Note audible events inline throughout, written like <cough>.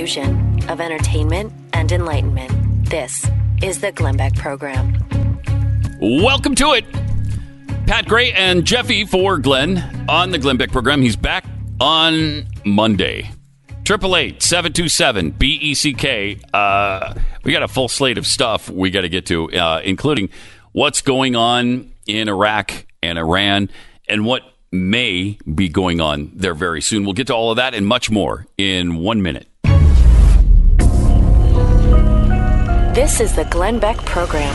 fusion of entertainment and enlightenment. This is the Glenn Beck Program. Welcome to it. Pat Gray and Jeffy for Glenn on the Glenn Beck program. He's back on Monday. Triple eight seven two seven B E C K. Uh, we got a full slate of stuff we got to get to, uh, including what's going on in Iraq and Iran, and what may be going on there very soon. We'll get to all of that and much more in one minute. This is the Glenn Beck Program.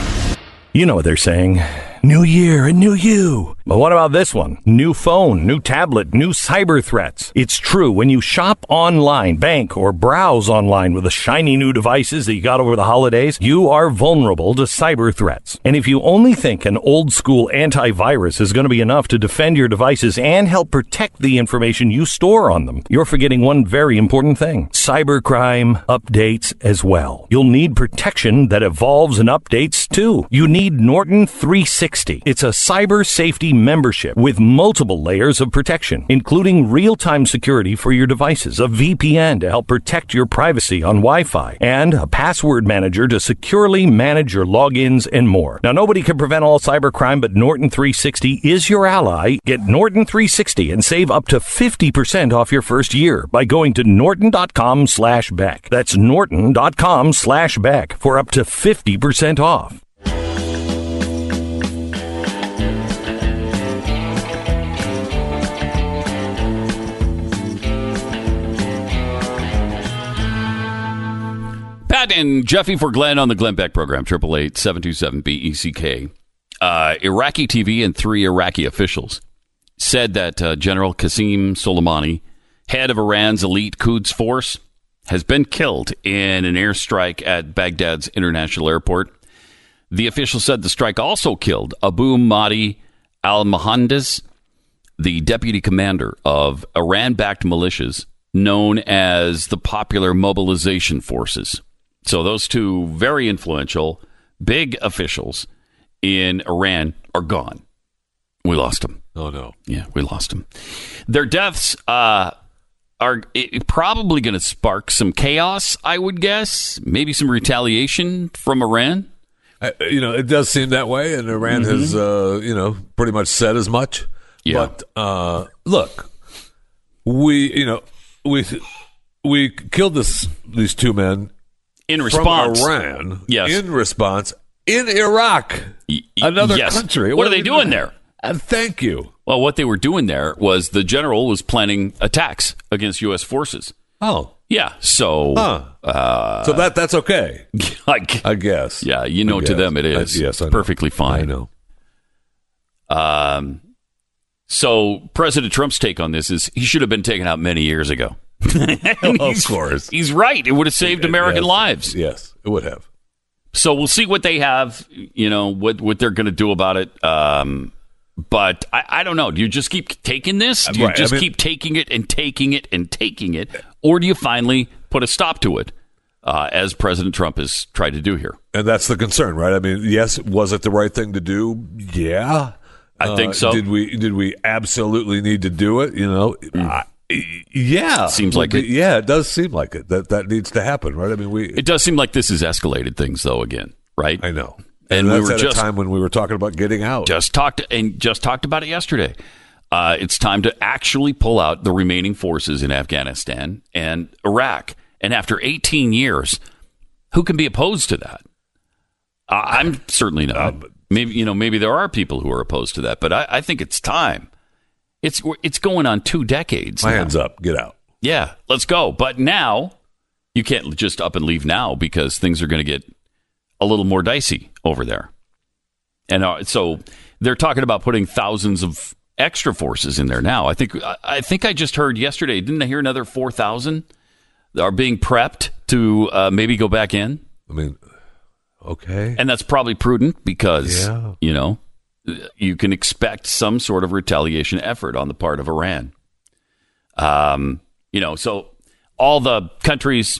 You know what they're saying. New year and new you. But what about this one? New phone, new tablet, new cyber threats. It's true. When you shop online, bank, or browse online with the shiny new devices that you got over the holidays, you are vulnerable to cyber threats. And if you only think an old school antivirus is going to be enough to defend your devices and help protect the information you store on them, you're forgetting one very important thing. Cybercrime updates as well. You'll need protection that evolves and updates too. You need Norton 360. It's a cyber safety membership with multiple layers of protection, including real-time security for your devices, a VPN to help protect your privacy on Wi-Fi, and a password manager to securely manage your logins and more. Now, nobody can prevent all cybercrime, but Norton 360 is your ally. Get Norton 360 and save up to 50% off your first year by going to norton.com slash Beck. That's norton.com slash Beck for up to 50% off. Pat and Jeffy for Glenn on the Glenn Beck program, 888 727 BECK. Uh, Iraqi TV and three Iraqi officials said that uh, General Qasem Soleimani, head of Iran's elite Quds force, has been killed in an airstrike at Baghdad's international airport. The official said the strike also killed Abu Mahdi al Mohandes, the deputy commander of Iran backed militias known as the Popular Mobilization Forces. So those two very influential, big officials in Iran are gone. We lost them. Oh no! Yeah, we lost them. Their deaths uh, are probably going to spark some chaos. I would guess, maybe some retaliation from Iran. I, you know, it does seem that way, and Iran mm-hmm. has, uh, you know, pretty much said as much. Yeah. But uh, look, we, you know, we we killed this these two men in response, from Iran. Yes. In response, in Iraq, another yes. country. What, what are they doing there? And thank you. Well, what they were doing there was the general was planning attacks against U.S. forces. Oh. Yeah, so huh. uh, so that that's okay, <laughs> I, I guess. Yeah, you know, to them it is. I, yes, I perfectly fine. I know. Um, so President Trump's take on this is he should have been taken out many years ago. Of course. He's right. It would have saved American yes. lives. Yes, it would have. So we'll see what they have, you know, what, what they're going to do about it. Um, but I, I, don't know. Do you just keep taking this? Do you right. just I mean, keep taking it and taking it and taking it? Or do you finally put a stop to it, uh, as President Trump has tried to do here? And that's the concern, right? I mean, yes, was it the right thing to do? Yeah. I think uh, so. Did we did we absolutely need to do it? You know, mm. I, yeah, seems like it. Yeah, it does seem like it. That that needs to happen, right? I mean, we. It does seem like this has escalated things, though. Again, right? I know. And, and we were at just a time when we were talking about getting out. Just talked and just talked about it yesterday. Uh, it's time to actually pull out the remaining forces in Afghanistan and Iraq. And after 18 years, who can be opposed to that? Uh, I'm certainly not. Um, maybe you know, maybe there are people who are opposed to that, but I, I think it's time. It's it's going on two decades. My now. hands up, get out. Yeah, let's go. But now you can't just up and leave now because things are going to get a little more dicey over there. And uh, so they're talking about putting thousands of extra forces in there now. I think I think I just heard yesterday. Didn't I hear another four thousand are being prepped to uh, maybe go back in? I mean, okay, and that's probably prudent because Yeah. you know you can expect some sort of retaliation effort on the part of Iran. Um, you know, so all the countries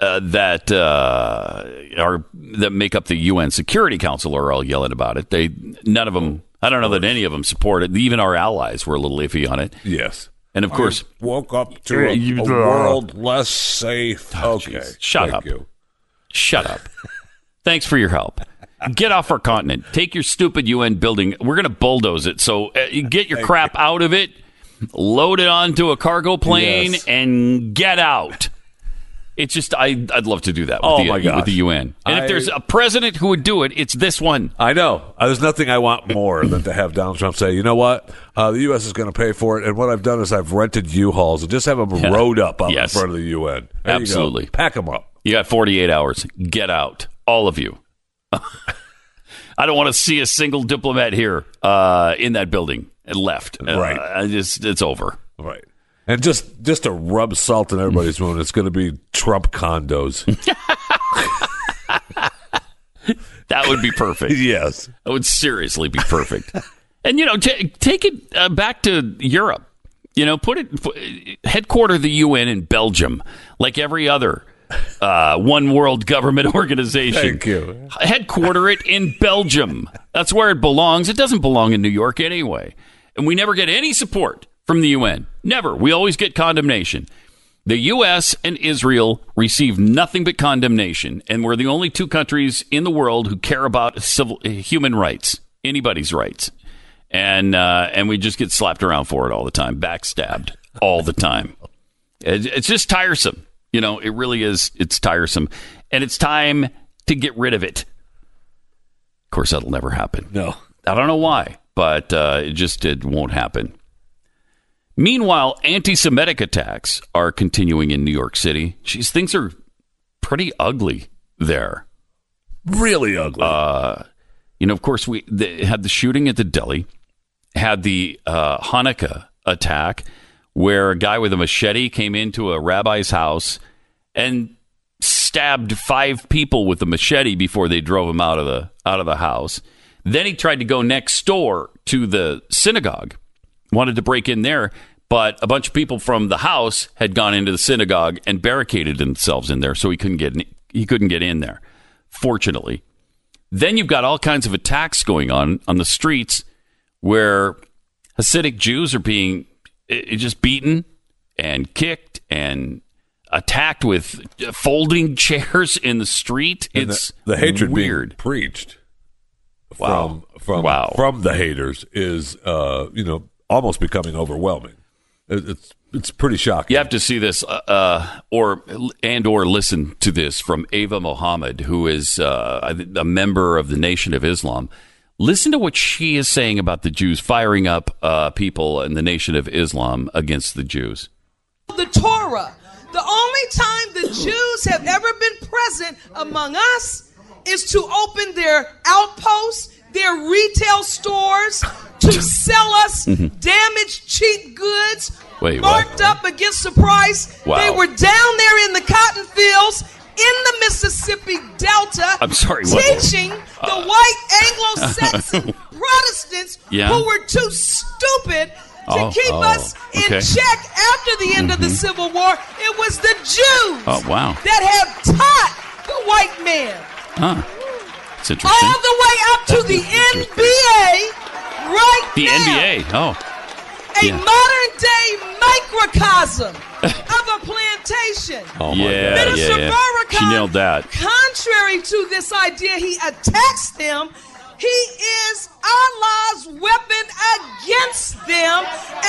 uh, that uh, are that make up the UN Security Council are all yelling about it. They none of them. I don't know that any of them support it. Even our allies were a little iffy on it. yes. And of course, woke up to a, You- a world less safe. okay, jeez. Shut Thank up. You. shut up. <laughs> Thanks for your help. Get off our continent. Take your stupid UN building. We're going to bulldoze it. So uh, get your crap out of it, load it onto a cargo plane, Yes. and get out. It's just I, I'd love to do that with, Oh, the, my with the UN. And I- if there's a president who would do it, it's this one. I know. Uh, There's nothing I want more than to have Donald Trump say, you know what? Uh, the U.S. is going to pay for it. And what I've done is I've rented U-Hauls and just have them Yeah. rowed up out Yes. in front of the UN. There you go. Absolutely. Pack them up. You got 48 hours. Get out, all of you. <laughs> I don't want to see a single diplomat here uh, in that building and left. Uh, Right. I just it's over. Right. And just just to rub salt in everybody's wound, it's going to be Trump condos. <laughs> <laughs> That would be perfect. yes. That would seriously be perfect. and you know, ta take it uh, back to Europe. You know, put it put, headquarter the UN in Belgium, like every other uh, one world government <laughs> organization. Thank you. Headquarter it in Belgium. That's where it belongs. It doesn't belong in New York anyway. And we never get any support from the UN. Never. We always get condemnation. The U.S. and Israel receive nothing but condemnation, and we're the only two countries in the world who care about civil human rights, anybody's rights, and uh, and we just get slapped around for it all the time, backstabbed all the time. It's just tiresome, you know. It really is. It's tiresome, and it's time to get rid of it. Of course, that'll never happen. No. I don't know why, but uh, it just it won't happen. Meanwhile, anti-Semitic attacks are continuing in New York City. Jeez, things are pretty ugly there. Really ugly. Uh, You know, of course, we the, had the shooting at the deli, had the uh, Hanukkah attack, where a guy with a machete came into a rabbi's house and stabbed five people with a machete before they drove him out of the out of the house. Then he tried to go next door to the synagogue, wanted to break in there, but a bunch of people from the house had gone into the synagogue and barricaded themselves in there, so he couldn't get in, he couldn't get in there. Fortunately, then you've got all kinds of attacks going on on the streets where Hasidic Jews are being eh, just beaten and kicked and attacked with folding <laughs> chairs in the street. And It's the, the hatred weird. being preached Wow. from from Wow. from the haters is uh, you know almost becoming overwhelming. It, it's it's pretty shocking. You have to see this, uh, uh, or and or listen to this from Ava Muhammad, who is uh, a member of the Nation of Islam. Listen to what she is saying about the Jews firing up uh, people in the Nation of Islam against the Jews. the Torah. The only time the Jews have ever been present among us is to open their outposts, their retail stores, to <laughs> sell us damaged, cheap goods, Mm-hmm. Wait, what? marked up against the price. Wow. They were down there in the cotton fields in the Mississippi Delta, I'm sorry, what? teaching the white Anglo-Saxon <laughs> Protestants Yeah. who were too stupid to Oh, keep oh, us in okay. Mm-hmm. check after the end of the Civil War. It was the Jews Oh, wow. that have taught the white man Huh. It's interesting. all the way up to the NBA right The now. NBA. Oh, A Yeah. modern day microcosm <laughs> of a plantation. Oh my yeah, God. Minister yeah, yeah. Farrakhan, She nailed that. Contrary to this idea, he attacks them. He is Allah's weapon against them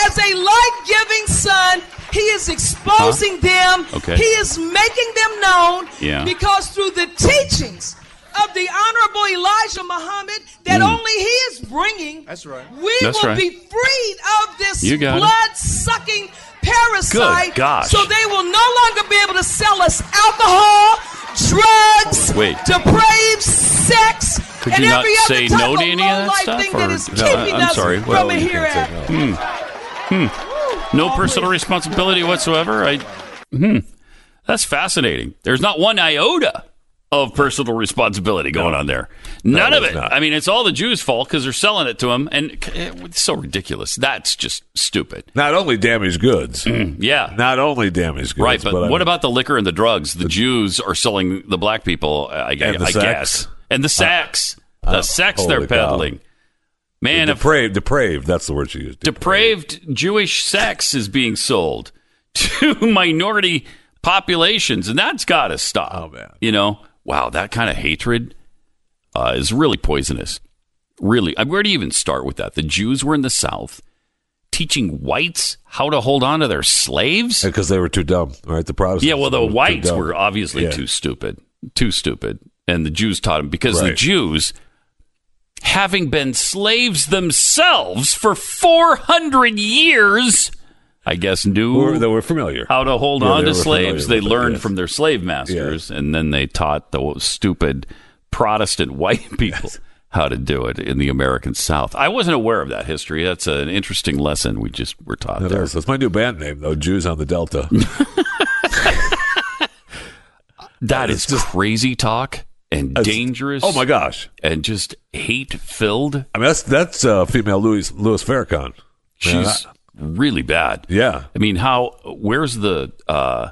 as a light-giving son. He is exposing them. Okay. He is making them known. Yeah. Because through the teachings of the Honorable Elijah Muhammad, that only he is bringing, That's right. we Mm. That's will right. be freed of this You got it. blood-sucking parasite. Good gosh. So they will no longer be able to sell us alcohol, drugs, Wait. depraved sex, Could and you not every say other type no of to any of that stuff, thing that is No, keeping I'm us sorry. from Well, a you hereafter. no personal responsibility whatsoever. I, hmm, that's fascinating. There's not one iota of personal responsibility going on there. None of it. not. I mean, it's all the Jews' fault because they're selling it to them, and eh, it's so ridiculous. That's just stupid. Not only damaged goods, Yeah. not only damaged goods, Right, but, I what mean, about the liquor and the drugs? The Jews are selling the black people, I, I- And the I sex. guess, and the sex, the uh, sex they're cow. peddling. Man, if depraved, depraved. That's the word she used. depraved Jewish sex is being sold <laughs> to minority populations, and that's got to stop. Oh, man. You know, wow, that kind of hatred uh, is really poisonous. Really, uh, where do you even start with that? The Jews were in the South teaching whites how to hold on to their slaves. because they were too dumb, right? The Protestants. Yeah, well, the whites were obviously Yeah. too stupid, too stupid, and the Jews taught them because the Jews, having been slaves themselves for four hundred years, I guess knew Were- they were familiar. how to hold Yeah, on to slaves. They with it, learned yes. from their slave masters, and then they taught the stupid Protestant <laughs> white people how to do it in the American South. I wasn't aware of that history. That's an interesting lesson we just were taught It there. is. That's my new band name, though. Jews on the Delta. <laughs> That is crazy talk and dangerous. oh my gosh! and just hate filled. I mean, that's that's uh, female Louis Louis Farrakhan. She's really bad. Yeah. I mean, how? Where's the uh,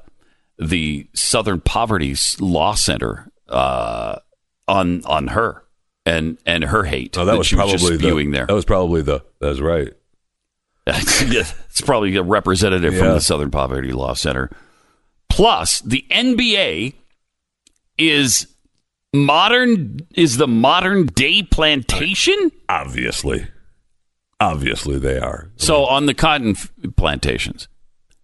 the Southern Poverty Law Center uh, on on her and and her hate Oh, that, was she was probably spewing the, there? That was probably the. That's right. <laughs> Yeah, it's probably a representative from the Southern Poverty Law Center. Plus, the NBA is modern is the modern day plantation. Obviously, obviously they are. So on the cotton f- plantations,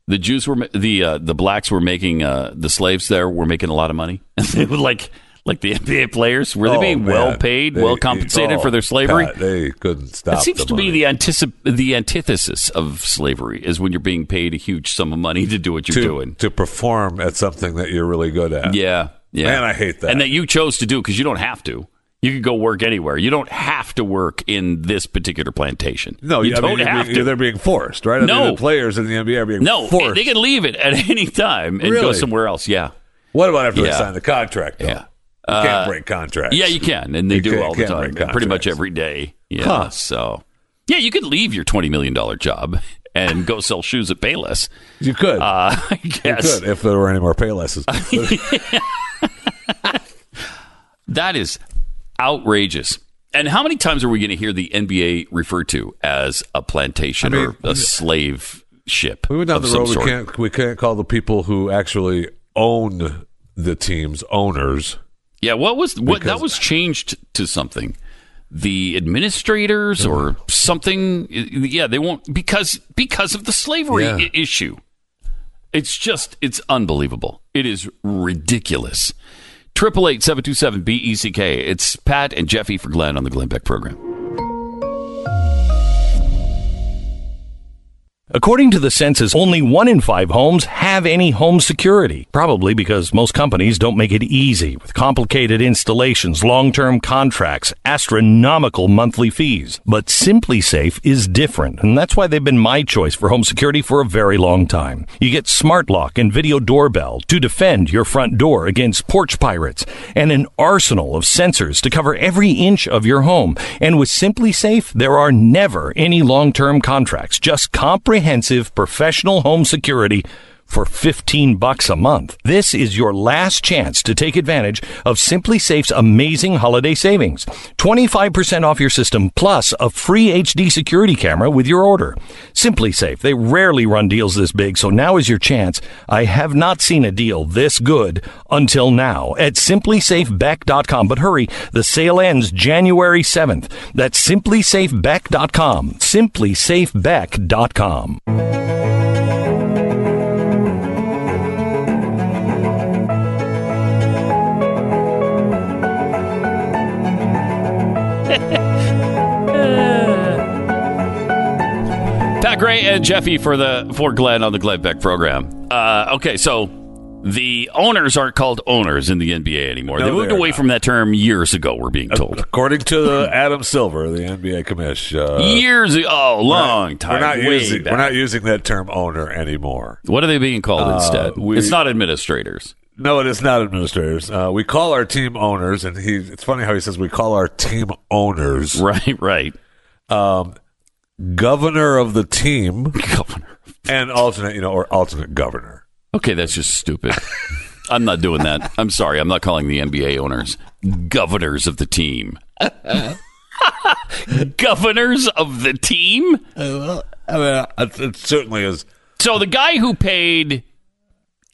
the Jews were ma- the uh, the blacks were making uh, the slaves there were making a lot of money. <laughs> They were like like the NBA players were they Oh, being man. well paid, They- well compensated oh, for their slavery? Pat, they couldn't stop. It. That seems the to be money. the anticip- the antithesis of slavery is when you're being paid a huge sum of money to do what you're to, doing. to perform at something that you're really good at. Yeah, yeah. Man, I hate that. And that you chose to do because you don't have to. You could go work anywhere. You don't have to work in this particular plantation. No, you I don't mean, have they're, to. they're being forced, right? I No. mean, the players in the NBA are being no, forced. they can leave it at <laughs> any time and go somewhere else. Yeah. what about after they sign the contract? Though? Yeah. you Uh, can't break contracts. Yeah, you can, and they You do all the time, pretty much every day. Yeah, Huh. so yeah, you could leave your twenty million dollar job and go sell shoes at Payless. You could. Uh, <laughs> I you guess could if there were any more Paylesses. <laughs> that is outrageous. And how many times are we going to hear the NBA referred to as a plantation I mean, or a slave ship? we went down the road. We sort? can't. We can't call the people who actually own the teams owners. Yeah, what was what that was changed to something? The administrators or something? Yeah, they won't because because of the slavery Yeah. i- issue. It's just it's unbelievable. It is ridiculous. Triple eight seven two seven B E C K. It's Pat and Jeffy for Glenn on the Glenn Beck program. According to the census, only one in five homes have any home security. Probably because most companies don't make it easy with complicated installations, long-term contracts, astronomical monthly fees. But SimpliSafe is different, and that's why they've been my choice for home security for a very long time. You get smart lock and video doorbell to defend your front door against porch pirates, and an arsenal of sensors to cover every inch of your home. And with SimpliSafe, there are never any long-term contracts, just comprehensive professional home security for 15 bucks a month. This is your last chance to take advantage of SimpliSafe's amazing holiday savings. 25% off your system plus a free HD security camera with your order. SimpliSafe, they rarely run deals this big, so now is your chance. I have not seen a deal this good until now at simplysafebeck.com. But hurry, the sale ends January 7th. That's simplysafebeck.com. simplysafebeck.com. <laughs> Pat Gray and Jeffy for the for Glenn on the Glenn Beck program. Uh, okay, so the owners aren't called owners in the NBA anymore. No, they moved away not. from that term years ago. We're being told According to <laughs> Adam Silver, the NBA commish, uh, years ago. Oh, long time. We're not using we're not using that term owner anymore. What are they being called instead? we- it's not administrators. No, it is not administrators. Uh, we call our team owners, and he. It's funny how he says we call our team owners. <laughs> Right, right. Governor of the team <laughs> Governor. and alternate, you know, or alternate governor. Okay, that's just stupid. <laughs> I'm not doing that. I'm sorry. I'm not calling the NBA owners governors of the team. Governors of the team? I mean, it, it certainly is. So the guy who paid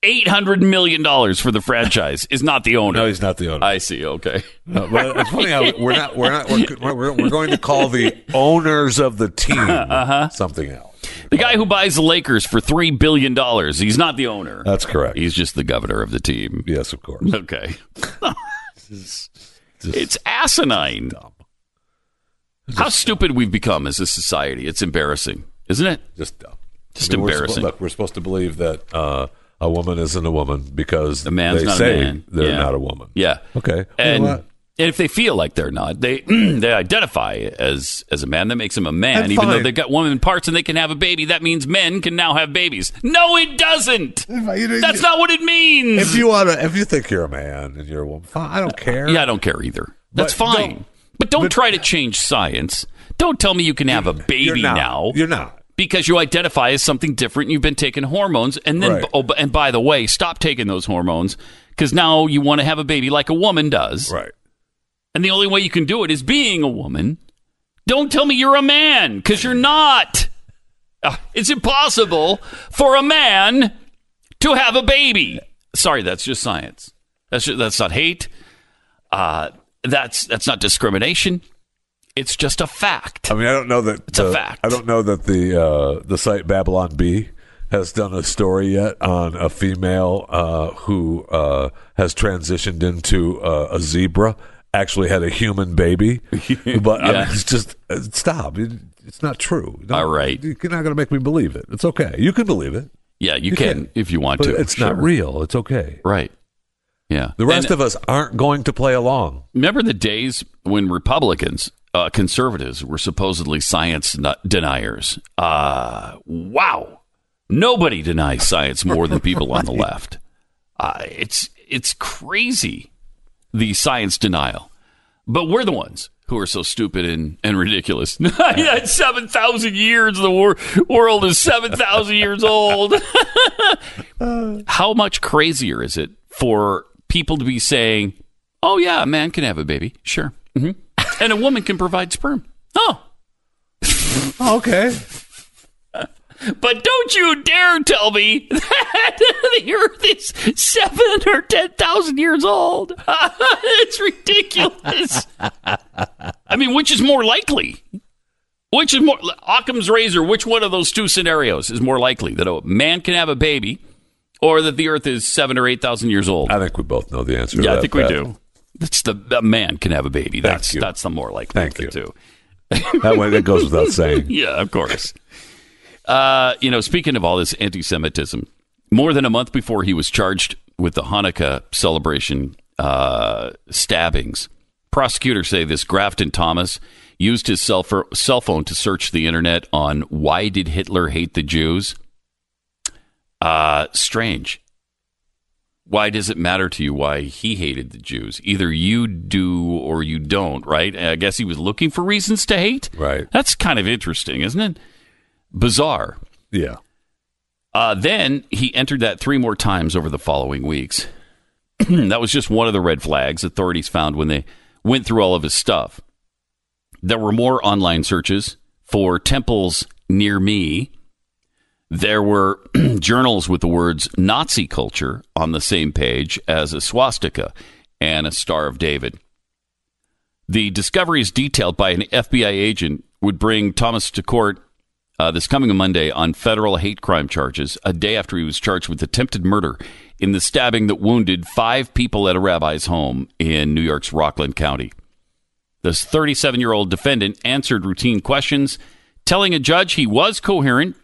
$800 million for the franchise is not the owner. No, he's not the owner. I see. Okay. No, but it's funny how we're not we're not we're, we're, we're going to call the owners of the team Uh-huh. something else. The guy who buys the Lakers for $3 billion, he's not the owner. That's correct. He's just the governor of the team. yes, of course. Okay. <laughs> it's asinine. How stupid we've become as a society. It's embarrassing, isn't it? Just dumb. Just we're suppo- embarrassing. look, we're supposed to believe that uh, a woman isn't a woman because A man's they not a man. they're Yeah. not a woman. Yeah. Okay. And, what? and if they feel like they're not, they <clears throat> they identify as as a man. That makes them a man, even though they've got woman parts and they can have a baby. That means men can now have babies. No, it doesn't. That's not what it means. If you want to, if you think you're a man and you're a woman, fine, I don't care. yeah, I don't care either. That's But fine. don't- but don't but- try to change science. Don't tell me you can have a You're baby not. now. You're not. Because you identify as something different. You've been taking hormones, and then Right. oh, and by the way, stop taking those hormones because now you want to have a baby like a woman does, Right. and the only way you can do it is being a woman. Don't tell me you're a man because you're not. Uh, It's impossible for a man to have a baby. Sorry, that's just science. That's just, that's not hate. Uh, that's that's not discrimination. It's just a fact. I mean, I don't know that It's a the- fact. I don't know that the uh, the site Babylon Bee has done a story yet on a female uh, who uh, has transitioned into uh, a zebra. Actually, had a human baby, <laughs> but I mean, it's just uh, stop. It- It's not true. Don't- All right. you're not going to make me believe it. It's okay. You can believe it, Yeah, you, You can, can. if you want but to. it's not real. It's okay. Right. Yeah. The rest And of us aren't going to play along. remember the days when Republicans, uh, conservatives, were supposedly science deniers. Uh, wow. Nobody denies science more than people on the <laughs> left. Uh, it's it's crazy the science denial, but we're the ones who are so stupid and, and ridiculous. <laughs> yeah, seven thousand years. The wor- world is seven thousand years old. <laughs> How much crazier is it for people to be saying, "Oh yeah, a man can have a baby, sure, hmm and a woman can provide sperm"? Oh, okay. <laughs> but don't you dare tell me <laughs> that the Earth is seven or ten thousand years old. <laughs> it's ridiculous. I mean, which is more likely? Which is more Occam's razor? Which one of those two scenarios is more likely that a man can have a baby, or that the Earth is seven or eight thousand years old? I think we both know the answer. to Yeah, I that, think we Pat. do. That's the a man can have a baby. That's you. that's the more likely Thank thing you. too. That way, that goes without <laughs> saying. Yeah, of course. Uh, you know, speaking of all this anti-Semitism, more than a month before he was charged with the Hanukkah celebration uh, stabbings, prosecutors say this Grafton Thomas used his cell, cell phone to search the internet on why did Hitler hate the Jews. Uh, strange. Why does it matter to you why he hated the Jews? Either you do or you don't, right? I guess he was looking for reasons to hate. Right. That's kind of interesting, isn't it? Bizarre. Yeah. Uh, then he entered that three more times over the following weeks. <clears throat> that was just one of the red flags authorities found when they went through all of his stuff. There were more online searches for temples near me. There were <clears throat> journals with the words Nazi culture on the same page as a swastika and a Star of David. The discoveries detailed by an FBI agent would bring Thomas to court uh, this coming Monday on federal hate crime charges, a day after he was charged with attempted murder in the stabbing that wounded five people at a rabbi's home in New York's Rockland County. This 37 year old defendant answered routine questions, telling a judge he was coherent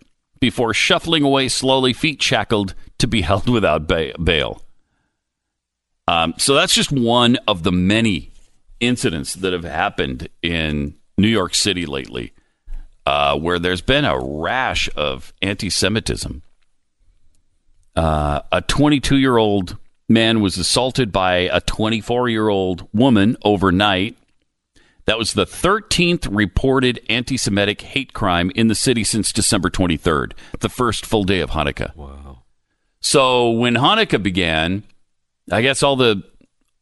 before shuffling away slowly, feet shackled, to be <laughs> held without bail. Um, so that's just one of the many incidents that have happened in New York City lately uh, where there's been a rash of anti Semitism. Uh, a 22 year old man was assaulted by a 24 year old woman overnight. That was the 13th reported anti Semitic hate crime in the city since December 23rd, the first full day of Hanukkah. Wow. So when Hanukkah began, I guess all the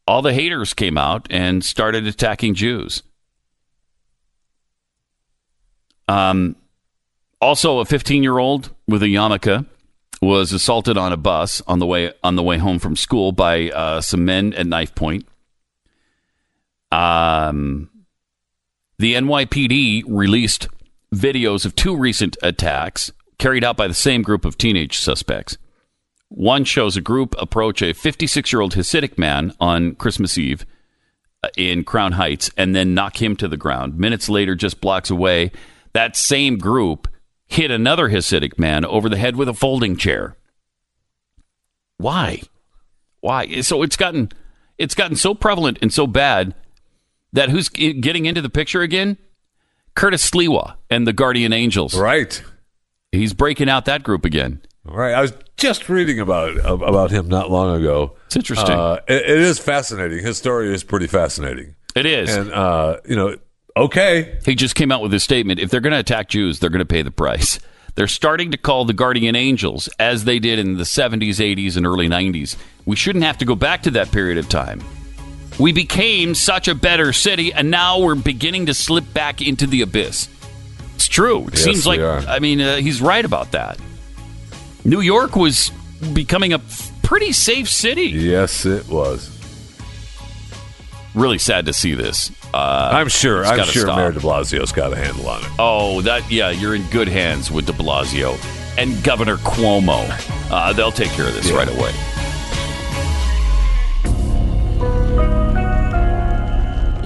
all the haters came out and started attacking Jews. Um, also, a 15 year old with a yarmulke was assaulted on a bus on the way on the way home from school by uh, some men at knife point. Um, the NYPD released videos of two recent attacks carried out by the same group of teenage suspects. One shows a group approach a 56 year old Hasidic man on Christmas Eve uh, in Crown Heights and then knock him to the ground. Minutes later, just blocks away, that same group hit another Hasidic man over the head with a folding chair. Why? Why? So it's gotten it's gotten so prevalent and so bad that who's getting into the picture again? Curtis Sliwa and the Guardian Angels. Right. He's breaking out that group again. Right. I was just reading about about him not long ago. It's interesting. Uh, it, it is fascinating. His story is pretty fascinating. It is. And uh, you know, okay. He just came out with a statement. If they're going to attack Jews, they're going to pay the price. They're starting to call the guardian angels, as they did in the 70s, 80s, and early 90s. We shouldn't have to go back to that period of time. We became such a better city, and now we're beginning to slip back into the abyss. It's true. It Yes, seems like. I mean, uh, he's right about that. New York was becoming a pretty safe city. Yes, it was. Really sad to see this. Uh, I'm sure. I'm sure stop. Mayor De Blasio's got a handle on it. Oh, that yeah, you're in good hands with De Blasio and Governor Cuomo. Uh, they'll take care of this Yeah. right away.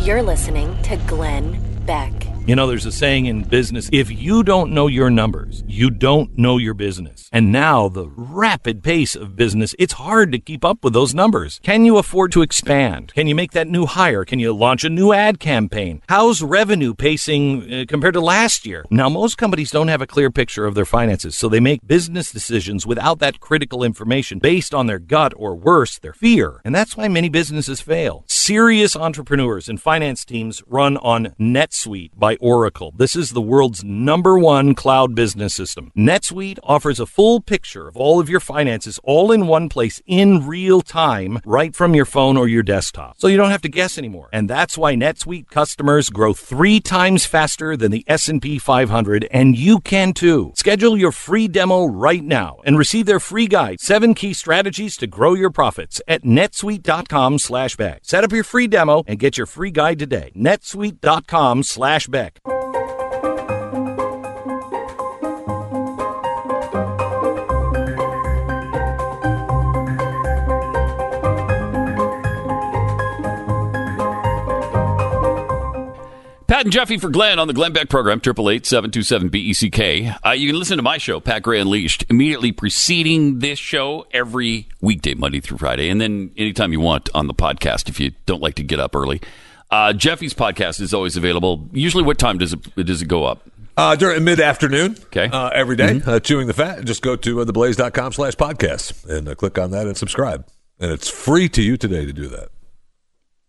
You're listening to Glenn Beck. You know, there's a saying in business if you don't know your numbers, you don't know your business. And now, the rapid pace of business, it's hard to keep up with those numbers. Can you afford to expand? Can you make that new hire? Can you launch a new ad campaign? How's revenue pacing uh, compared to last year? Now, most companies don't have a clear picture of their finances, so they make business decisions without that critical information based on their gut or worse, their fear. And that's why many businesses fail. Serious entrepreneurs and finance teams run on NetSuite by Oracle. This is the world's number one cloud business system. NetSuite offers a full picture of all of your finances all in one place in real time right from your phone or your desktop. So you don't have to guess anymore. And that's why NetSuite customers grow 3 times faster than the S&P 500 and you can too. Schedule your free demo right now and receive their free guide, 7 key strategies to grow your profits at netsuite.com/beck. Set up your free demo and get your free guide today. Pat and Jeffy for Glenn on the Glenn Beck program, 888-727-BECK. Uh, you can listen to my show, Pat Gray Unleashed, immediately preceding this show every weekday, Monday through Friday, and then anytime you want on the podcast if you don't like to get up early. Uh, Jeffy's podcast is always available. Usually what time does it, does it go up? Uh, during mid afternoon, Okay. uh, every day, uh, chewing the fat. Just go to uh, theblaze.com slash podcast and uh, click on that and subscribe. And it's free to you today to do that.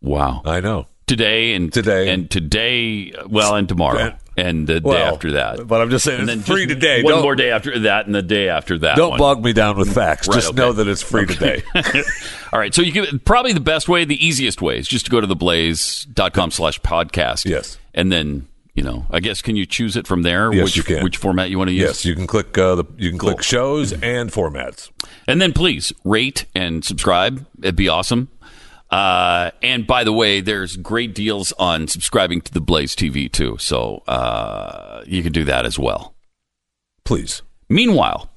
Wow. I know. Today and Today. and today, well, and tomorrow And- and the day after that. But I'm just saying, and it's then free today. One don't, more day after that, and the day after that. Don't one. bog me down with facts. Right, just okay. know that it's free Okay. today. <laughs> All right. So you can probably the best way, the easiest way is just to go to theblaze.com slash podcast. Yes. And then, you know, I guess can you choose it from there? Yes, which, you can. Which format you want to use? yes, you can click. Uh, the, you can Cool. click shows and formats. And then please rate and subscribe. It'd be awesome. Uh, and by the way, there's great deals on subscribing to the Blaze TV too. So uh, you can do that as well. Please. Meanwhile,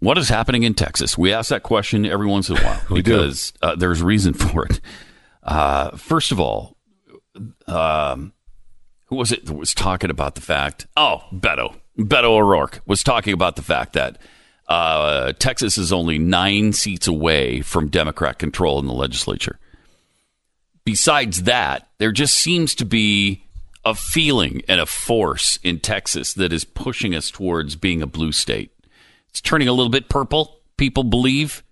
what is happening in Texas? We ask that question every once in a while <laughs> because uh, there's reason for it. Uh, first of all, um, who was it that was talking about the fact? Oh, Beto. Beto O'Rourke was talking about the fact that uh, Texas is only nine seats away from Democrat control in the legislature. Besides that, there just seems to be a feeling and a force in Texas that is pushing us towards being a blue state. It's turning a little bit purple, people believe,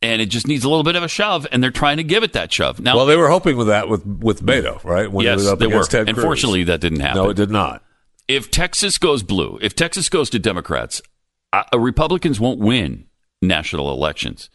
and it just needs a little bit of a shove, and they're trying to give it that shove. Now, Well, they were hoping with that with with Beto, right? When yes, they were. Ted Cruz. Unfortunately, that didn't happen. no, it did not. if Texas goes blue, if Texas goes to Democrats, uh, Republicans won't win national elections.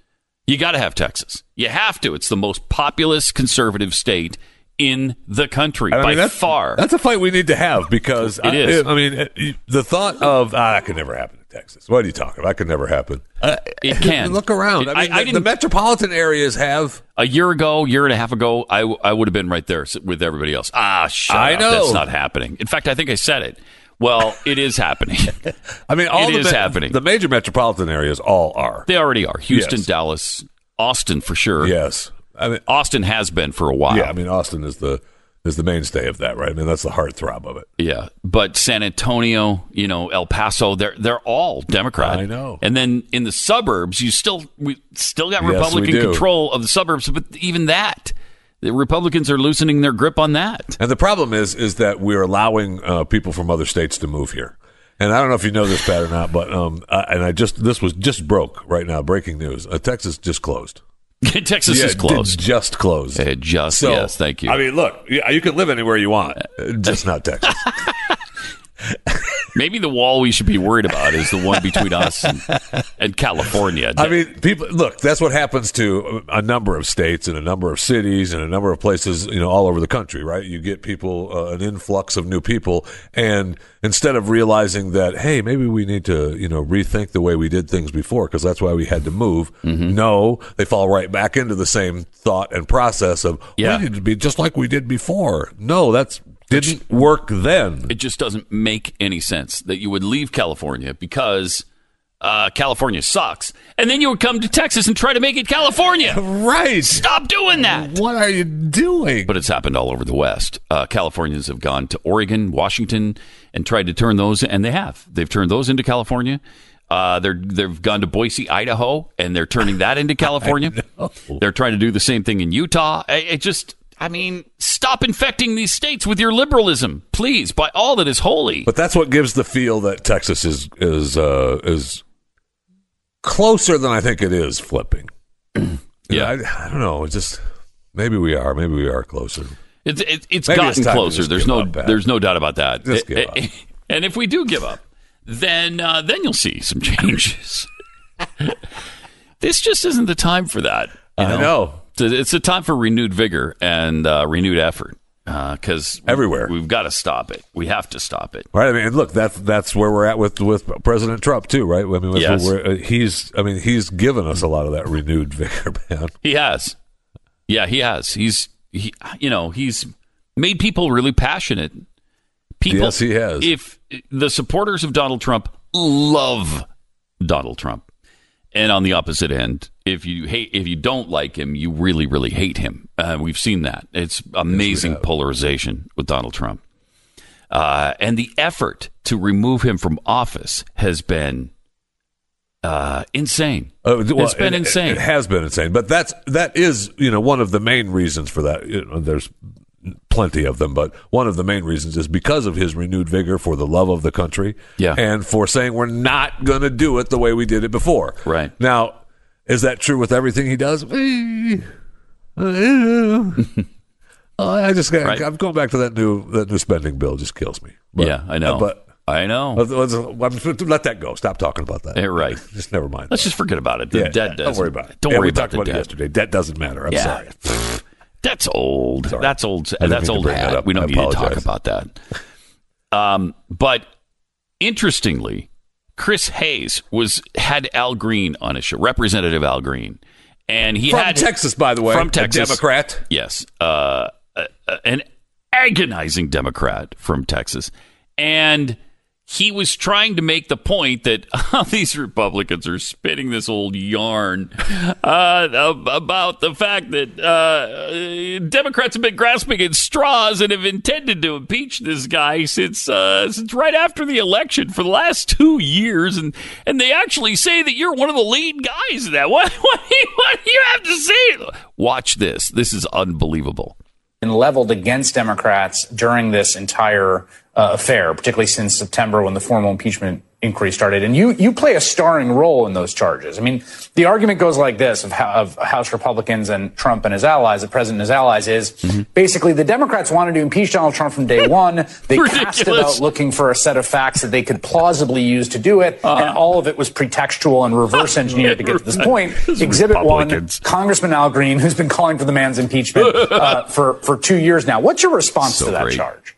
You got to have Texas. You have to. It's the most populous conservative state in the country I mean, by that's, far. That's a fight we need to have because It I, is. I mean, the thought of ah, that could never happen in Texas. What are you talking about? That could never happen. Uh, It <laughs> can. Look around. I I- mean, I the, the metropolitan areas have. a year ago, year and a half ago, I, I would have been right there with everybody else. Ah, shut I up. know. That's not happening. In fact, I think I said it. Well, it is happening. <laughs> I mean, all It is happening. The major metropolitan areas all are. they already are. Houston, Yes. Dallas, Austin for sure. Yes. I mean, Austin has been for a while. yeah. I mean, Austin is the is the mainstay of that, right? I mean, that's the heartthrob of it. Yeah, but San Antonio, you know, El Paso, they're they're all Democrat. I know. And then in the suburbs, you still we still got Yes, Republican control of the suburbs, but even that, the Republicans are loosening their grip on that. And the problem is, is that we're allowing uh, people from other states to move here. And I don't know if you know this, Pat, or not, but um, I, and I just this was just broke right now. Breaking news: uh, Texas just closed. <laughs> Texas Yeah, is closed. Just closed. It just So, yes, thank you. I mean, look, you, you can live anywhere you want, uh, just not Texas. <laughs> Maybe the wall we should be worried about is the one between us and, and California. I mean, people look. That's what happens to a number of states and a number of cities and a number of places, you know, all over the country. Right? You get people, uh, an influx of new people, and instead of realizing that, hey, maybe we need to, you know, rethink the way we did things before because that's why we had to move. Mm-hmm. No, they fall right back into the same thought and process of Yeah. we need to be just like we did before. No, that's didn't work then. it just doesn't make any sense that you would leave California because uh, California sucks, and then you would come to Texas and try to make it California. <laughs> Right. Stop doing that. What are you doing? But it's happened all over the West. Uh, Californians have gone to Oregon, Washington, and tried to turn those, and they have. They've turned those into California. Uh, they're they've gone to Boise, Idaho, and they're turning that into <laughs> California. They're trying to do the same thing in Utah. I- It just, I mean, stop infecting these states with your liberalism, please, by all that is holy. But that's what gives the feel that Texas is is uh, is closer than I think it is flipping. <clears throat> Yeah. I, I don't know. It's just maybe we are. Maybe we are closer. It's it, it's Maybe gotten it's closer. There's no there's no doubt about that. Just give up. eh, <laughs> And if we do give up, then uh, then you'll see some <laughs> changes. <laughs> this just isn't the time for that. you I know. It's a, time for renewed vigor and uh, renewed effort because Everywhere. we've got to stop it. We have to stop it. Right. I mean, look, that's that's where we're at with with President Trump too, right? I mean, Yes. we're, uh, he's. I mean, he's given us a lot of that renewed <laughs> vigor, man. He has, yeah, he has. He's he, you know, he's made people really passionate. People, Yes, he has. If the supporters of Donald Trump love Donald Trump, and on the opposite end, if you hate, if you don't like him, you really, really hate him. Uh, we've seen that. It's amazing polarization with Donald Trump, uh, and the effort to remove him from office has been uh, insane. Uh, well, it's been it- insane. It, has been insane, but that's that is you know one of the main reasons for that. You know, there's plenty of them, but one of the main reasons is because of his renewed vigor for the love of the country, Yeah. and for saying we're not going to do it the way we did it before. Right. now, is that true with everything he does? Uh, <laughs> <laughs> I just got, Right. I'm going back to that new that new spending bill. Just kills me. But- yeah, I know. But I know. <laughs> let's, let's- let that go. Stop talking about that. Yeah, right. Just never mind. Let's just forget about it. The Yeah, debt don't doesn't- worry about it. Don't Yeah, worry we about talked about it yesterday. Debt doesn't matter. I'm Yeah. sorry. That's old. Sorry. That's old. That's old hat. up. We don't I need to talk about that. Um, but interestingly, Chris Hayes was had Al Green on his show, Representative Al Green, and he From had Texas, by the way. from Texas, Democrat. Yes, uh, uh, an agonizing Democrat from Texas, and he was trying to make the point that uh, <laughs> these Republicans are spinning this old yarn uh, about the fact that uh, Democrats have been grasping at straws and have intended to impeach this guy since uh, since right after the election for the last two years, and and they actually say that you're one of the lead guys in that. <laughs> What what do you, what do you have to say? Watch this. This is unbelievable. And leveled against Democrats during this entire uh, affair, particularly since September when the formal impeachment inquiry started. And you, you play a starring role in those charges. I mean, the argument goes like this of, of House Republicans and Trump and his allies, the president and his allies, is mm-hmm. basically the Democrats wanted to impeach Donald Trump from day one. <laughs> They cast it out looking for a set of facts that they could plausibly use to do it. Uh, and all of it was pretextual and reverse <laughs> engineered to get to this point. Exhibit one, Congressman Al Green, who's been calling for the man's impeachment <laughs> uh, for, for two years now. What's your response so to that great. charge?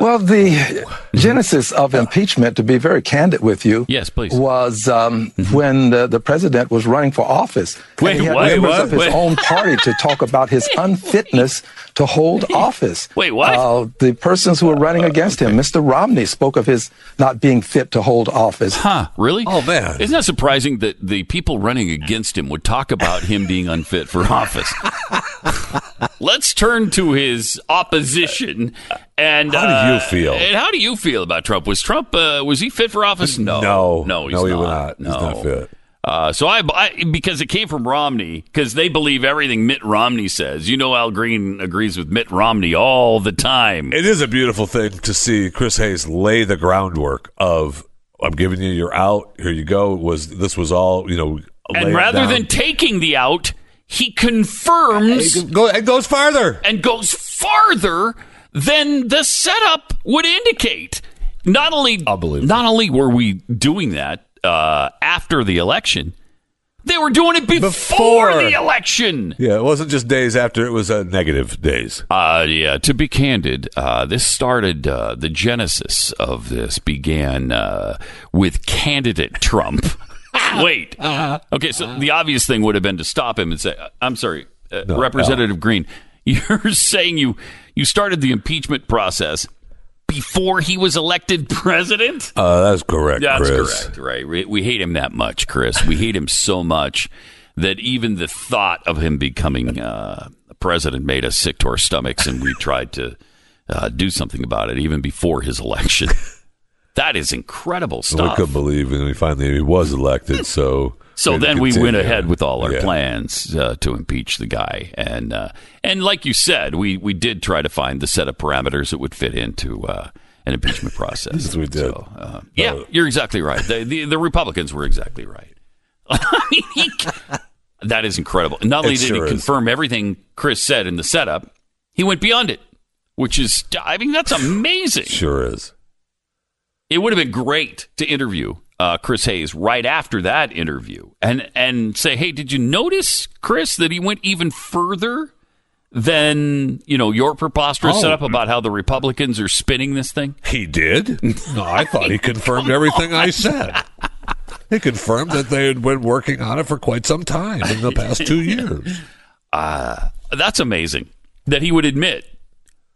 well, the genesis of impeachment, to be very candid with you, yes, please, was um, mm-hmm. when the, the, president was running for office. Wait, he had what? members what? of his Wait. own party to talk about his <laughs> unfitness to hold <laughs> office. Wait, what? Uh, the persons who were running against him, Mr. Romney, spoke of his not being fit to hold office. Huh? Really? Oh man! Isn't that surprising that the people running against him would talk about him being unfit for office? <laughs> Let's turn to his opposition. And how do you uh, feel? And how do you feel about Trump? Was Trump uh, was he fit for office? No, no, no, he's no, he not. not. No. He's not fit. Uh, so I, I, because it came from Romney, because they believe everything Mitt Romney says. You know, Al Green agrees with Mitt Romney all the time. It is a beautiful thing to see Chris Hayes lay the groundwork of I'm giving you your out. Here you go. Was this was all you know? And rather than taking the out, he confirms. It, go, it goes farther and goes farther than the setup would indicate. Not only, not only were we doing that, uh, after the election. They were doing it before, before, the election. Yeah, it wasn't just days after; it was uh, negative days. Uh, yeah. To be candid, uh, this started. Uh, the genesis of this began uh, with candidate Trump. <laughs> Wait. Okay, so the obvious thing would have been to stop him and say, "I'm sorry, uh, no, Representative no. Green, <laughs> you're saying you you started the impeachment process before he was elected <laughs> president? Uh, that's correct. That's Chris. correct. Right. We, we, hate him that much, Chris. We hate him so much that even the thought of him becoming uh, president made us sick to our stomachs, and we tried to uh, do something about it even before his election. <laughs> that is incredible stuff. We couldn't believe, and we finally he was elected. So so then we went ahead with all our yeah. plans uh, to impeach the guy, and uh, and like you said, we we did try to find the set of parameters that would fit into uh, an impeachment <laughs> process. yes, we did. So, uh, yeah, uh, you're exactly right. The, the, the Republicans were exactly right. <laughs> I mean, he, <laughs> that is incredible. Not only did sure he confirm everything Chris said in the setup, he went beyond it, which is I mean that's amazing. Sure is. It would have been great to interview uh, Chris Hayes right after that interview and and say, hey, did you notice, Chris, that he went even further than you know your preposterous oh. setup about how the Republicans are spinning this thing? He did. No, I thought he confirmed everything I said. He confirmed that they had been working on it for quite some time in the past two years. <laughs> Uh, that's amazing that he would admit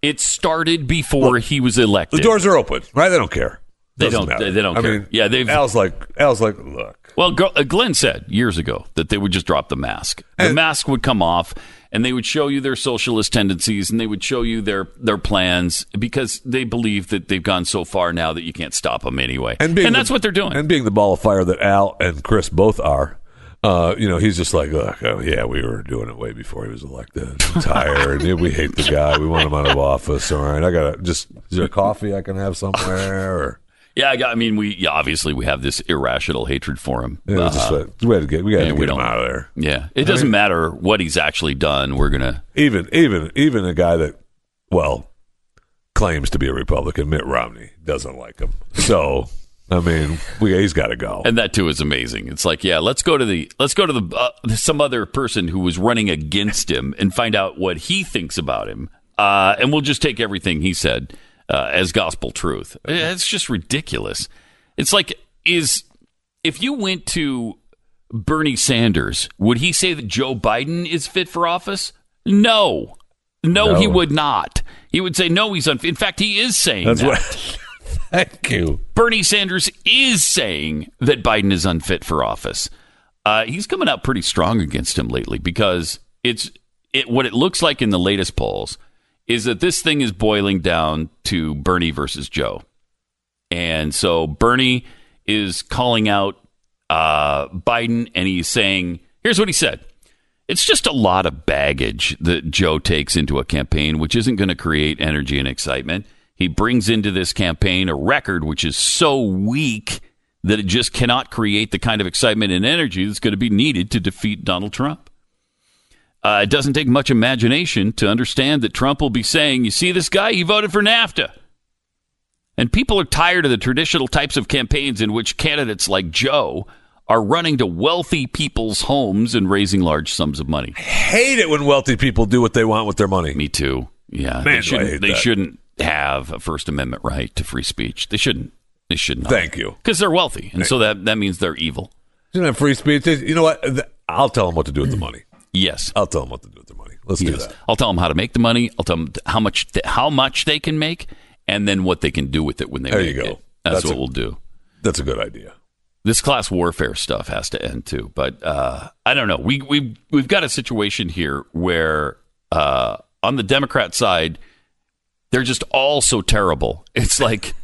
it started before he was elected. The doors are open, right? They don't care. They don't. Matter. They don't I care. Mean, yeah, they've. Al's like Al's like, look. Well, uh, Glenn said years ago that they would just drop the mask. The mask would come off, and they would show you their socialist tendencies, and they would show you their their plans because they believe that they've gone so far now that you can't stop them anyway. And, and that's the, what they're doing. And being the ball of fire that Al and Chris both are. Uh, you know, he's just like, oh, yeah, we were doing it way before he was elected. I'm <laughs> tired. we hate the guy. We want him out of office. All right, I gotta just. Is there coffee I can have somewhere? Or yeah, I mean, we yeah, obviously we have this irrational hatred for him. Yeah, uh, just, we had to get we got to get him out of there. Yeah, it doesn't mean, matter what he's actually done. We're gonna even even even a guy that well claims to be a Republican, Mitt Romney doesn't like him. So I mean, we, he's got to go. And that too is amazing. It's like, yeah, let's go to the let's go to the uh, some other person who was running against him and find out what he thinks about him, uh, and we'll just take everything he said uh, as gospel truth. It's just ridiculous. It's like is if you went to Bernie Sanders, would he say that Joe Biden is fit for office? No. No, no. he would not. He would say no, he's unfit. In fact, he is saying That's that. What, <laughs> thank you. Bernie Sanders is saying that Biden is unfit for office. Uh, he's coming out pretty strong against him lately because it's it, what it looks like in the latest polls is that this thing is boiling down to Bernie versus Joe. And so Bernie is calling out uh, Biden and he's saying, here's what he said. It's just a lot of baggage that Joe takes into a campaign, which isn't going to create energy and excitement. He brings into this campaign a record which is so weak that it just cannot create the kind of excitement and energy that's going to be needed to defeat Donald Trump. Uh, it doesn't take much imagination to understand that Trump will be saying, You see this guy? He voted for NAFTA. And people are tired of the traditional types of campaigns in which candidates like Joe are running to wealthy people's homes and raising large sums of money. I Hate it when wealthy people do what they want with their money. Me too. Yeah, Man, they shouldn't. They shouldn't have a First Amendment right to free speech. They shouldn't. They should not. Thank you. Because they're wealthy, and so that that means they're evil. Isn't that free speech? You know what? I'll tell them what to do with the money. Yes. I'll tell them what to do with their money. Let's do that. I'll tell them how to make the money. I'll tell them how much th- how much they can make, and then what they can do with it when they There make you go. it. That's, That's what a- we'll do. That's a good idea. This class warfare stuff has to end too. But uh, I don't know. We we we've got a situation here where uh, on the Democrat side, they're just all so terrible. <laughs> It's like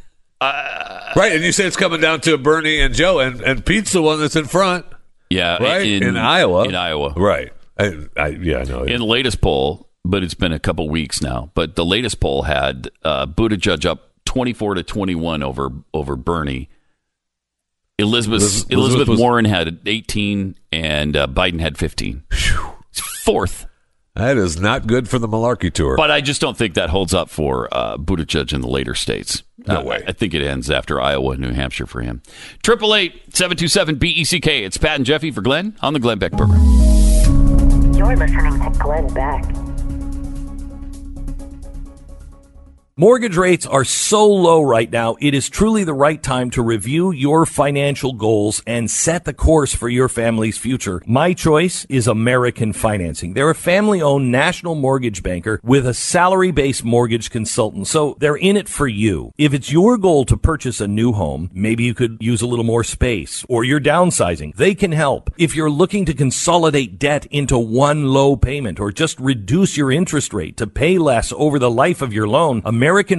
Right, and you say it's coming down to Bernie and Joe, and, and Pete's the one that's in front, yeah, right? In, Iowa. In Iowa, Right. I, I, yeah, I know. In the latest poll, but it's been a couple weeks now. But the latest poll had uh, Buttigieg up twenty four to twenty one over over Bernie. Elizabeth Elizabeth- Elizabeth, was- Warren had eighteen, and uh, Biden had fifteen. It's fourth, that is not good for the malarkey tour. but I just don't think that holds up for uh, Buttigieg in the later states. No Uh, way. I think it ends after Iowa and New Hampshire for him. Triple eight seven two seven B E C K. It's Pat and Jeffy for Glenn on the Glenn Beck program. You're listening to Glenn Beck. Mortgage rates are so low right now, it is truly the right time to review your financial goals and set the course for your family's future. My choice is American Financing. They're a family owned national mortgage banker with a salary based mortgage consultant, so they're in it for you. If it's your goal to purchase a new home, maybe you could use a little more space, or you're downsizing, they can help. If you're looking to consolidate debt into one low payment or just reduce your interest rate to pay less over the life of your loan,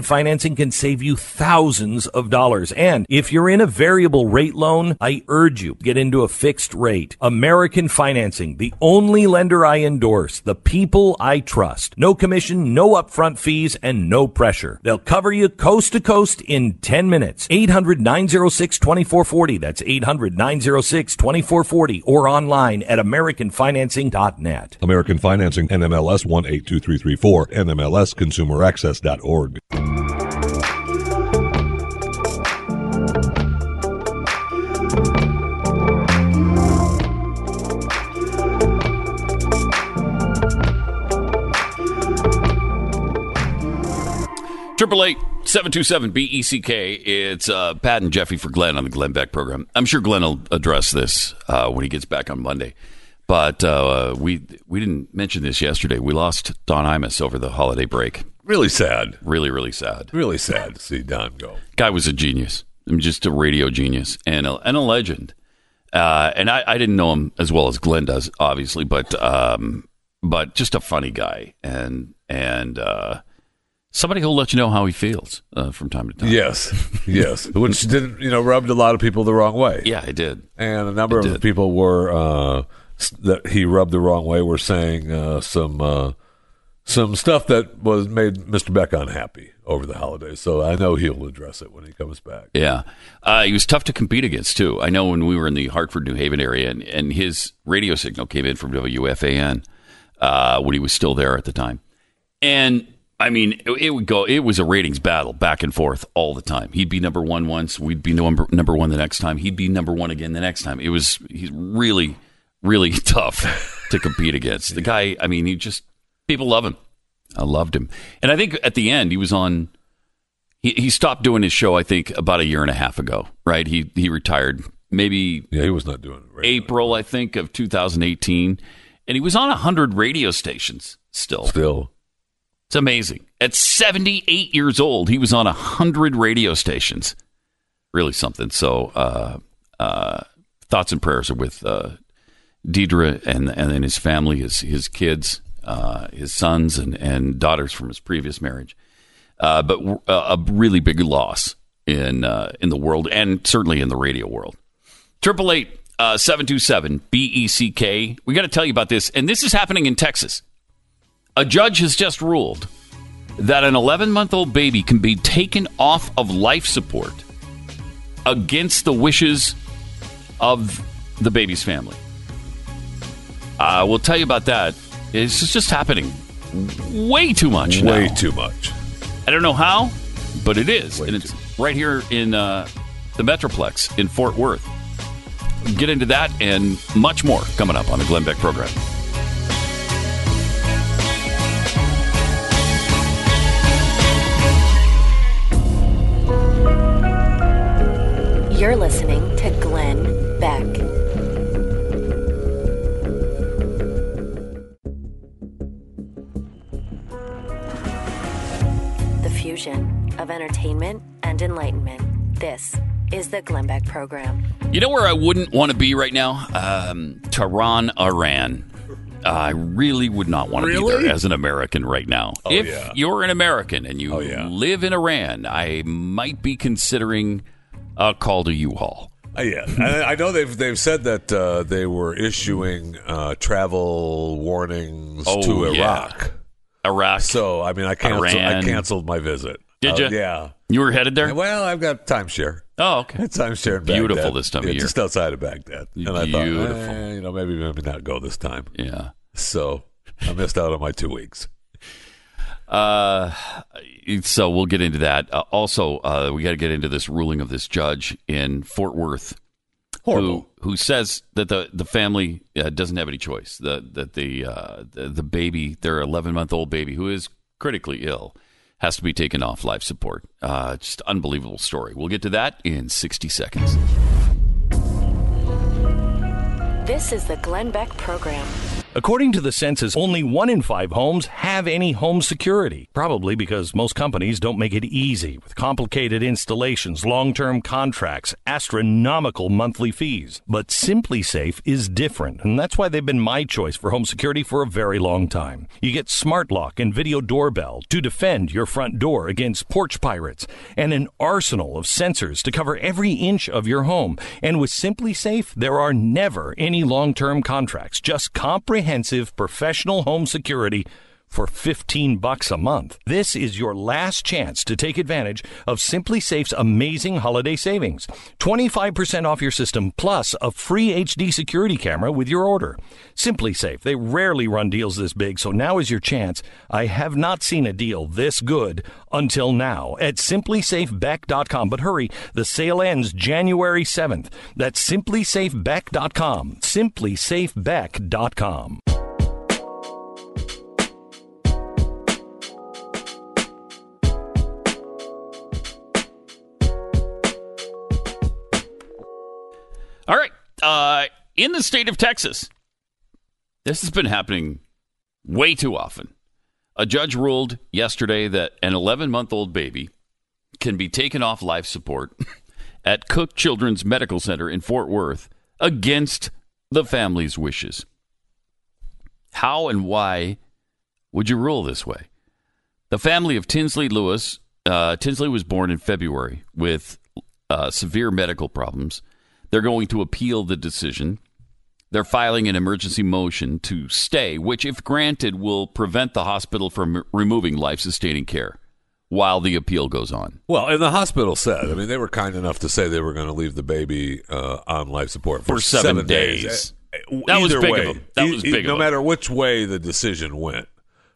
Financing can save you thousands of dollars. And if you're in a variable rate loan, I urge you get into a fixed rate. American Financing, the only lender I endorse, the people I trust. No commission, no upfront fees, and no pressure. They'll cover you coast to coast in 10 minutes. 800 906 2440. That's 800 906 2440 or online at AmericanFinancing.net. American Financing, NMLS 182334, NMLSConsumerAccess.org. Triple eight seven two seven B E C K. It's uh, Pat and Jeffy for Glenn on the Glenn Beck program. I'm sure Glenn will address this uh, when he gets back on Monday. But uh, we we didn't mention this yesterday. We lost Don Imus over the holiday break. Really sad. Really, really sad. Really sad to see Don go. Guy was a genius. I mean, just a radio genius and a, and a legend. Uh, and I, I didn't know him as well as Glenn does, obviously, but um, but just a funny guy and and uh, somebody who'll let you know how he feels uh, from time to time. Yes, <laughs> yes. Which didn't, you know, rubbed a lot of people the wrong way. Yeah, I did. And a number It of did. people were uh, that he rubbed the wrong way were saying uh, some uh, some stuff that was made Mr. Beck unhappy over the holidays. So I know he'll address it when he comes back. Yeah. Uh, he was tough to compete against, too. I know when we were in the Hartford, New Haven area, and, and his radio signal came in from WFAN uh, when he was still there at the time. And, I mean, it, it would go, it was a ratings battle back and forth all the time. He'd be number one once, we'd be number, number one the next time, he'd be number one again the next time. It was, he's really, really <laughs> tough to compete against. The guy, I mean, he just, people love him. I loved him. And I think at the end, he was on he, he stopped doing his show, I think, about a year and a half ago, right? He he retired maybe Yeah, he was not doing it right. April, I think, of 2018. And he was on 100 radio stations still. Still. It's amazing. At 78 years old, he was on 100 radio stations. Really something. So, uh, uh, thoughts and prayers are with uh, Deirdre and and then his family, his his kids, uh, his sons and, and daughters from his previous marriage. Uh, but uh, a really big loss in uh, in the world and certainly in the radio world. Triple eight seven two seven B E C K. We got to tell you about this, and this is happening in Texas. A judge has just ruled that an 11 month old baby can be taken off of life support against the wishes of the baby's family. Uh, we'll tell you about that. It's just happening way too much Way now. too much. I don't know how, but it is. Way and it's right here in uh, the Metroplex in Fort Worth. Get into that and much more coming up on the Glenn Beck program. You're listening to Glenn Beck. Fusion of entertainment and enlightenment. This is the Glenn Beck program. You know where I wouldn't want to be right now? Um, Tehran, Iran. I really would not want to be there as an American right now. Oh, if yeah. you're an American and you Oh, yeah. live in Iran, I might be considering a call to U-Haul. Uh, yeah, I, I know they've they've said that uh, they were issuing uh, travel warnings Oh, to yeah. Iraq. So I mean, I canceled. I canceled my visit. Did Uh. Yeah. you were headed there? Well, I've got timeshare. Oh, okay. <laughs> Timeshare in Beautiful Baghdad. this time of Yeah, year. just outside of Baghdad. And I thought, eh, you know, maybe maybe not go this time. Yeah. So I missed out on my two weeks. Uh, so we'll get into that. Uh, also, uh, we got to get into this ruling of this judge in Fort Worth, Horrible. who who says that the the family uh, doesn't have any choice. The that the, uh, the the baby, their 11 month old baby, who is critically ill, has to be taken off life support. Uh, just unbelievable story. We'll get to that in 60 seconds. This is the Glenn Beck program. According to the census, only one in five homes have any home security. Probably because most companies don't make it easy with complicated installations, long term contracts, astronomical monthly fees. But SimpliSafe is different, and that's why they've been my choice for home security for a very long time. You get smart lock and video doorbell to defend your front door against porch pirates, and an arsenal of sensors to cover every inch of your home. And with SimpliSafe, there are never any long term contracts, just comprehensive professional home security for 15 bucks a month. This is your last chance to take advantage of SimpliSafe's amazing holiday savings. 25% off your system plus a free HD security camera with your order. SimpliSafe, they rarely run deals this big, so now is your chance. I have not seen a deal this good until now at simplisafebeck.com. But hurry, the sale ends January 7th. That's simplisafebeck.com. simplisafebeck.com. All right. Uh, in the state of Texas, this has been happening way too often. A judge ruled yesterday that an 11 month old baby can be taken off life support <laughs> at Cook Children's Medical Center in Fort Worth against the family's wishes. How and why would you rule this way? The family of Tinslee Lewis, uh, Tinslee was born in February with uh, severe medical problems. They're going to appeal the decision. They're filing an emergency motion to stay, which, if granted, will prevent the hospital from removing life sustaining care while the appeal goes on. Well, and the hospital said, I mean, they were kind enough to say they were going to leave the baby uh, on life support for, For seven days. Uh, That was either big of way, them. That e- was big of No matter which way the decision went,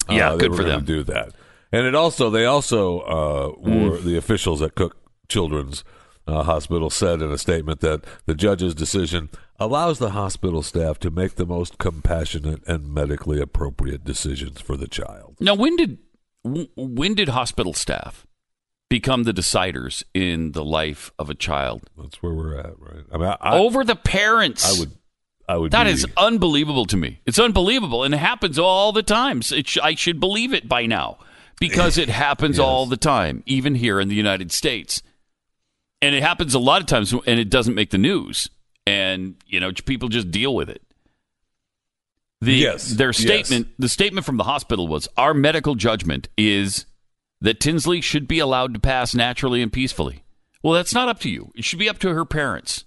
uh, Yeah, they good for them. Do that, and it also they also uh, Mm. were the officials at Cook Children's uh, Hospital said in a statement that the judge's decision allows the hospital staff to make the most compassionate and medically appropriate decisions for the child. Now, when did w- when did hospital staff become the deciders in the life of a child That's where we're at, right? I mean, I, over the parents? I would, I would. That be, is unbelievable to me. It's unbelievable, and it happens all the time. It sh- I should believe it by now because <laughs> it happens Yes. all the time, even here in the United States. And it happens a lot of times, and it doesn't make the news. And you know, people just deal with it. The, Yes, their yes. statement, the statement from the hospital was, "Our medical judgment is that Tinslee should be allowed to pass naturally and peacefully." Well, that's not up to you. It should be up to her parents.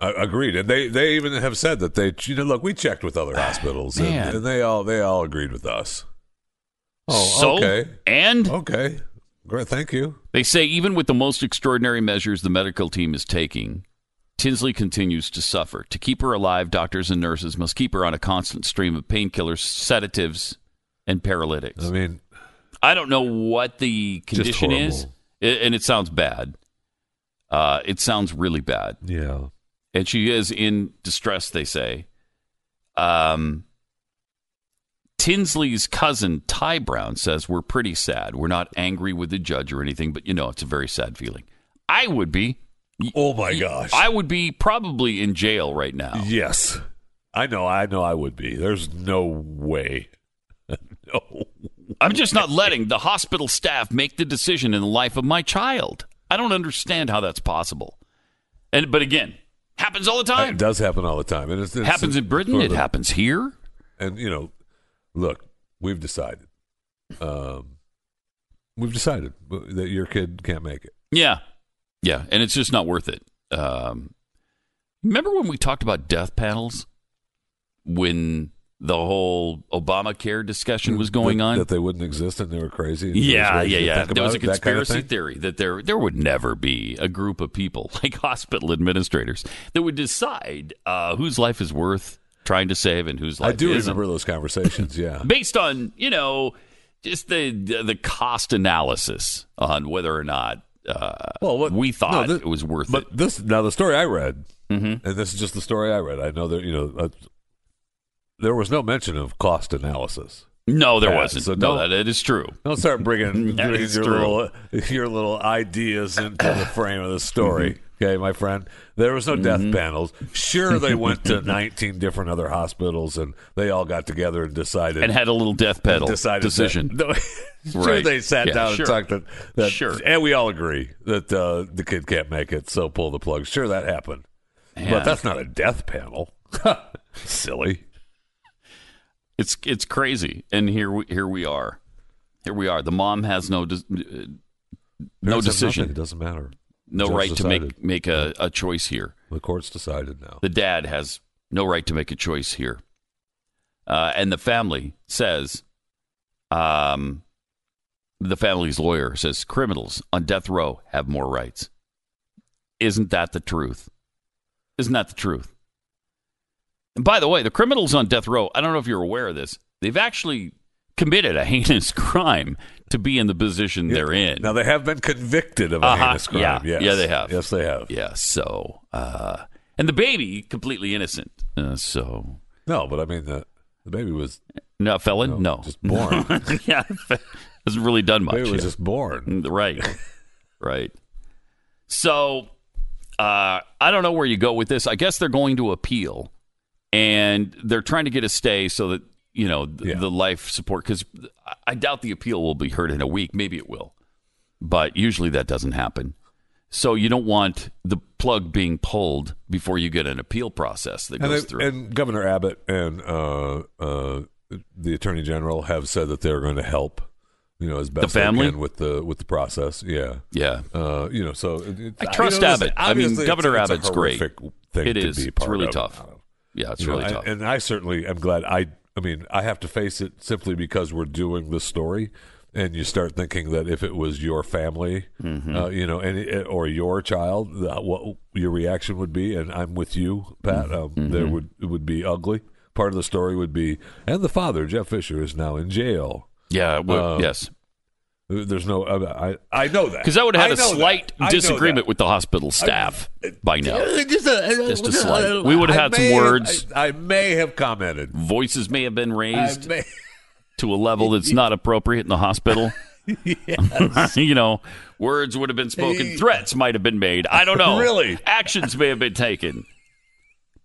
Uh, agreed, and they they even have said that they you know look we checked with other hospitals and, and they all they all agreed with us. Oh, so, okay. And Okay. Great. Thank you. they say even with the most extraordinary measures the medical team is taking, Tinslee continues to suffer. To keep her alive, doctors and nurses must keep her on a constant stream of painkillers, sedatives, and paralytics. I mean, I don't know what the condition is, and it sounds bad. Uh, it sounds really bad, yeah. and she is in distress. They say. Um, Tinslee's cousin Ty Brown says we're pretty sad. We're not angry with the judge or anything, but you know it's a very sad feeling. I would be. Oh my gosh. I would be probably in jail right now. yes. I know. I know. I would be. There's no way. <laughs> no. I'm just not letting the hospital staff make the decision in the life of my child. I don't understand how that's possible. And but again, happens all the uh, time. It does happen all the time. It's happens in Britain. It happens here. And you know, look, we've decided. Um, we've decided that your kid can't make it. Yeah, yeah, and it's just not worth it. Um, remember when we talked about death panels when the whole Obamacare discussion was going that, on? That they wouldn't exist and they were crazy. Yeah, yeah, yeah. There was a that kind of conspiracy theory that there there would never be a group of people <laughs> like hospital administrators that would decide uh, whose life is worth trying to save and whose life I do isn't, remember those conversations. Yeah. <laughs> based on you know just the the cost analysis on whether or not uh, Well, what- we thought no, this- it was worth But it. this now the story I read, Mm-hmm. and this is just the story I read. I know that you know uh, there was no mention of cost analysis. No, there Yeah, wasn't. so no, that it is true. Don't start bringing, <laughs> is your little your little ideas into the frame of the story. Mm-hmm. Okay, my friend. There was no death panels. Sure, they went to <laughs> 19 different other hospitals and they all got together and decided And had a little death pedal decided decision. <laughs> That, sure, Right. they sat Yeah, down sure. and talked that, that. Sure. and we all agree that uh, the kid can't make it, so pull the plug. Sure, that happened, Yeah. but that's not a death panel. <laughs> Silly. It's it's crazy, and here we here we are. Here we are. The mom has no de- uh, no Parents decision, It doesn't matter. No right to make make a, a choice here. The court's decided now. The dad has no right to make a choice here, uh, and the family says, um, the family's lawyer says criminals on death row have more rights. Isn't that the truth? Isn't that the truth? And by the way, the criminals on death row, I don't know if you're aware of this, they've actually committed a heinous <laughs> crime to be in the position they're in. Now they have been convicted of a Uh-huh. heinous crime. Yeah. Yes. Yeah, they have. Yes, they have. yeah, so, uh, and the baby, completely innocent. Uh, so, No, but I mean the the baby was no, felon? No. just born. <laughs> yeah, hasn't really done much. baby was yet. just born. Mm, Right. right. So uh, I don't know where you go with this. I guess they're going to appeal, and they're trying to get a stay so that you know th- Yeah. the life support. Because I doubt the appeal will be heard in a week. Maybe it will, but usually that doesn't happen. So you don't want the plug being pulled before you get an appeal process that And, goes they- through. and Governor Abbott and uh, uh, the Attorney General have said that they're going to help. You know, as best the family? they can with the with the process. Yeah. yeah. Uh, you know, so it, it- I trust you know, Abbott. I mean, Governor it's, it's Abbott's great. Thing It is. It's really of. tough. Yeah, it's You really and- tough. And I certainly am glad. I I mean, I have to face it simply because we're doing this story, and you start thinking that if it was your family, Mm-hmm. uh, you know, and or your child, what your reaction would be. And I'm with you, Pat. Um, Mm-hmm. There would it would be ugly. Part of the story would be, and the father, Jeff Fisher, is now in jail. yeah. Well, uh, yes. There's no. Uh, I I know that Because I would have had a know that. slight disagreement with the hospital staff by now. <laughs> Just a, Just a <laughs> slight. We would have had some have- words. I, I may have commented. Voices may have been raised may, <laughs> to a level that's not appropriate in the hospital. you know, words would have been spoken, threats might have been made. I don't know. Really? Actions may have been taken.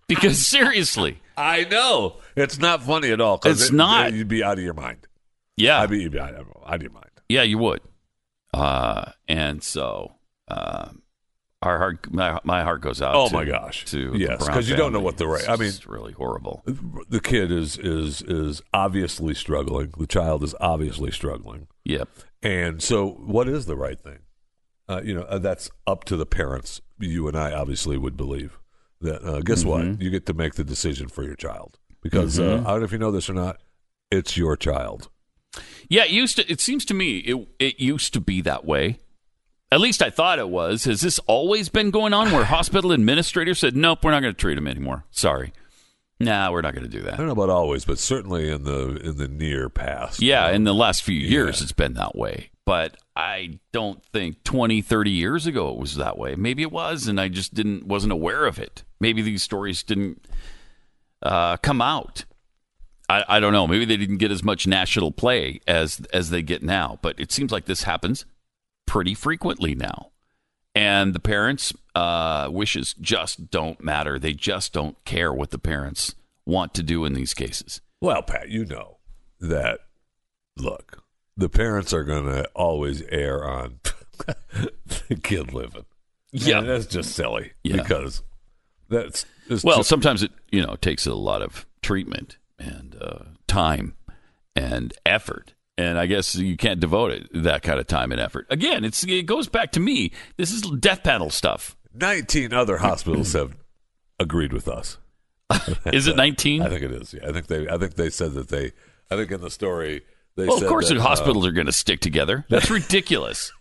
Because seriously, I know it's not funny at all. It's it- not. You'd be out of your mind. yeah, I'd be, you'd be out of your mind. Yeah, you would. Uh, and so, uh, our heart, my, my heart goes out. Oh, to- my gosh. to Yes, Brown 'cause you don't know what the right- It's I mean- just really horrible. The kid is is is obviously struggling. The child is obviously struggling. Yep. And so, what is the right thing? Uh, you know, uh, that's up to the parents. You and I obviously would believe that. Uh, guess Mm-hmm. what? You get to make the decision for your child because uh, I don't know if you know this or not. It's your child. Yeah, it used to. It seems to me it it used to be that way. At least I thought it was. Has this always been going on where hospital administrators said, "Nope, we're not going to treat him anymore. Sorry, nah, we're not going to do that. I don't know about always, but certainly in the in the near past. Yeah, in the last few years, Yeah. it's been that way. But I don't think 20, 30 years ago it was that way. Maybe it was, and I just didn't wasn't aware of it. Maybe these stories didn't uh, come out. I, I don't know. Maybe they didn't get as much national play as as they get now. But it seems like this happens pretty frequently now. And the parents' uh, wishes just don't matter. They just don't care what the parents want to do in these cases. Well, Pat, you know that. Look, the parents are going to always err on <laughs> the kid living. Yeah. And that's just silly Yeah. because that's Well, just- sometimes it you know takes a lot of treatment and uh, time and effort, and I guess you can't devote it that kind of time and effort. Again, it's it goes back to me. This is death panel stuff. 19 other hospitals have agreed with us. <laughs> Is it nineteen? <laughs> I think it is. Yeah, I think they. I think they said that they. I think in the story they Well, said of course, that, the uh, hospitals are going to stick together. That's <laughs> ridiculous.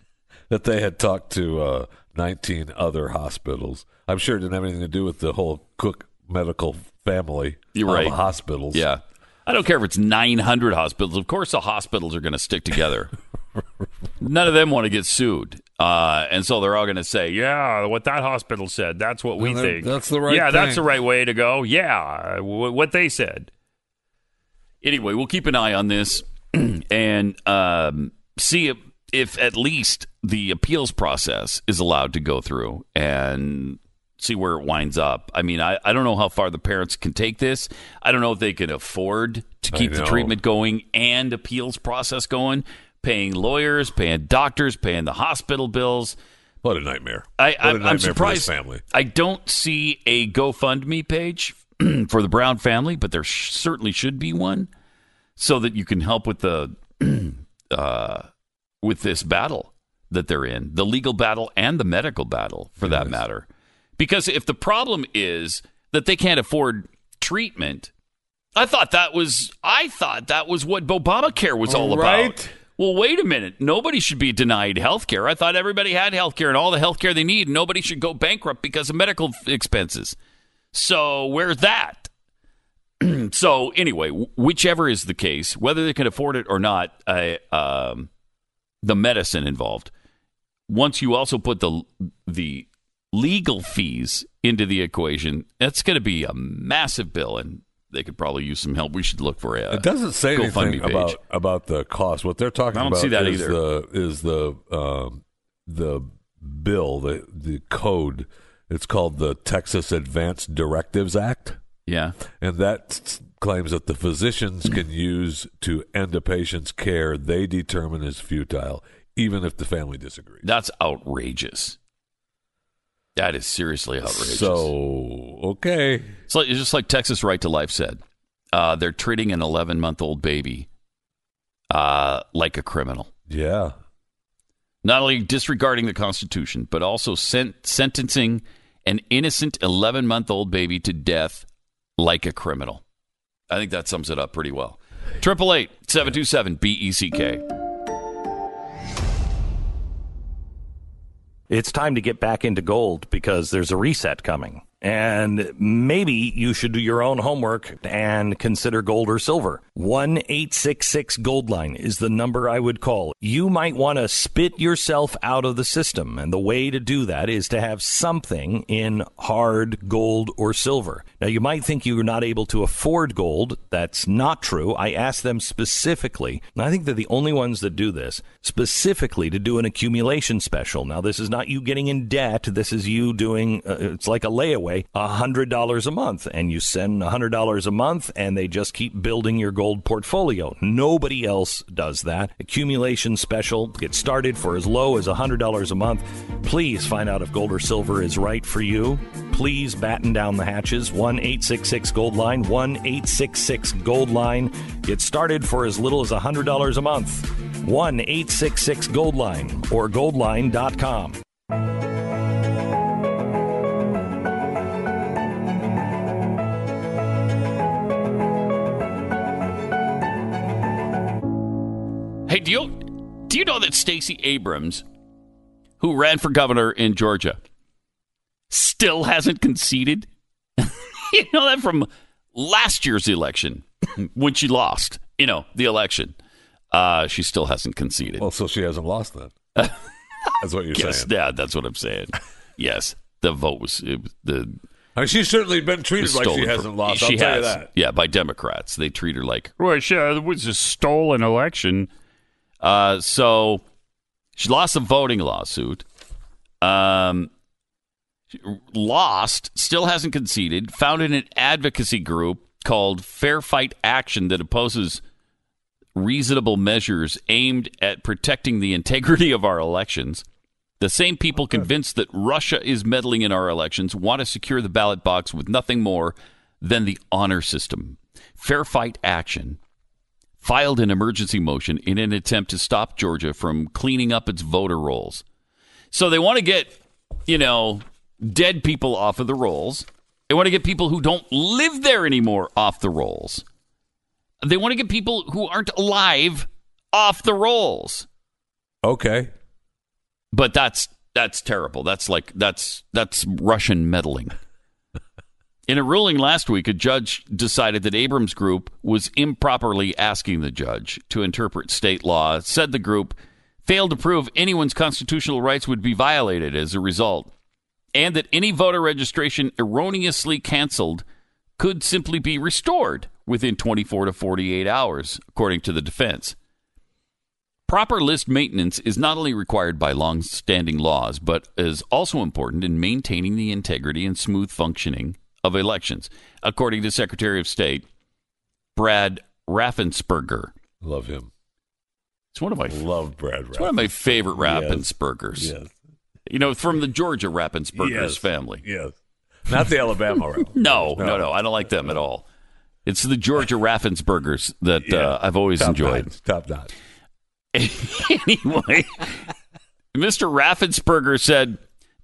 that they had talked to uh, 19 other hospitals. I'm sure it didn't have anything to do with the whole Cook medical family You're of right. hospitals. Yeah. I don't care if it's 900 hospitals. Of course, the hospitals are going to stick together. <laughs> None of them want to get sued. Uh, and so they're all going to say, yeah, what that hospital said, that's what we think. that's the right Yeah, that's the right way to go. Yeah, w- what they said. Anyway, we'll keep an eye on this <clears throat> and um, see if, if at least the appeals process is allowed to go through and see where it winds up. I mean, I, I don't know how far the parents can take this. I don't know if they can afford to keep the treatment going and appeals process going, paying lawyers, paying doctors, paying the hospital bills. What a nightmare! I, what a nightmare I'm surprised. family. I don't see a GoFundMe page <clears throat> for the Brown family, but there sh- certainly should be one so that you can help with the <clears throat> uh, with this battle that they're in, the legal battle and the medical battle, for that matter. Because if the problem is that they can't afford treatment, I thought that was I thought that was what Obamacare was all about. Right. Well, wait a minute. Nobody should be denied health care. I thought everybody had health care and all the health care they need. Nobody should go bankrupt because of medical expenses. So, where's that? <clears throat> so, anyway, whichever is the case, whether they can afford it or not, uh, um, the medicine involved. Once you also put the the legal fees into the equation, that's going to be a massive bill, and they could probably use some help. We should look for a. It doesn't say GoFundMe anything page. about about the cost. What they're talking I don't about see that is either. the is the um, the bill, the the code. It's called the Texas Advanced Directives Act, Yeah. and that claims that the physicians can use to end a patient's care they determine is futile, even if the family disagrees. That's outrageous. That is seriously outrageous. So okay, it's, like, it's just like Texas Right to Life said. Uh, they're treating an 11 month old baby uh, like a criminal. yeah, Not only disregarding the Constitution, but also sen- sentencing an innocent 11 month old baby to death like a criminal. I think that sums it up pretty well. Triple eight seven It's time to get back into gold because there's a reset coming. And maybe you should do your own homework and consider gold or silver. 1 866 Gold Line is the number I would call. You might want to spit yourself out of the system. And the way to do that is to have something in hard gold or silver. Now, you might think you're not able to afford gold. That's not true. I asked them specifically, and I think they're the only ones that do this, specifically to do an accumulation special. Now, this is not you getting in debt. This is you doing, uh, it's like a layaway, $100 a month. And you send $100 a month, and they just keep building your gold portfolio. Nobody else does that. Accumulation special, get started for as low as $100 a month. Please find out if gold or silver is right for you. Please batten down the hatches. 1 866 Gold Line, 1 866 Gold Line. Get started for as little as $100 a month. 1 866 Gold Line or goldline.com. Do you do you know that Stacey Abrams, who ran for governor in Georgia, still hasn't conceded? <laughs> you know that from last year's election when she lost, you know, the election. Uh, she still hasn't conceded. Well, so she hasn't lost then. <laughs> That's what you're yes, saying. yeah, that's what I'm saying. yes, the vote was it, the I mean, she's certainly been treated like she hasn't from- lost. She I'll tell has, you that. yeah, by Democrats. They treat her like, well, sure, it was a stolen election. Uh, so she lost a voting lawsuit. Um, lost, still hasn't conceded. Founded an advocacy group called Fair Fight Action that opposes reasonable measures aimed at protecting the integrity of our elections. The same people convinced that Russia is meddling in our elections want to secure the ballot box with nothing more than the honor system. Fair Fight Action filed an emergency motion in an attempt to stop Georgia from cleaning up its voter rolls. So they want to get, you know, dead people off of the rolls. They want to get people who don't live there anymore off the rolls. They want to get people who aren't alive off the rolls. Okay. But that's that's terrible. That's like that's that's Russian meddling. In a ruling last week, a judge decided that Abrams Group was improperly asking the judge to interpret state law. Said the group failed to prove anyone's constitutional rights would be violated as a result, and that any voter registration erroneously canceled could simply be restored within 24 to 48 hours, according to the defense. Proper list maintenance is not only required by long standing laws, but is also important in maintaining the integrity and smooth functioning of elections, according to Secretary of State Brad Raffensperger. Love him. It's one of my Love Brad. it's one of my favorite Raffenspergers. Yes. You know, from the Georgia Raffenspergers Yes. family. Yes. Not the Alabama <laughs> Raffenspergers. No, no, no, I don't like them at all. It's the Georgia <laughs> Raffenspergers that uh, I've always Top enjoyed. notch, Top notch. <laughs> anyway, Mr. Raffensperger said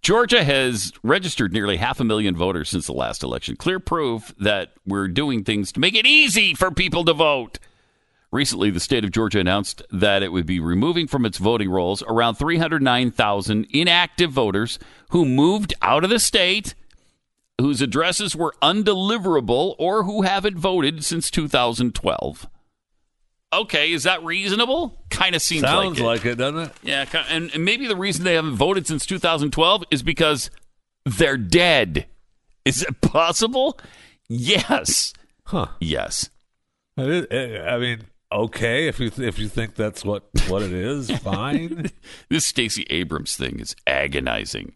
Georgia has registered nearly half a million voters since the last election. Clear proof that we're doing things to make it easy for people to vote. Recently, the state of Georgia announced that it would be removing from its voting rolls around 309,000 inactive voters who moved out of the state, whose addresses were undeliverable, or who haven't voted since 2012. Okay, is that reasonable? Kind of seems Sounds like it. like it, doesn't it? Yeah, and, and maybe the reason they haven't voted since 2012 is because they're dead. Is it possible? Yes. Huh. Yes. Eh, I mean, okay, if you if you think that's what what it is, <laughs> fine. This Stacey Abrams thing is agonizing.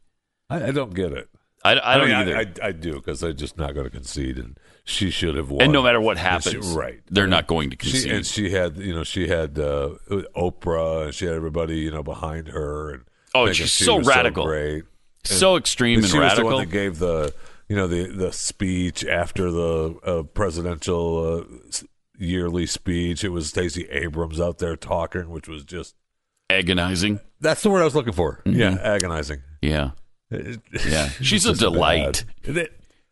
I, I don't get it. I, I don't mean, either. I, I, I do because they're just not going to concede, and she should have won. and no matter what And she- happens, right? they're mean, not going to concede. She, and she had, you know, she had uh, Oprah, and she had everybody, you know, behind her, and Oh, she's she so radical. great, so extreme and radical. she was the one that gave the, you know, the the speech after the uh, presidential uh, yearly speech. It was Stacey Abrams out there talking, which was just agonizing. that's the word I was looking for. Mm-hmm. Yeah, agonizing. Yeah. Yeah. <laughs> She's a delight.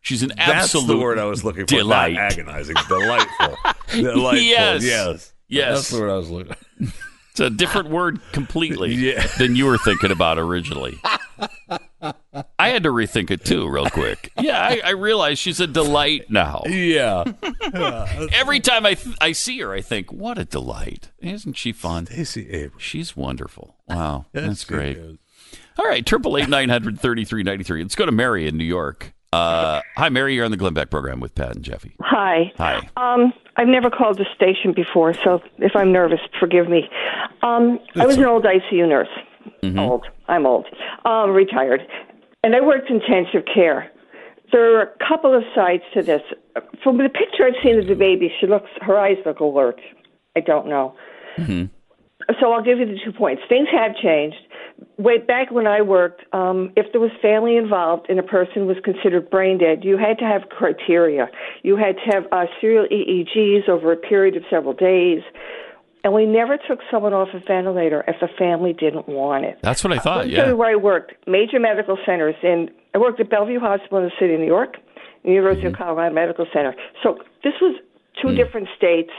She's an That's absolute the word I was looking for. delight. Not agonizing. Delightful. <laughs> Delightful. Yes. Yes. Yes. That's the word I was looking <laughs> It's a different word completely <laughs> Yeah. than you were thinking about originally. I had to rethink it too, real quick. Yeah, I, I realize she's a delight now. Yeah. Every time I th- I see her, I think, "What a delight! Isn't she fun? Stacey Abrams. She's wonderful. Wow, Yes, that's she great." is. All right, triple eight nine hundred thirty three ninety three. Let's go to Mary in New York. Uh, hi, Mary. You're on the Glenn Beck program with Pat and Jeffy. Hi. Hi. Um, I've never called the station before, so if I'm nervous, forgive me. Um, I was an old ICU nurse. Old. I'm old. Um, retired. And I worked in intensive care. There are a couple of sides to this. From the picture I've seen of the baby, she looks, her eyes look alert. I don't know. So I'll give you the two points. Things have changed. Way back when I worked, um, if there was family involved and a person was considered brain dead, you had to have criteria. You had to have uh, serial EEGs over a period of several days. And we never took someone off a ventilator if the family didn't want it. That's what I thought. Me Yeah. where I worked. Major medical centers. And I worked at Bellevue Hospital in the city of New York, University Mm-hmm. of Colorado Medical Center. So this was two Mm. different states.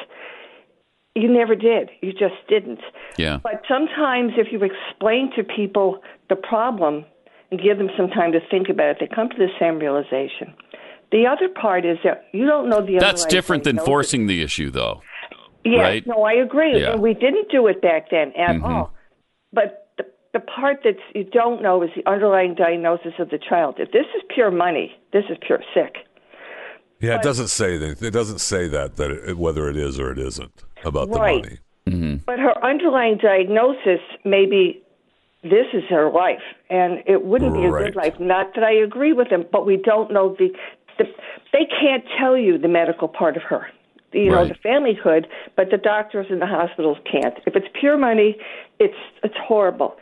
You never did. You just didn't. Yeah. But sometimes, if you explain to people the problem and give them some time to think about it, they come to the same realization. The other part is that you don't know the. That's underlying different than diagnosis. forcing the issue, though. Yes, right? no, I agree. Yeah. And we didn't do it back then at Mhm. all. But the, the part that you don't know is the underlying diagnosis of the child. If this is pure money, this is pure sick. Yeah, it doesn't say that. It doesn't say that that it, whether it is or it isn't about Right. the money. Mm-hmm. But her underlying diagnosis maybe this is her life, and it wouldn't be a good life. Not that I agree with them, but we don't know the, the they can't tell you the medical part of her. You know, Right. the family could, but the doctors and the hospitals can't. If it's pure money, it's it's horrible.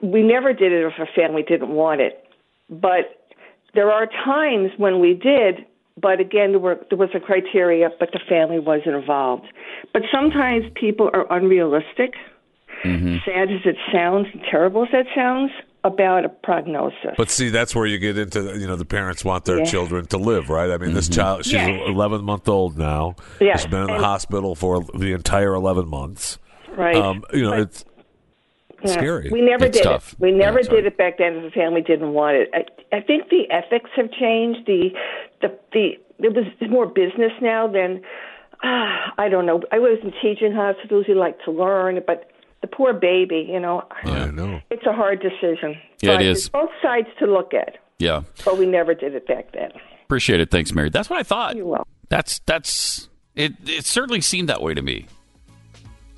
We never did it if a family didn't want it, but there are times when we did. But again, there, were, there was a criteria, but the family wasn't involved. But sometimes people are unrealistic sad as it sounds, and terrible as that sounds, about a prognosis. But see, that's where you get into you know the parents want their Yeah. children to live, right? I mean, this child she's Yeah. 11 month old now. Yeah, she's been in the and- hospital for the entire 11 months. right. Um, you know, But- it's Yeah. scary. We never It's did tough. it. We never it's did it back then if the family didn't want it. I, I think the ethics have changed. The the the it was more business now than ah, I don't know. I was in teaching hospitals. You like to learn, but the poor baby, you know, I know. it's a hard decision. Yeah, it But is. Both sides to look at, Yeah. but we never did it back then. Appreciate it. Thanks, Mary. That's what I thought. You will. That's that's it. It certainly seemed that way to me.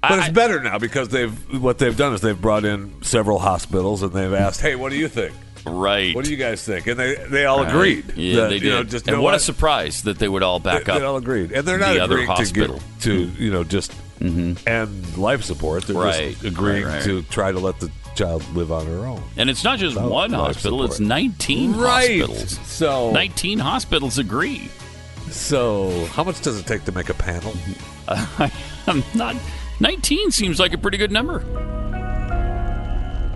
But I- it's better now because they've what they've done is they've brought in several hospitals and they've asked, "Hey, what do you think? Right. What do you guys think?" And they they all Right. agreed. Yeah, that, they you know, just and know what a surprise that they would all back they, up. they all agreed, and they're not the other agreeing to hospital. get to mm-hmm. you know just mm-hmm. end life support. They're Right. just agreeing Right, right. to try to let the child live on her own. And it's not just Without one hospital; support. it's nineteen Right. hospitals. So Nineteen hospitals agree. so how much does it take to make a panel? <laughs> I'm not. Nineteen seems like a pretty good number.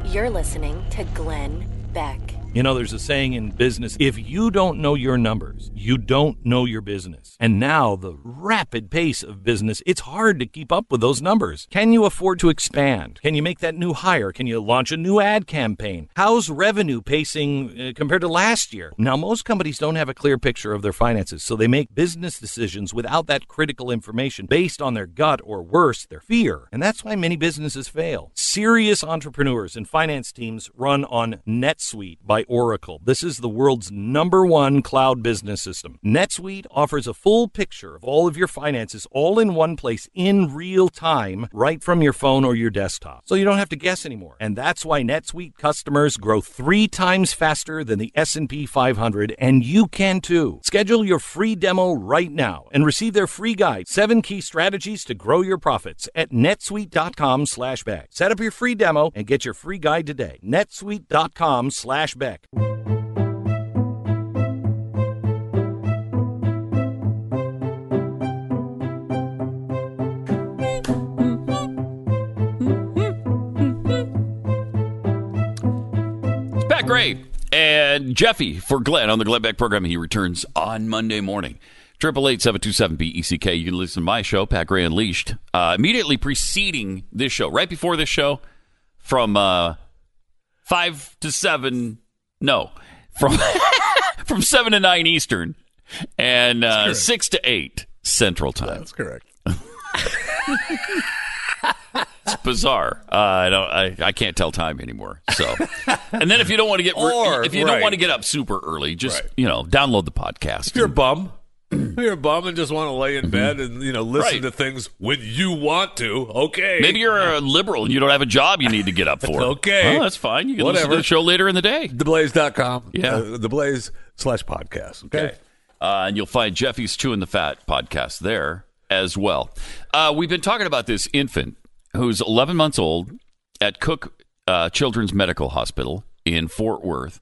You're listening to Glenn Beck. You know, there's a saying in business if you don't know your numbers, you don't know your business. And now, the rapid pace of business, it's hard to keep up with those numbers. Can you afford to expand? Can you make that new hire? Can you launch a new ad campaign? How's revenue pacing uh, compared to last year? Now, most companies don't have a clear picture of their finances, so they make business decisions without that critical information based on their gut or worse, their fear. And that's why many businesses fail. Serious entrepreneurs and finance teams run on NetSuite by Oracle. This is the world's number one cloud business system. NetSuite offers a full picture of all of your finances all in one place in real time right from your phone or your desktop. So you don't have to guess anymore. And that's why NetSuite customers grow 3 times faster than the S&P 500 and you can too. Schedule your free demo right now and receive their free guide, 7 key strategies to grow your profits at netsuite.com/beck. Set up your free demo and get your free guide today. netsuite.com/beck. It's Pat Gray and Jeffy for Glenn on the Glenn Beck program. He returns on Monday morning. Triple eight seven two seven BECK. You can listen to my show, Pat Gray Unleashed, uh, immediately preceding this show, right before this show, from uh, five to seven. No, from <laughs> from seven to nine Eastern, and uh, six to eight Central Time. That's correct. <laughs> It's bizarre. Uh, I don't. I, I can't tell time anymore. So, and then if you don't want to get <laughs> Or, if you don't want to get up super early, just Right. you know download the podcast. If you're a bum, <laughs> you're a bum and just want to lay in bed and you know listen Mm-hmm. Right. to things when you want to. Okay, Maybe you're a liberal and you don't have a job you need to get up <laughs> for. Okay. well, that's fine. You can listen to the show later in the day. theblaze.com. Yeah. uh, the Blaze slash podcast. Okay. Okay. Uh, and you'll find Jeffy's Chewing the Fat podcast there as well. Uh, we've been talking about this infant who's 11 months old at Cook uh, Children's Medical Hospital in Fort Worth.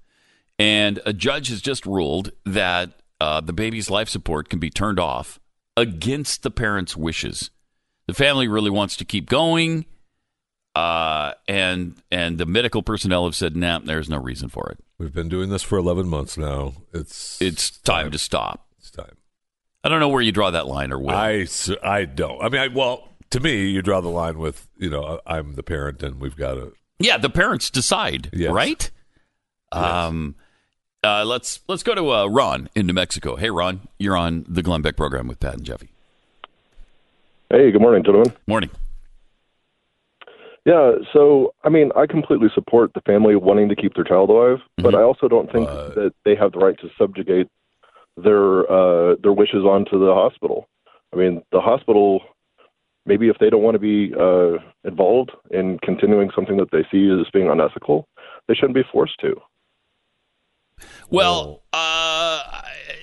And a judge has just ruled that uh, the baby's life support can be turned off against the parents' wishes. The family really wants to keep going. Uh, and and the medical personnel have said, nah, there's no reason for it. We've been doing this for 11 months now. It's It's time to stop. it's time. I don't know where you draw that line or when. I don't. I mean, I, well, to me, you draw the line with you know I'm the parent and we've got to. Yeah, the parents decide, Yes. right? Um, uh, let's let's go to uh, Ron in New Mexico. Hey, Ron, you're on the Glenn Beck program with Pat and Jeffy. Hey, good morning, gentlemen. Morning. Yeah, so I mean, I completely support the family wanting to keep their child alive, but I also don't think that they have the right to subjugate their uh, their wishes onto the hospital. I mean, the hospital maybe if they don't want to be uh, involved in continuing something that they see as being unethical, they shouldn't be forced to. Well, uh,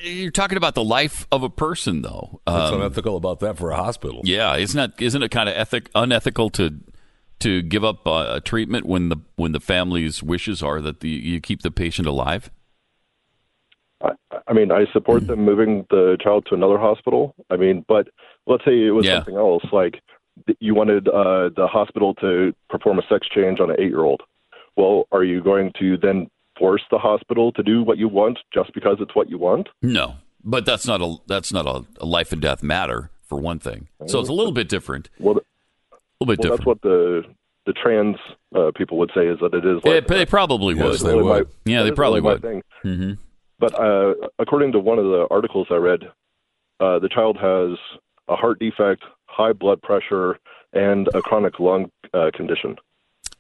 you're talking about the life of a person, though. What's Um, unethical about that for a hospital? Yeah, isn't that isn't it kind of ethic unethical to to give up uh, a treatment when the when the family's wishes are that the, you keep the patient alive? I, I mean, I support them moving the child to another hospital. I mean, but let's say it was Yeah. something else, like you wanted uh, the hospital to perform a sex change on an eight-year-old. Well, are you going to then force the hospital to do what you want just because it's what you want? No, but that's not a that's not a, a life and death matter for one thing. So it's a little bit different. <laughs> Well, a little bit well, different. that's what the the trans uh, people would say is that it is. Like, they probably would. is really my- yeah, they probably really would. thing. hmm But uh, according to one of the articles I read, uh, the child has a heart defect, high blood pressure, and a chronic lung uh, condition.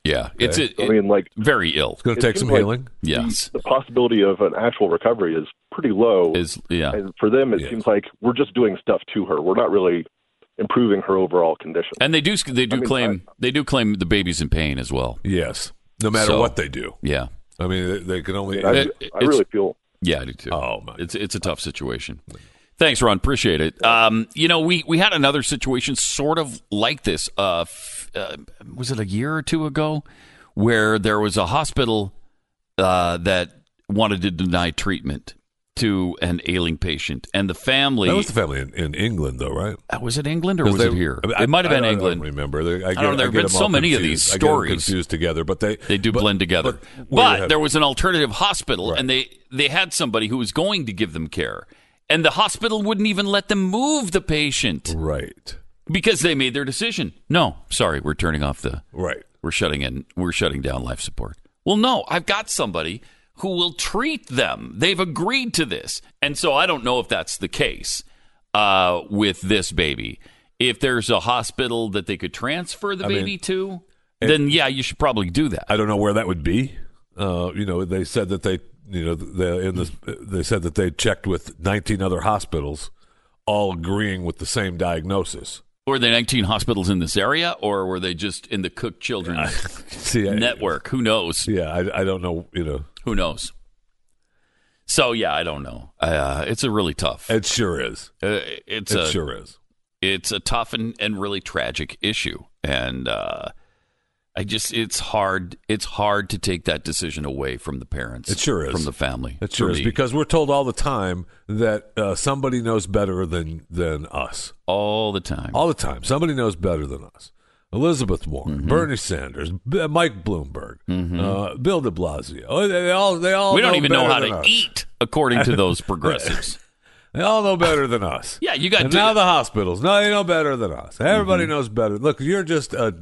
Yeah, it's Okay. a, I mean, like very ill. It's gonna take some healing. Yes, The possibility of an actual recovery is pretty low. Is yeah. And for them, it seems like we're just doing stuff to her. We're not really improving her overall condition. And they do they do I mean, claim they do claim the baby's in pain as well. Yes, no matter So- what they do. Yeah, I mean, they, they can only. I, It- I really feel. Yeah, I do too. Oh my! It's it's a tough situation. Thanks, Ron. Appreciate it. Um, you know, we we had another situation sort of like this. Uh, f- uh, was it a year or two ago, where there was a hospital uh, that wanted to deny treatment to an ailing patient, and the family. That was the family in, in England, though, right? Uh, was it England or was they- it here? I mean, it might have been I- I England. don't remember. They- I, I don't know. There have been so many of these I get them stories. confused together, but they They do but- blend together. But, But, there was an alternative hospital, and they they had somebody who was going to give them care, and the hospital wouldn't even let them move the patient, right? Because they made their decision. No, sorry, we're turning off the right. We're shutting in. We're shutting down life support. Well, no, I've got somebody who will treat them. They've agreed to this, and so I don't know if that's the case uh, with this baby. If there's a hospital that they could transfer the I mean, baby to, then yeah, you should probably do that. I don't know where that would be. Uh, you know, they said that they, you know, they in this, they said that they checked with 19 other hospitals, all agreeing with the same diagnosis. Were there 19 hospitals in this area, or were they just in the Cook Children's <laughs> See, I- network? Who knows? Yeah, I, I don't know. You know, Who knows? So yeah, I don't know. Uh, it's a really tough. it sure is. Uh, it's It a, sure is. It's a tough and, and really tragic issue, and uh, I just it's hard. It's hard to take that decision away from the parents. It sure is from the family. It sure is because we're told all the time that uh, somebody knows better than than us. all the time. All the time, somebody knows better than us. Elizabeth Warren, Mm-hmm. Bernie Sanders, B- Mike Bloomberg, uh, Bill De Blasio. Oh, They, they all they all we don't know even know how to us. eat, according to those <laughs> progressives. <laughs> They all know better than us. Yeah, you got and to- now the hospitals. No, they know better than us. Everybody Mm-hmm. knows better. Look, you're just a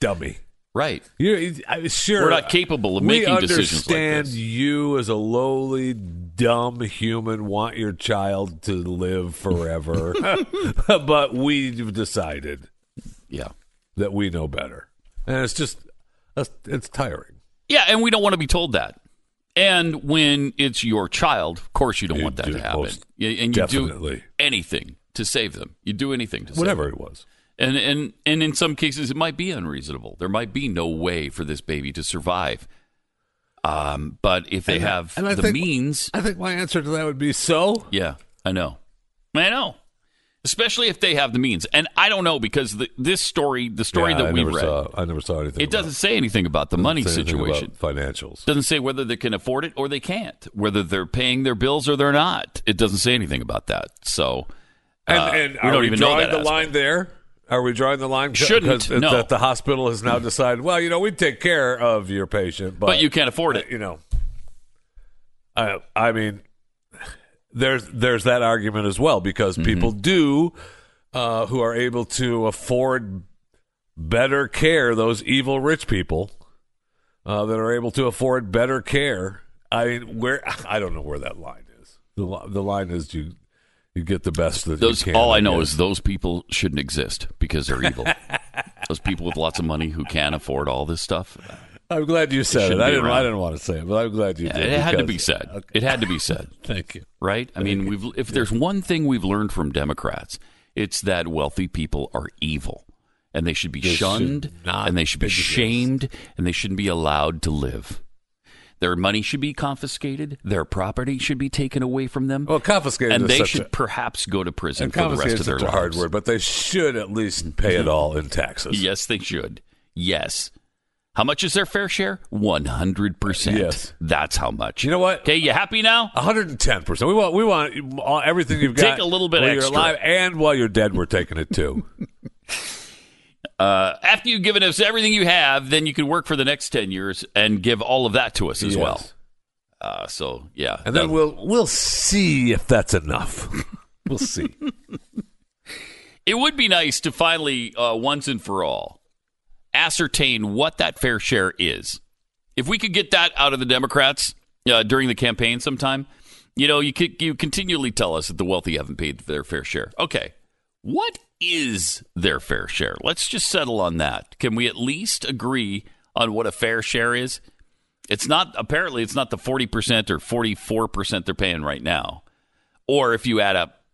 dummy. Right. You're I, sure We're not capable of making decisions like understand this. you as a lowly, dumb human want your child to live forever, <laughs> <laughs> but we've decided Yeah. that we know better, and it's just it's, it's tiring. Yeah, and we don't want to be told that. And when it's your child, of course you don't You want that do, to happen. and you definitely. do anything to save them. You do anything to Whatever save them. Whatever it was. And and and in some cases it might be unreasonable. There might be no way for this baby to survive. Um, but if they And have and the think- means, I think my answer to that would be so. yeah, I know, I know. Especially if they have the means, and I don't know because the, this story, the story Yeah, that I we read, saw. I never saw anything. it doesn't say anything about the money Doesn't say anything situation. financials. Doesn't say whether they can afford it or they can't. Whether they're paying their bills or they're not. It doesn't say anything about that. So And, uh, and we don't even know drawing that the aspect. line there? Are we drawing the line? Shouldn't, no. that the hospital has now decided. Well, you know, we take care of your patient, but, but you can't afford it. you know, I I mean, there's there's that argument as well because Mm-hmm. people do uh, who are able to afford better care, those evil rich people uh, that are able to afford better care. I mean, where I don't know where that line is. The the line is you you get the best that Those you can. all I know is those people shouldn't exist because they're evil. <laughs> those people with lots of money who can't afford all this stuff. Uh, I'm glad you said it. shouldn't I didn't. I didn't want to say it, but I'm glad you Yeah, did. it had to be said. It had to be said. <laughs> Thank you. Right? I mean, we've if there's one thing we've learned from Democrats, it's that wealthy people are evil and they should be They shunned not and they should be shamed and they shouldn't be allowed to live. Their money should be confiscated. Their property should be taken away from them. Well, confiscated and they should a- perhaps go to prison for the rest of their a hard lives. word, but they should at least pay it mm-hmm. all in taxes. Yes, they should. Yes. How much is their fair share? 100%. Yes. That's how much. You know what? Okay, you happy now? 110 percent. We want we want everything you've got. Take a little bit while extra. You're alive and while you're dead, we're taking it too. <laughs> Uh, after you've given us everything you have, then you can work for the next 10 years and give all of that to us as Yes. well. Uh, so, yeah. And then we'll we'll see if that's enough. <laughs> we'll see. it would be nice to finally, uh, once and for all, ascertain what that fair share is. If we could get that out of the Democrats uh, during the campaign sometime, you know, you could, you continually tell us that the wealthy haven't paid their fair share. Okay, what is their fair share? Let's just settle on that. Can we at least agree on what a fair share is? It's not apparently it's not the forty percent or forty four percent they're paying right now, or if you add up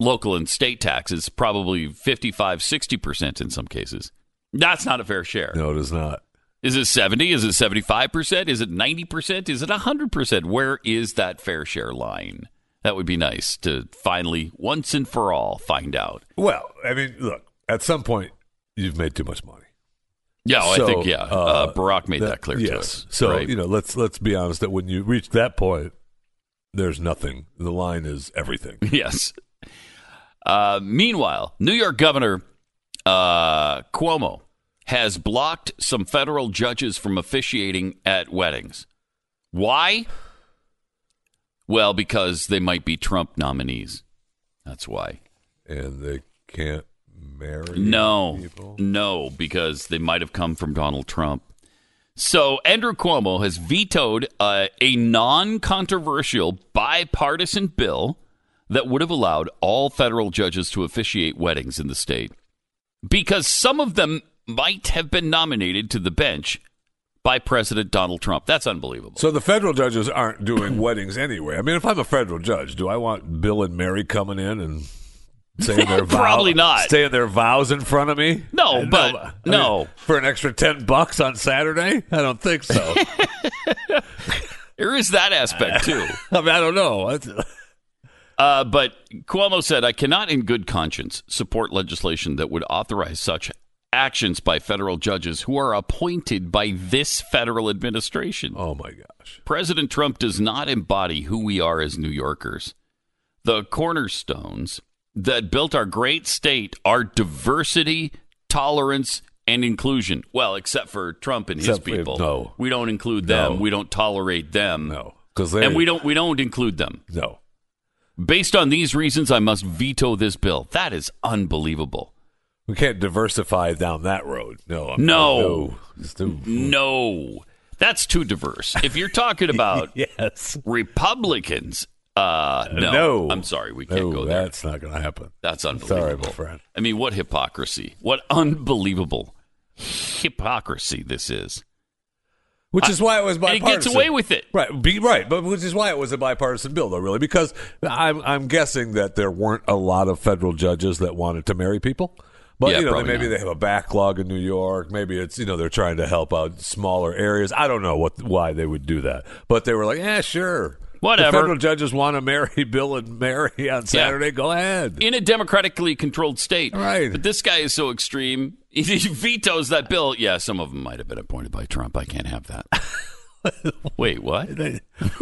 local and state taxes, probably 55, 60% in some cases. That's not a fair share. No, it is not. Is it 70? Is it 75%? Is it 90%? Is it 100%? Where is that fair share line? That would be nice to finally, once and for all, find out. Well, I mean, look. At some point, you've made too much money. Yeah, well, So, I think, yeah. Uh, Barack made that, clear yes. to us. So right? you know, let's let's be honest that when you reach that point, there's nothing. The line is everything. <laughs> Yes. Uh, meanwhile, New York Governor uh, Cuomo has blocked some federal judges from officiating at weddings. Why? Well, because they might be Trump nominees. That's why. and they can't marry. No, people. no, because they might have come from Donald Trump. So Andrew Cuomo has vetoed uh, a non-controversial bipartisan bill that would have allowed all federal judges to officiate weddings in the state because some of them might have been nominated to the bench by President Donald Trump. That's unbelievable. So the federal judges aren't doing <clears throat> weddings anyway. I mean, if I'm a federal judge, do I want Bill and Mary coming in and saying their <laughs> vow- Probably not. saying their vows in front of me? No, Uh, but- I no. for an extra ten bucks on Saturday. I don't think so. <laughs> There is that aspect <laughs> too. I mean, I don't know. Uh, but Cuomo said, I cannot in good conscience support legislation that would authorize such actions by federal judges who are appointed by this federal administration. Oh, my gosh. President Trump does not embody who we are as New Yorkers. The cornerstones that built our great state are diversity, tolerance, and inclusion. Well, except for Trump and his Except for- people. no. We don't include them. No. We don't tolerate them. No, because they And we don't we don't include them. No, Based on these reasons, I must veto this bill. That is unbelievable. We can't diversify down that road. No, I'm- No. no. Too- <laughs> No, that's too diverse. If you're talking about <laughs> yes, Republicans, uh, no, no. I'm sorry, we can't no, go there. That's not going to happen. That's Sorry, unbelievable. my friend. I mean, what hypocrisy! What unbelievable hypocrisy this is. Which is why it was And it gets away with it. Right, be, right, but which is why it was a bipartisan bill, though, really, because I'm I'm guessing that there weren't a lot of federal judges that wanted to marry people. But Yeah, you know, maybe not. they have a backlog in New York. Maybe it's you know they're trying to help out smaller areas. I don't know what why they would do that, but they were like, yeah, sure, Whatever. The federal judges want to marry <laughs> Bill and Mary on Saturday. Go ahead. in a democratically controlled state. Right. But this guy is so extreme. <laughs> He vetoes that bill. Yeah, some of them might have been appointed by Trump. I can't have that. <laughs> <laughs> Wait, what?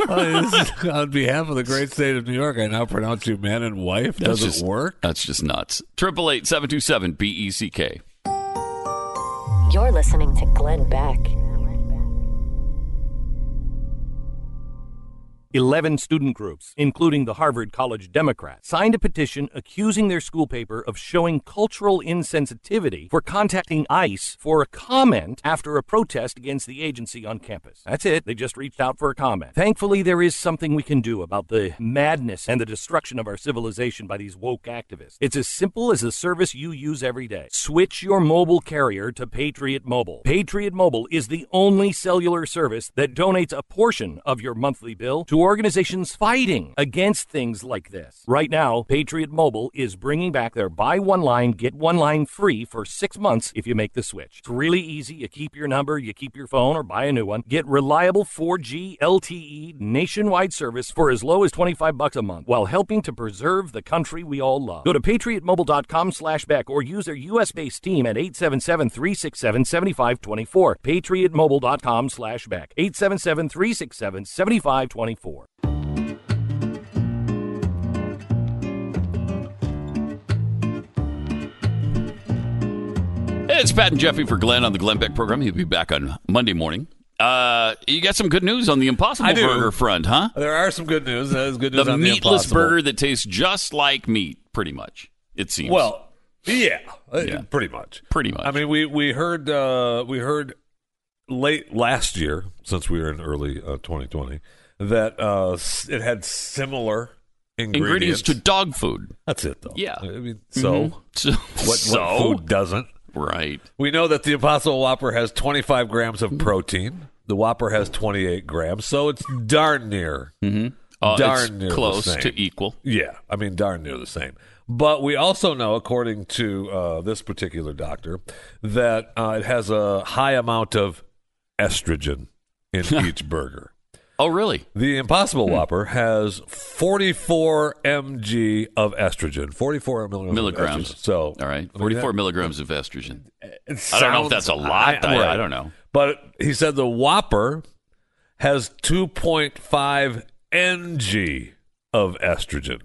Well, is- <laughs> on behalf of the great state of New York, I now pronounce you man and wife. That's Does it just- work? That's just nuts. Triple eight seven two seven B E C K. You're listening to Glenn Beck. 11 student groups, including the Harvard College Democrats, signed a petition accusing their school paper of showing cultural insensitivity for contacting ICE for a comment after a protest against the agency on campus. That's it. They just reached out for a comment. Thankfully, there is something we can do about the madness and the destruction of our civilization by these woke activists. It's as simple as the service you use every day. Switch your mobile carrier to Patriot Mobile. Patriot Mobile is the only cellular service that donates a portion of your monthly bill to organizations fighting against things like this. Right now, Patriot Mobile is bringing back their buy one line, get one line free for six months if you make the switch. It's really easy. You keep your number, you keep your phone, or buy a new one. Get reliable 4G LTE nationwide service for as low as 25 bucks a month while helping to preserve the country we all love. Go to patriotmobile.com slash beck or use their U.S.-based team at 877-367-7524. patriotmobile.com slash beck. 877-367-7524. Hey, it's Pat and Jeffy for Glenn on the Glenn Beck program. He'll be back on Monday morning. Uh, you got some good news on the Impossible I do. Burger front, huh? There are some good news. There's good news The on the meatless Impossible. burger that tastes just like meat, pretty much. It seems. Well, yeah, uh, Yeah. pretty much. pretty much. I mean, we we heard uh, we heard late last year, since we were in early uh, 2020, that uh, it had similar ingredients. ingredients to dog food. That's it, though. Yeah. I mean, so Mhm. So, what, so? what food doesn't? Right. We know that the Impossible Whopper has 25 grams of protein. The Whopper has 28 grams, so it's darn near. Mm-hmm. Uh, darn near close to equal. Yeah, I mean, darn near the same. But we also know, according to uh, this particular doctor, that uh, it has a high amount of estrogen in <laughs> each burger. Oh, really? The Impossible Whopper has 44 mg of estrogen, 44 milligrams. Milligrams. So, All right. I mean, 44 that- milligrams of estrogen. it I don't know if that's a lot. I, right. I don't know. But he said the Whopper has 2.5 ng of estrogen.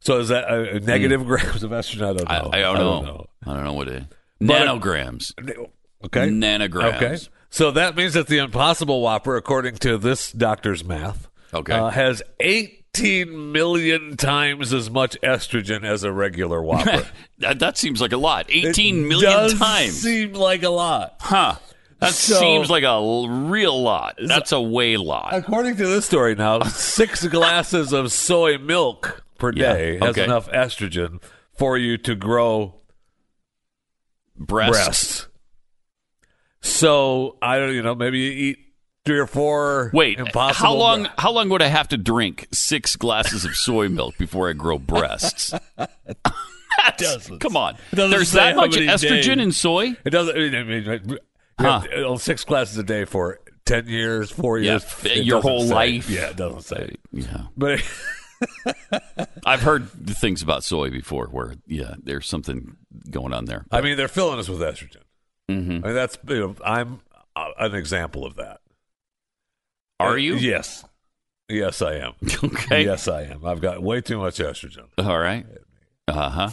So is that uh, negative grams of estrogen? I don't know. Hmm. I, I, don't, know. I don't know what it But- Nanograms. Okay. Nanograms. Okay. So that means that the Impossible Whopper, according to this doctor's math, Okay. uh, has 18 million times as much estrogen as a regular Whopper. <laughs> that, that seems like a lot. It 18 million does times. Seem like a lot. Huh. That So- seems like a real lot. That's a way lot. According to this story now, <laughs> six glasses of soy milk per Yeah, day has enough estrogen for you to grow Breasts. breasts. So I don't, you know, maybe you eat three or four. Wait, impossible. how long? How long would I have to drink six glasses of soy milk before I grow breasts? <laughs> Come on, there's that much estrogen days. in soy. It doesn't. I mean, Huh. uh, six glasses a day for ten years, four years, It your whole say. life. Yeah, it doesn't say. Yeah, But <laughs> I've heard things about soy before, where yeah, there's something going on there. I mean, they're filling us with estrogen. Mhm. I mean, that's you know, I'm uh, an example of that. Are Uh, you? Yes. Yes, I am. <laughs> Okay. Yes, I am. I've got way too much estrogen. All right. Uh huh.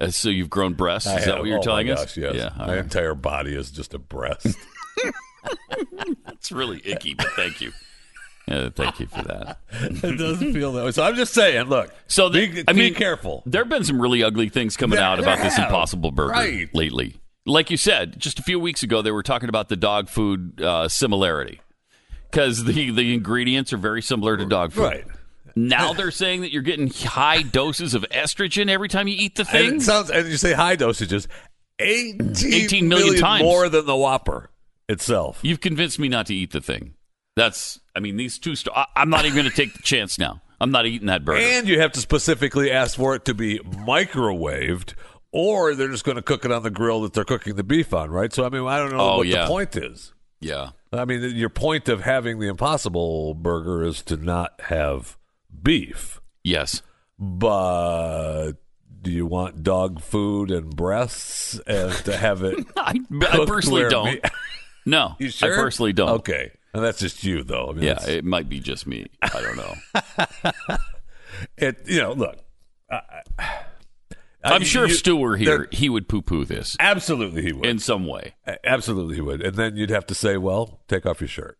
Uh, so you've grown breasts. Is that what you're oh telling my us? yes. Yeah. My right. entire body is just a breast. <laughs> <laughs> That's really icky, but thank you. Yeah, thank you for that. it doesn't feel that way. So I'm just saying, look. So the, be, I be mean, careful. There have been some really ugly things coming There- out about this have. Impossible Burger Right. lately. Like you said, just a few weeks ago, they were talking about the dog food uh, similarity because the the ingredients are very similar to dog food. Right. Now they're saying that you're getting high doses of estrogen every time you eat the And thing. it sounds, and you say high dosages, 18, 18 million times. more than the Whopper itself. You've convinced me not to eat the thing. That's, I mean, these two. St- I, I'm not even going to take the chance now. I'm not eating that burger. And you have to specifically ask for it to be microwaved, or they're just going to cook it on the grill that they're cooking the beef on, right? So, I mean, I don't know Oh, what yeah. the point is. yeah. I mean, your point of having the Impossible Burger is to not have beef, Yes. but do you want dog food and breasts and to have it? <laughs> I, I personally don't. me- <laughs> No, You sure? I personally don't. Okay, and that's just you, though. I mean, Yeah, it might be just me. I don't know. <laughs> it. You know, look. I, I'm sure you- if Stu were here, he would poo-poo this absolutely he would. in some way. Absolutely, he would. And then you'd have to say, "Well, take off your shirt."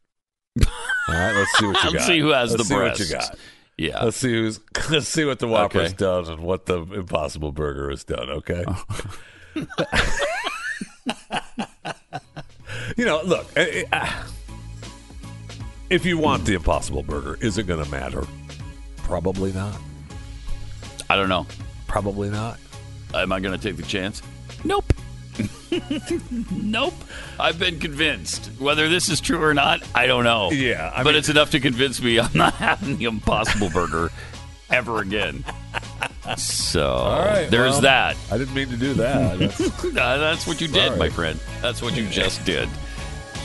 <laughs> All right, let's see what you got. Let's see who has Let's the see breasts. what you got. Yeah. Let's see who's. <laughs> Let's see what the Whopper's Okay. done and what the Impossible Burger has done. Okay. <laughs> you know, look. eh, eh, ah, If you want the Impossible Burger, is it going to matter? Probably not. I don't know. Probably not. Am I going to take the chance? Nope. <laughs> nope. I've been convinced. Whether this is true or not, I don't know. Yeah, I but mean- it's enough to convince me I'm not having the Impossible Burger ever again. So All right. there's well, that. I didn't mean to do that. <laughs> That's- that's what you did, Sorry. my friend. That's what you just did.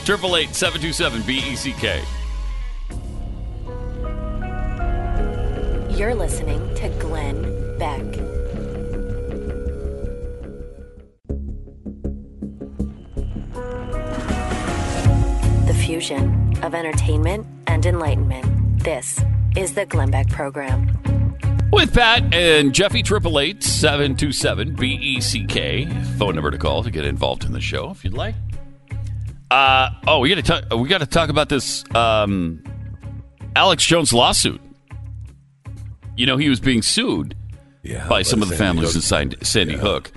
Triple eight seven two seven B E C K. You're listening to Glenn Beck. Fusion of entertainment and enlightenment. This is the Glenn Beck Program. With Pat and Jeffy, triple eight seven two seven B E C K. Phone number to call to get involved in the show if you'd like. Uh, oh, we got to talk. We got to talk about this um, Alex Jones lawsuit. You know, he was being sued yeah, by some of the Sandy families Hook. in Sandy, Sandy Hook.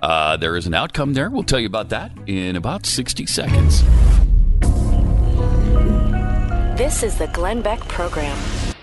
Uh, there is an outcome there. We'll tell you about that in about sixty seconds. This is the Glenn Beck Program.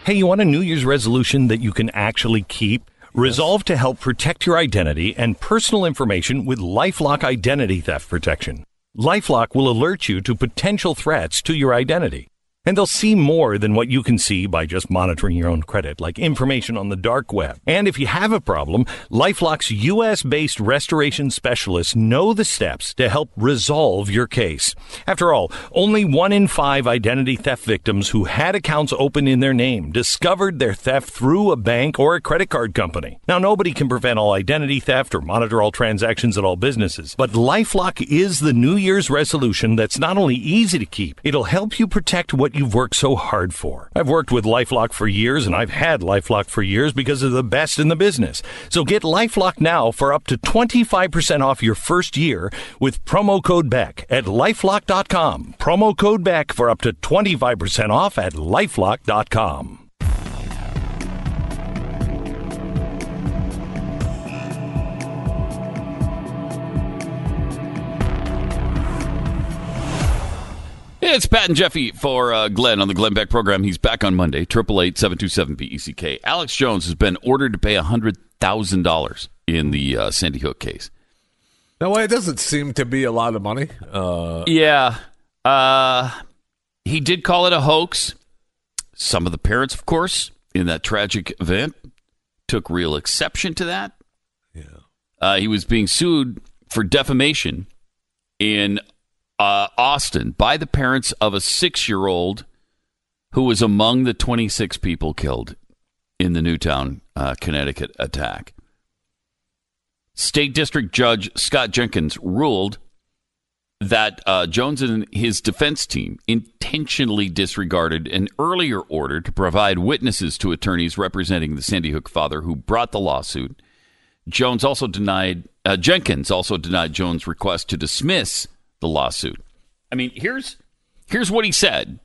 Hey, you want a New Year's resolution that you can actually keep? Resolve to help protect your identity and personal information with Lifelock Identity Theft Protection. Lifelock will alert you to potential threats to your identity. And they'll see more than what you can see by just monitoring your own credit, like information on the dark web. And if you have a problem, Lifelock's US based restoration specialists know the steps to help resolve your case. After all, only one in five identity theft victims who had accounts open in their name discovered their theft through a bank or a credit card company. Now, nobody can prevent all identity theft or monitor all transactions at all businesses, but Lifelock is the New Year's resolution that's not only easy to keep, it'll help you protect what you've worked so hard for. I've worked with Lifelock for years, and I've had Lifelock for years because they're the best in the business. So get Lifelock now for up to 25% off your first year with promo code BECK at lifelock.com. Promo code BECK for up to 25% off at lifelock.com. It's Pat and Jeffy for uh, Glenn on the Glenn Beck program. He's back on Monday. Triple eight seven two seven BECK. Alex Jones has been ordered to pay hundred thousand dollars in the uh, Sandy Hook case. No, it doesn't seem to be a lot of money. Uh, Yeah, uh, he did call it a hoax. Some of the parents, of course, in that tragic event, took real exception to that. Yeah, uh, he was being sued for defamation in uh, Austin by the parents of a six-year-old who was among the 26 people killed in the Newtown, uh, Connecticut attack. State District Judge Scott Jenkins ruled that uh, Jones and his defense team intentionally disregarded an earlier order to provide witnesses to attorneys representing the Sandy Hook father who brought the lawsuit. Jones also denied uh, Jenkins also denied Jones' request to dismiss the lawsuit. I mean, here's here's what he said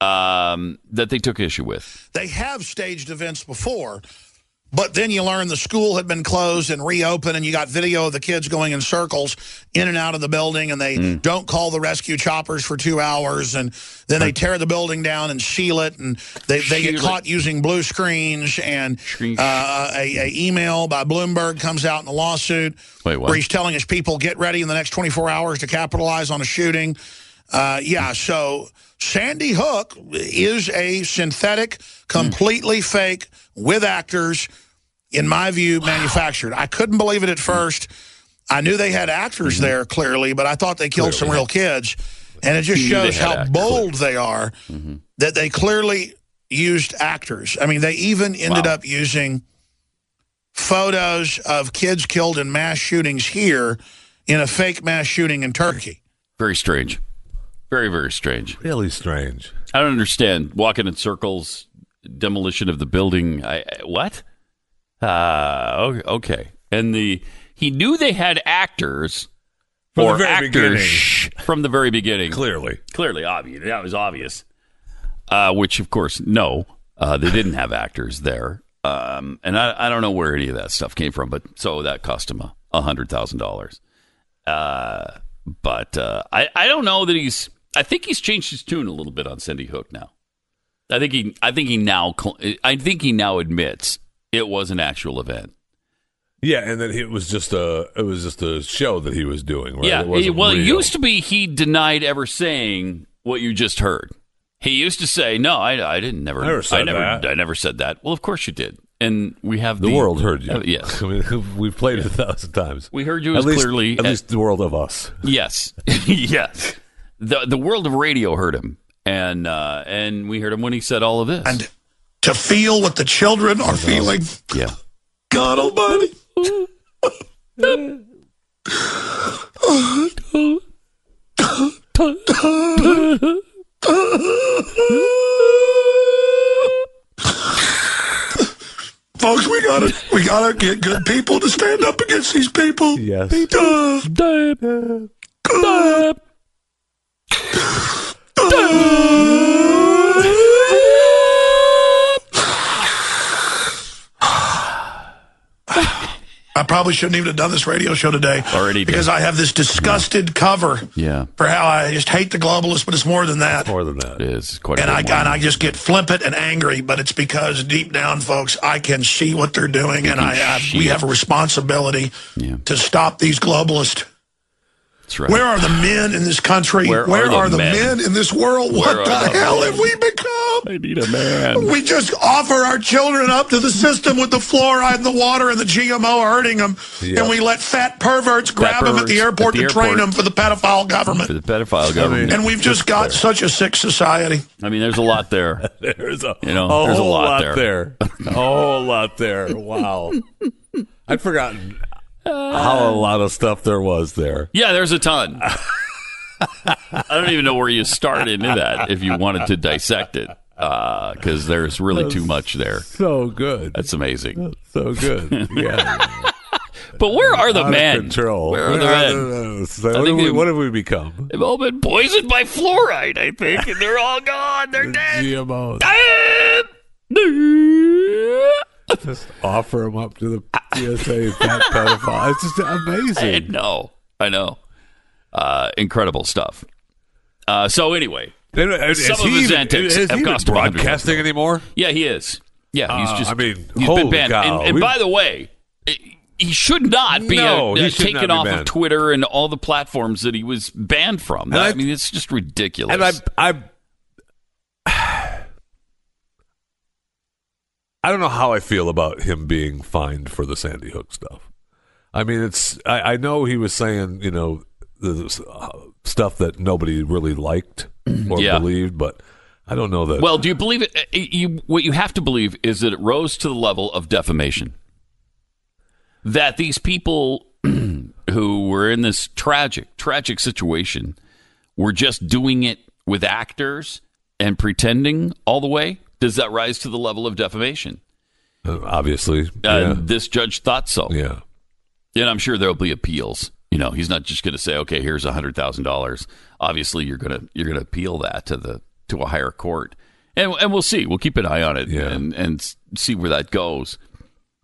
um, that they took issue with. They have staged events before, but then you learn the school had been closed and reopened, and you got video of the kids going in circles in and out of the building, and they don't call the rescue choppers for two hours, and then they tear the building down and seal it, and they, they get caught using blue screens, and uh, a, a email by Bloomberg comes out in a lawsuit Wait, where he's telling his people, get ready in the next 24 hours to capitalize on a shooting. Uh, yeah, so Sandy Hook is a synthetic, completely fake, with actors, in my view, manufactured. I couldn't believe it at first. I knew they had actors mm-hmm. there, clearly, but I thought they killed some real kids. And it just You shows how actors. bold they are mm-hmm. that they clearly used actors. I mean, they even ended Wow. up using photos of kids killed in mass shootings here in a fake mass shooting in Turkey. Very strange. Very very strange. really strange. I don't understand walking in circles, demolition of the building. I, I- what? Uh, okay. And the he knew they had actors From the or very actors <laughs> from the very beginning. Clearly, Clearly obvious. That was obvious. uh, which of course, no, uh, they didn't have actors there. Um, and I, I don't know where any of that stuff came from, but so that cost him a, hundred thousand dollars. Uh, but uh, I, I don't know that he's. I think he's changed his tune a little bit on Sandy Hook now. I think he. I think he now. I think he now admits it was an actual event. Yeah, and then it was just a it was just a show that he was doing. Right? Yeah. it wasn't well, it used to be he denied ever saying what you just heard. He used to say, "No, I, I didn't. Never. I never said I never. that." I never said that." Well, of course you did. And we have the the, world heard you. Uh, yes. <laughs> I mean, <laughs> we've played it a thousand times. We heard you at as least, clearly At as- least the world of us. <laughs> Yes, yes. The the world of radio heard him, and uh, and we heard him when he said all of this. And to feel what the children are feeling. yeah, God Almighty. Folks, we gotta we gotta get good people to stand up against these people. Yes. I probably shouldn't even have done this radio show today. Already did. Because I have this disgusted cover yeah. for how I just hate the globalists, but it's more than that. More than that. It is quite. And a I and. I just get flippant and angry, but it's because deep down, folks, I can see what they're doing, and I, I we have a responsibility Yeah. to stop these globalists. That's right. Where are the men in this country? Where are the are the men? men? in this world? Where what the, the hell men? have we become? I need a man. We just offer our children up to the system with the fluoride and the water and the GMO hurting them, Yeah. and we let fat perverts grab them at the airport at the to train them for the pedophile government. For the pedophile government. And we've just got such a sick society. I mean, there's a lot there. <laughs> There's a, You know, a there's a whole lot lot, there. there. a whole lot there. Wow. <laughs> I'd forgotten how a lot of stuff there was there. Yeah, there's a ton. <laughs> I don't even know where you start into that if you wanted to dissect it, uh, because there's really too much there. So good. That's amazing. So good. Yeah. <laughs> But where are the men? control. Where are the men? so what, think have we, what have we become? They've all been poisoned by fluoride, I think, and they're all gone. They're dead. GMOs. Dead. Just offer them up to the TSA fat pedophile. It's just amazing. I know. I know. Uh, incredible stuff. Uh, so anyway, And, uh, is of he his even- antics is have he cost broadcasting anymore? yeah, he is. Yeah, he's Uh, just. I mean, he's been banned. cow. And, and by the way, he should not be No, uh, he uh, taken off of. Twitter and all the platforms that he was banned from. And I, I- mean, it's just ridiculous. And I, I, I don't know how I feel about him being fined for the Sandy Hook stuff. I mean, it's. I, I know he was saying, you know, the uh, stuff that nobody really liked or Yeah. believed, but I don't know that. Well, do you believe it? uh, You, what you have to believe is that it rose to the level of defamation. That these people <clears throat> who were in this tragic, tragic situation were just doing it with actors and pretending all the way. Does that rise to the level of defamation? uh, obviously, Uh, yeah, This judge thought so. yeah. And I'm sure there'll be appeals. You know, he's not just going to say, "Okay, here's a hundred thousand dollars." Obviously, you're gonna you're gonna appeal that to the to a higher court, and and we'll see. We'll keep an eye on it Yeah. and and see where that goes.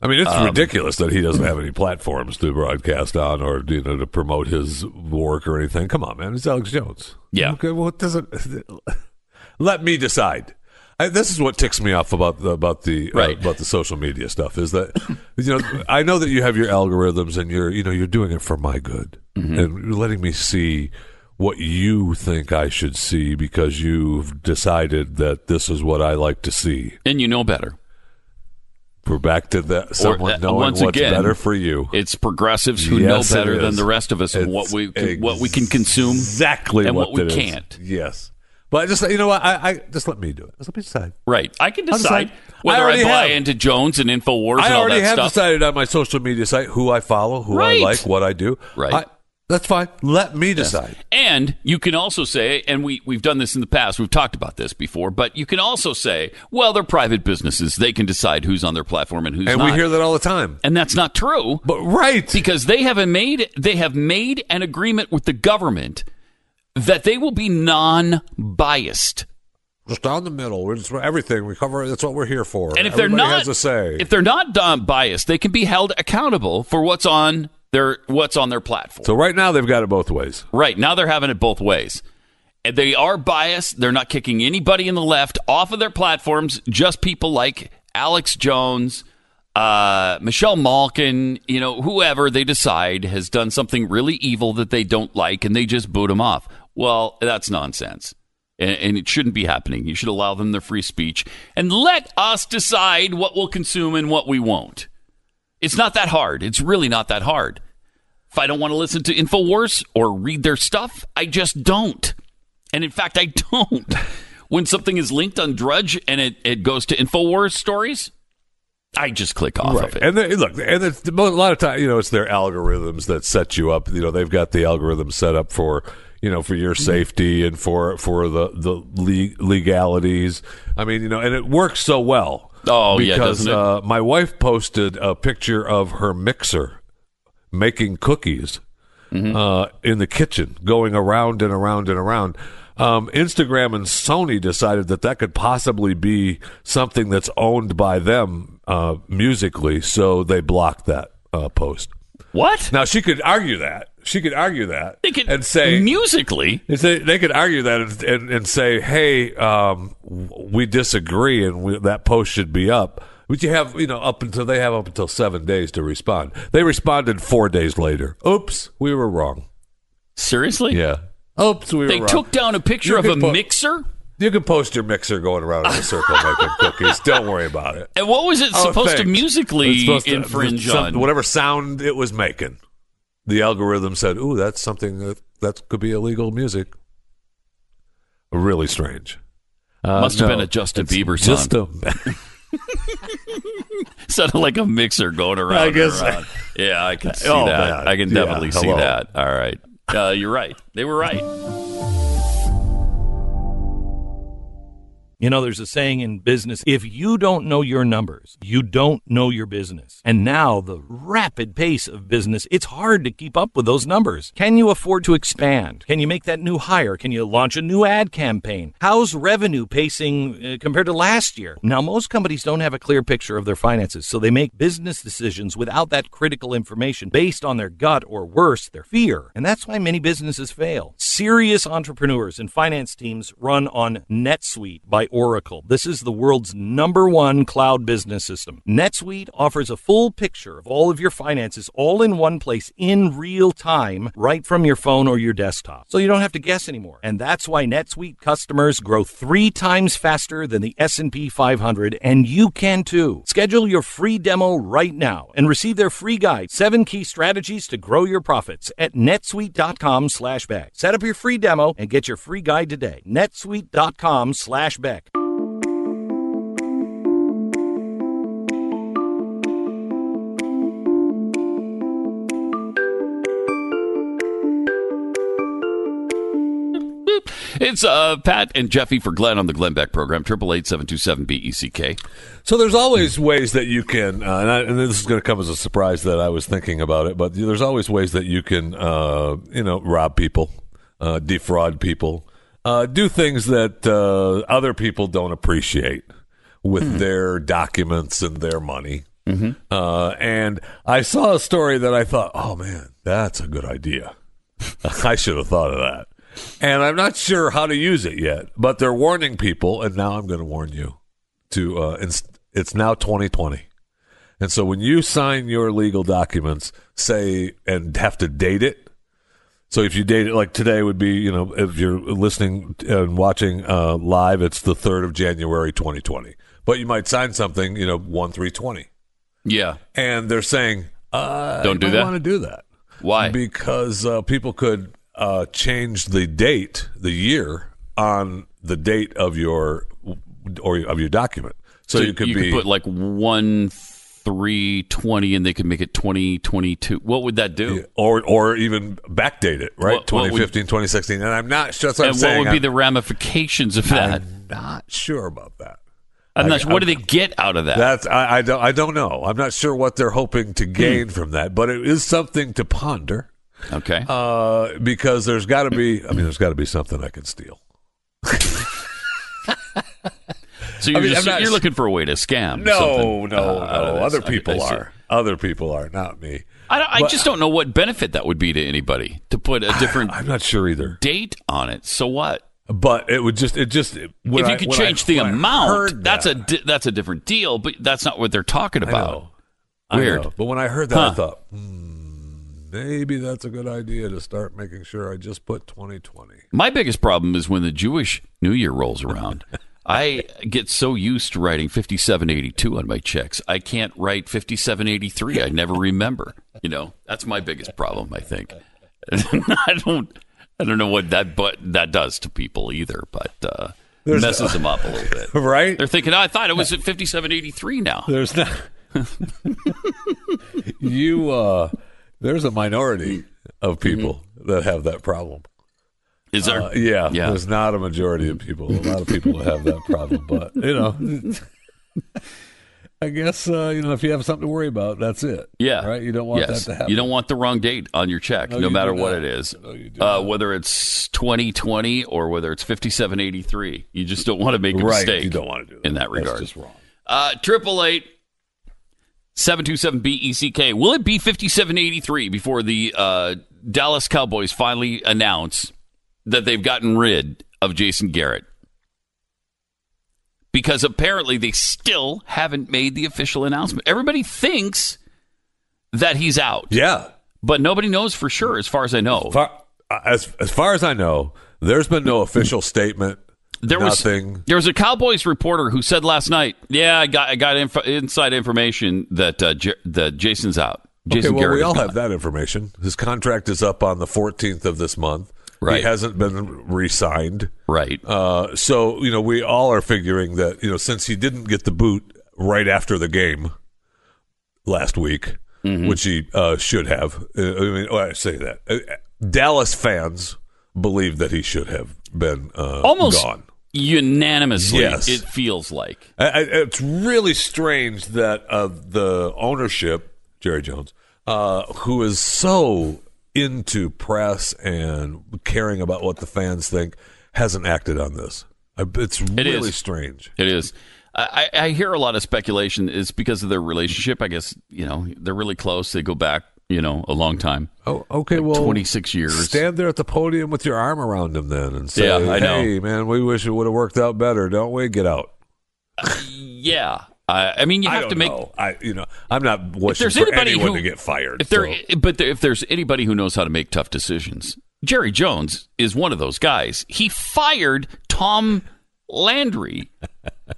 I mean, it's Um, ridiculous that he doesn't have any platforms to broadcast on or you know to promote his work or anything. Come on, man, it's Alex Jones. Yeah. Okay. Well, it doesn't. <laughs> Let me decide. I, this is what ticks me off about the about the uh, about the social media stuff is that you know I know that you have your algorithms and you're you know you're doing it for my good Mm-hmm. and you're letting me see what you think I should see because you've decided that this is what I like to see. And you know better. We're back to that. Someone uh, knowing once what's again, better for you. It's progressives who Yes, know better than the rest of us and what we what we can consume exactly and what, what we is. can't. Yes, but just you know what, I, I just let me do it. Just let me decide. Right. I can decide decide. Whether I, already buy have. into Jones and Infowars I and all already that have stuff. decided on my social media site who I follow, who Right. I like, what I do. Right. I, that's fine. Let me decide. And you can also say, and we, we've done this in the past, we've talked about this before, but you can also say, well, they're private businesses. They can decide who's on their platform and who's And not. And we hear that all the time. and that's not true. But right, because they haven't made they have made an agreement with the government that they will be non-biased just down the middle. Just everything. We cover. That's what we're here for. And if they're not, has a say. if they're not um, biased, they can be held accountable for what's on their what's on their platform. so right now they've got it both ways. Right now they're having it both ways. And they are biased. They're not kicking anybody in the left off of their platforms. Just people like Alex Jones, uh, Michelle Malkin, you know, whoever they decide has done something really evil that they don't like, and they just boot them off. Well, that's nonsense. And, and it shouldn't be happening. You should allow them their free speech and let us decide what we'll consume and what we won't. It's not that hard. It's really not that hard. If I don't want to listen to InfoWars or read their stuff, I just don't. And in fact, I don't. <laughs> When something is linked on Drudge and it, it goes to InfoWars stories, I just click off of it. And they, look, and it's, a lot of times, you know, it's their algorithms that set you up. You know, they've got the algorithm set up for you know for your safety and for for the the le- legalities. I mean, you know, and it works so well. Oh, yeah, because doesn't uh, my wife posted a picture of her mixer making cookies Mm-hmm. uh, in the kitchen, going around and around and around. Um, Instagram and Sony decided that that could possibly be something that's owned by them uh, musically, so they blocked that uh, post. What? Now she could argue that. She could argue that They could and say musically. they, they could argue that and, and, and say, "Hey, um, we disagree, and we, that post should be up." But you have, you know, up until they have up until seven days to respond. They responded four days later. Oops, we were wrong. Seriously? Yeah. Oops, we were They wrong. took down a picture You of a po- mixer? You can post your mixer going around in a circle making cookies. Don't worry about it. And what was it Oh, supposed to musically supposed to- infringe some- on? Whatever sound it was making. The algorithm said, "Ooh, that's something that that could be illegal music." Really strange. Uh, Must have been a Justin it's Bieber just song. a- <laughs> <laughs> Sounded like a mixer going around. I guess- around. Yeah, I can <laughs> see Oh, that. man. I can Yeah, definitely see that. All right. Uh, you're right. They were right. You know, there's a saying in business if you don't know your numbers, you don't know your business. And now, the rapid pace of business, it's hard to keep up with those numbers. Can you afford to expand? Can you make that new hire? Can you launch a new ad campaign? How's revenue pacing uh, compared to last year? Now, most companies don't have a clear picture of their finances, so they make business decisions without that critical information based on their gut or worse, their fear. And that's why many businesses fail. Serious entrepreneurs and finance teams run on NetSuite by Oracle. This is the world's number one cloud business system. NetSuite offers a full picture of all of your finances all in one place in real time right from your phone or your desktop. So you don't have to guess anymore. And that's why NetSuite customers grow 3 times faster than the S&P 500 and you can too. Schedule your free demo right now and receive their free guide, 7 key strategies to grow your profits at netsuite.com/beck. Set up your free demo and get your free guide today. netsuite.com/beck. It's uh, Pat and Jeffy for Glenn on the Glenn Beck program, 888 BECK. So there's always ways that you can, uh, and, I, and this is going to come as a surprise that I was thinking about it, but there's always ways that you can, uh, you know, rob people, uh, defraud people, uh, do things that uh, other people don't appreciate with their documents and their money. Uh, and I saw a story that I thought, oh man, that's a good idea. <laughs> I should have thought of that. And I'm not sure how to use it yet, but they're warning people, and now I'm going to warn you to uh, it's, it's now 2020 and so when you sign your legal documents say and have to date it so if you date it like today would be you know if you're listening and watching uh, live it's the 3rd of january 2020 but you might sign something you know 1 320 Yeah. and they're saying uh, Don't do that? want to do that Why? because uh, people could uh, change the date, the year on the date of your or of your document. So, you could be put like 1 3 20 and they could make it 2022. What would that do? or or even backdate it, right? What- what would- 2015, 2016. And I'm not sure. That's what and I'm saying. would be I'm- the ramifications of that? I'm not sure about that. I'm not I- sure. What do I'm- they get out of that? That's I, I don't I don't know. I'm not sure what they're hoping to gain Hmm. from that, but it is something to ponder. Okay. Uh, because there's got to be. I mean, there's got to be something I can steal. So you're, I mean, just, not- you're looking for a way to scam. No, something, no, uh, no. Other people I see. are. Other people are, not me. I, don't, I But- just don't know what benefit that would be to anybody to put a different I'm not sure either. date on it. So what? But it would just, it just if you could I- change the amount, that's that- a di- that's a different deal. But that's not what they're talking I about. know. I Weird. know. But when I heard that, I thought, hmm, maybe that's a good idea to start making sure I just put 2020. My biggest problem is when the Jewish New Year rolls around. <laughs> I get so used to writing 5782 on my checks. I can't write 5783. I never remember. You know, that's my biggest problem, I think. <laughs> I don't I don't know what that but that does to people either, but uh There's- messes them up a little bit. <laughs> Right? They're thinking, oh, I thought it was at 5783 now. There's not. you, uh, there's a minority of people that have that problem. Is there? Uh, yeah, Yeah. there's not a majority of people. A lot of people have that problem, but you know, <laughs> I guess uh, you know if you have something to worry about, that's it. Yeah. right. You don't want yes. that to happen. You don't want the wrong date on your check, No, no, you matter what it is. No, uh, whether it's 2020 or whether it's 5783. You just don't want to make a Right, mistake. you don't want to do that. in that That's regard. just wrong. Uh, Triple eight seven two seven B E C K. Will it be fifty seven eighty three before the uh, Dallas Cowboys finally announce that they've gotten rid of Jason Garrett? Because apparently they still haven't made the official announcement. Everybody thinks that he's out, Yeah. but nobody knows for sure, as far as I know. Far, as as far as I know, there's been no official statement. There was nothing. there was a Cowboys reporter who said last night, "Yeah, I got I got info, inside information that uh, J- that Jason's out. Jason okay, well, Garrett we all gone." have that information. His contract is up on the 14th of this month. Right. He hasn't been re-signed. Right. Uh, so you know, we all are figuring that you know, since he didn't get the boot right after the game last week, Mm-hmm. which he uh, should have. Uh, I mean, well, I say that uh, Dallas fans believe that he should have been uh, Almost gone. Unanimously, Yes. it feels like. I, I, it's really strange that uh, the ownership, Jerry Jones, uh, who is so into press and caring about what the fans think, hasn't acted on this. It's really is. strange. It is. I, I I hear a lot of speculation. It's because of their relationship. I guess you know they're really close. They go back, you know, a long time. Oh, okay. well, twenty six years. Stand there at the podium with your arm around him then and say, Yeah, I know. "Hey, man, we wish it would have worked out better, don't we? Get out." <laughs> Yeah. I, I mean, you have to make. know. I, you know, I'm not wishing there's for anybody anyone who to get fired. if there, so- but there, if there's anybody who knows how to make tough decisions, Jerry Jones is one of those guys. He fired Tom Landry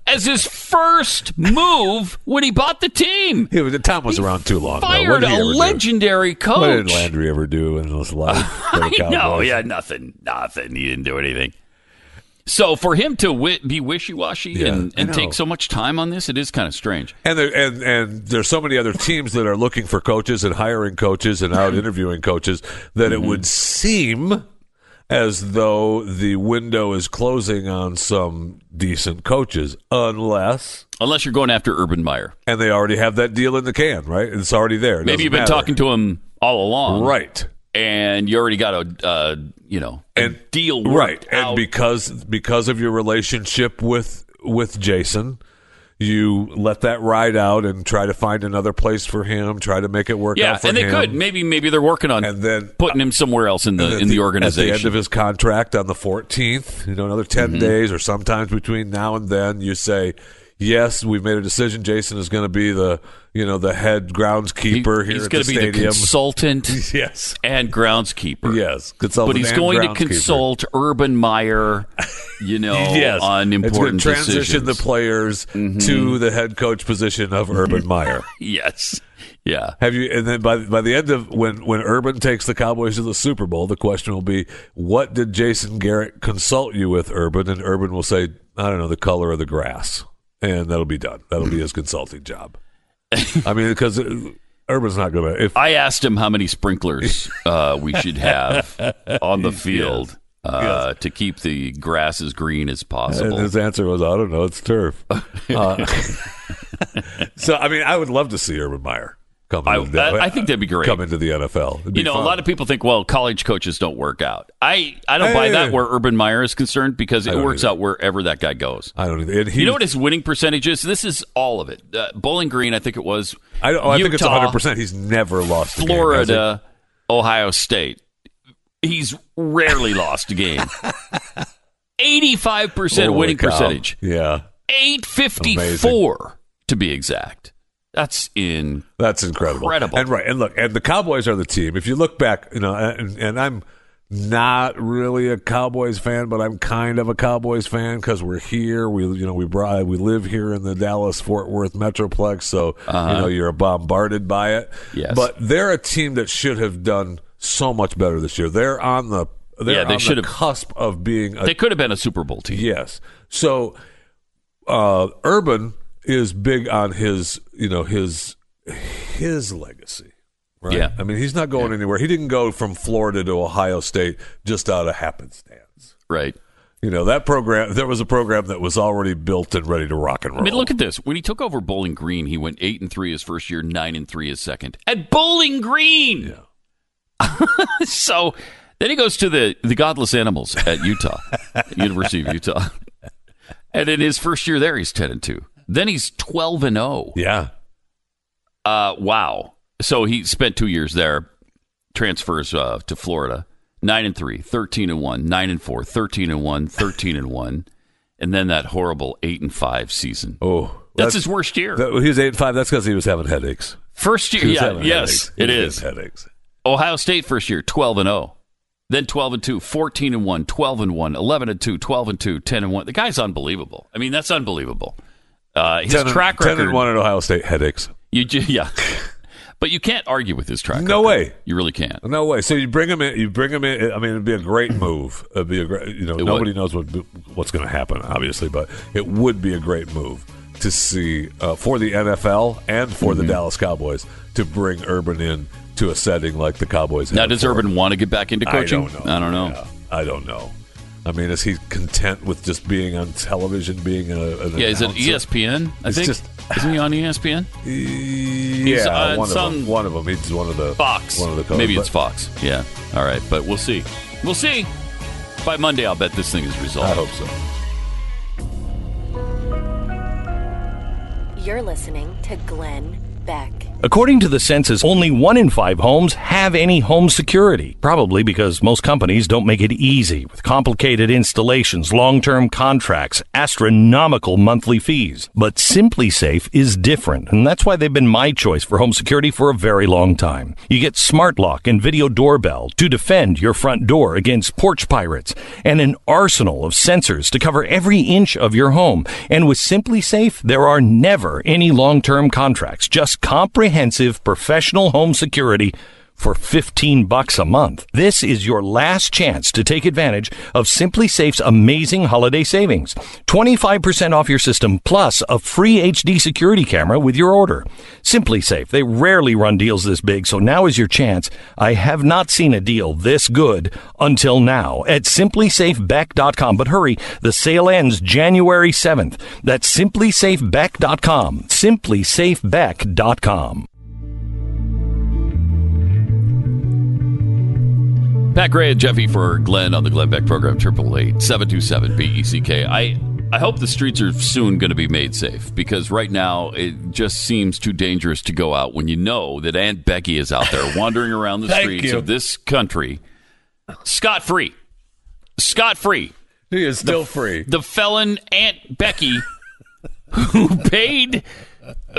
as his first move when he bought the team. He was- Tom was around too long. Fired did he a ever do? legendary coach. What did Landry ever do in his <laughs> life? the I know. Yeah, nothing. Nothing. He didn't do anything. So for him to be wishy washy Yeah, and, and take so much time on this, it is kind of strange. And there, and and there's so many other teams that are looking for coaches and hiring coaches and out <clears throat> interviewing coaches that Mm-hmm. it would seem as though the window is closing on some decent coaches, unless Unless you're going after Urban Meyer. and they already have that deal in the can, right? It's already there. It Maybe you've been matter. talking to him all along. right. And you already got a, uh, you know, a and deal right and out. because because of your relationship with with Jason you let that ride out and try to find another place for him try to make it work yeah, out for and they him could. Maybe maybe they're working on and then putting him somewhere else in the in the, organization. At the end of his contract on the 14th, you know, another 10 Mm-hmm. days or sometimes between now and then, you say, yes, we've made a decision. Jason is going to be the, you know, the head groundskeeper here He's going to be the consultant <laughs> yes. and groundskeeper. Yes. Consultant but he's going to consult Urban Meyer, you <laughs> know, yes. on important to transition decisions. Mm-hmm. the players to the head coach position of Urban Meyer. <laughs> yes, yeah. Have you? And then by by the end of when when Urban takes the Cowboys to the Super Bowl, the question will be, what did Jason Garrett consult you with, Urban? And Urban will say, I don't know, the color of the grass, and that'll be done. That'll be his consulting job. I mean, because Urban's not going to. If I asked him how many sprinklers uh, we should have on the <laughs> field uh, to keep the grass as green as and possible. his answer was, I don't know, it's turf. <laughs> Uh, <laughs> so I mean, I would love to see Urban Meyer come I, the, I, I think that'd be great. come into the NFL. You know, fun. a lot of people think, well, college coaches don't work out. I, I don't buy that where Urban Meyer is concerned because it works either. out wherever that guy goes. I don't either. You know what his winning percentage is? This is all of it. Uh, Bowling Green, I think it was. I, don't, I think it's 100. percent He's never lost. A game. Florida, Ohio State. He's rarely <laughs> lost a game. 85% winning cow. percentage. Yeah, 854 to be exact. That's in that's incredible. Incredible. And right, and look, and the Cowboys are the team. If you look back, you know, and, and I'm not really a Cowboys fan, but I'm kind of a Cowboys fan because we're here. We, you know, we brought, we live here in the Dallas Fort Worth metroplex, so you know you're bombarded by it. Uh-huh. Yes. but they're a team that should have done so much better this year. They're on the they're Yeah, they should the have- cusp of being a They could have been a Super Bowl team. Yes. So uh Urban is big on his, you know, his his legacy. Right? Yeah. I mean, he's not going anywhere. He didn't go from Florida to Ohio State just out of happenstance. Right. You know, that program there was a program that was already built and ready to rock and roll. I mean, look at this. When he took over Bowling Green, he went eight and three his first year, nine and three his second. At Bowling Green. <laughs> so then he goes to the the Godless Animals at Utah, <laughs> University of Utah, and in his first year there, he's ten and two. Then he's twelve and zero. Yeah. Uh, wow. So he spent two years there, transfers uh, to Florida, 9 and 3, 13 and 1, 9 and 4, 13 and 1, 13 and 1, and then that horrible 8 and 5 season. Oh. That's, his worst year. That, he was 8 and 5. That's because he was having headaches. First year, yeah, yes, it is. Headaches. Ohio State first year, 12 and 0. Then 12 and 2, 14 and 1, 12 and 1, 11 and 2, 12 and 2, 10 and 1. The guy's unbelievable. I mean, that's unbelievable. Uh, his 10 and, track 10 record. and 1 at Ohio State headaches. You yeah. But you can't argue with his track No record. way. You really can't. No way. So you bring him in. You bring him in. I mean, it'd be a great move. It'd be a great. You know, It nobody would. knows what what's going to happen, obviously, but it would be a great move to see uh, for the NFL and for Mm-hmm. the Dallas Cowboys to bring Urban in to a setting like the Cowboys. Now, does Urban him. want to get back into coaching? I don't know. I don't know. Yeah, I don't know. I mean, is he content with just being on television, being a, an Yeah, is it? ESPN? I It's think. just- Isn't he on <sighs> ESPN? Yeah, on one of some- them. One of them. He's one of the Fox. One of the coaches. Maybe it's But Fox. Yeah. All right, but we'll see. We'll see. By Monday, I'll bet this thing is resolved. I hope so. You're listening to Glenn Beck. According to the census, only one in five homes have any home security. Probably because most companies don't make it easy with complicated installations, long-term contracts, astronomical monthly fees. But SimpliSafe is different, and that's why they've been my choice for home security for a very long time. You get smart lock and video doorbell to defend your front door against porch pirates, and an arsenal of sensors to cover every inch of your home. And with SimpliSafe, there are never any long-term contracts, just comprehensive professional home security for 15 bucks a month. This is your last chance to take advantage of SimpliSafe's amazing holiday savings. 25% off your system plus a free HD security camera with your order. SimpliSafe, they rarely run deals this big, so now is your chance. I have not seen a deal this good until now at simplisafebeck.com. But hurry, the sale ends January 7th. That's simplisafebeck.com. simplisafebeck.com. Pat Gray and Jeffy for Glenn on the Glenn Beck program, 888 BECK. I, I hope the streets are soon going to be made safe because right now it just seems too dangerous to go out when you know that Aunt Becky is out there wandering around the <laughs> streets you. of this country scot free. Scot free. He is still free. The felon Aunt Becky who paid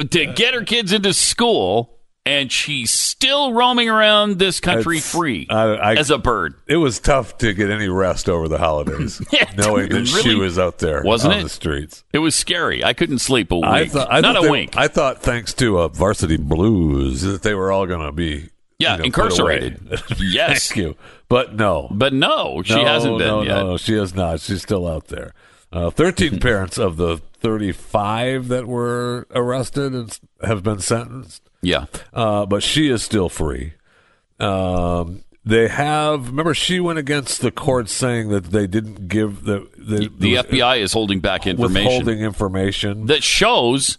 to get her kids into school. And she's still roaming around this country It's- free I- I- as a bird. It was tough to get any rest over the holidays, <laughs> Yeah, knowing that it she was out there Wasn't on it? the streets. It was scary. I couldn't sleep a wink. I thought, I Not a they- wink. I thought, thanks to uh, Varsity Blues, that they were all going to be Yeah, you know, incarcerated. <laughs> Yes. Thank you, but no, but no, she no, hasn't been yet. no, yet. No, she has not. She's still out there. Uh, Thirteen <laughs> parents of the thirty-five that were arrested and have been sentenced. Yeah. uh, but she is still free. Um, they have. Remember, she went against the court saying that they didn't give the the, The FBI is holding back information withholding information. that shows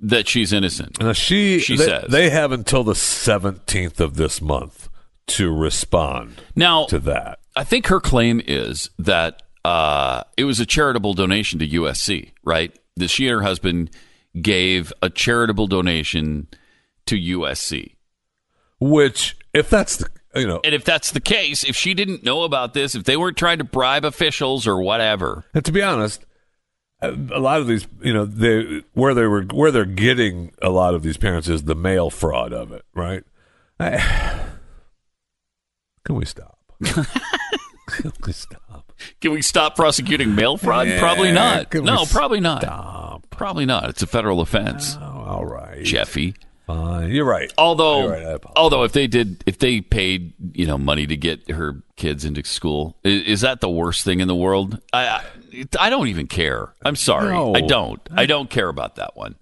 that she's innocent. Now she, She they, says. they have until the 17th of this month to respond Now, to that. I think her claim is that uh, it was a charitable donation to USC, right? That she and her husband gave a charitable donation to USC. Which, if that's the, you know, And if that's the case, if she didn't know about this, if they weren't trying to bribe officials or whatever, and to be honest, a lot of these, you know, they where they were where they're getting a lot of these parents is the mail fraud of it, right? I, <sighs> can we stop? <laughs> can we stop? can we stop prosecuting mail fraud? Yeah, probably not. No, probably not. Stop. Probably not. It's a federal offense, Oh, all right, Jeffy. Fine. You're right. Although, You're right, although if they did, if they paid, you know, money to get her kids into school, is, is that the worst thing in the world? I, I, I don't even care. I'm sorry, No. I don't. I don't care about that one.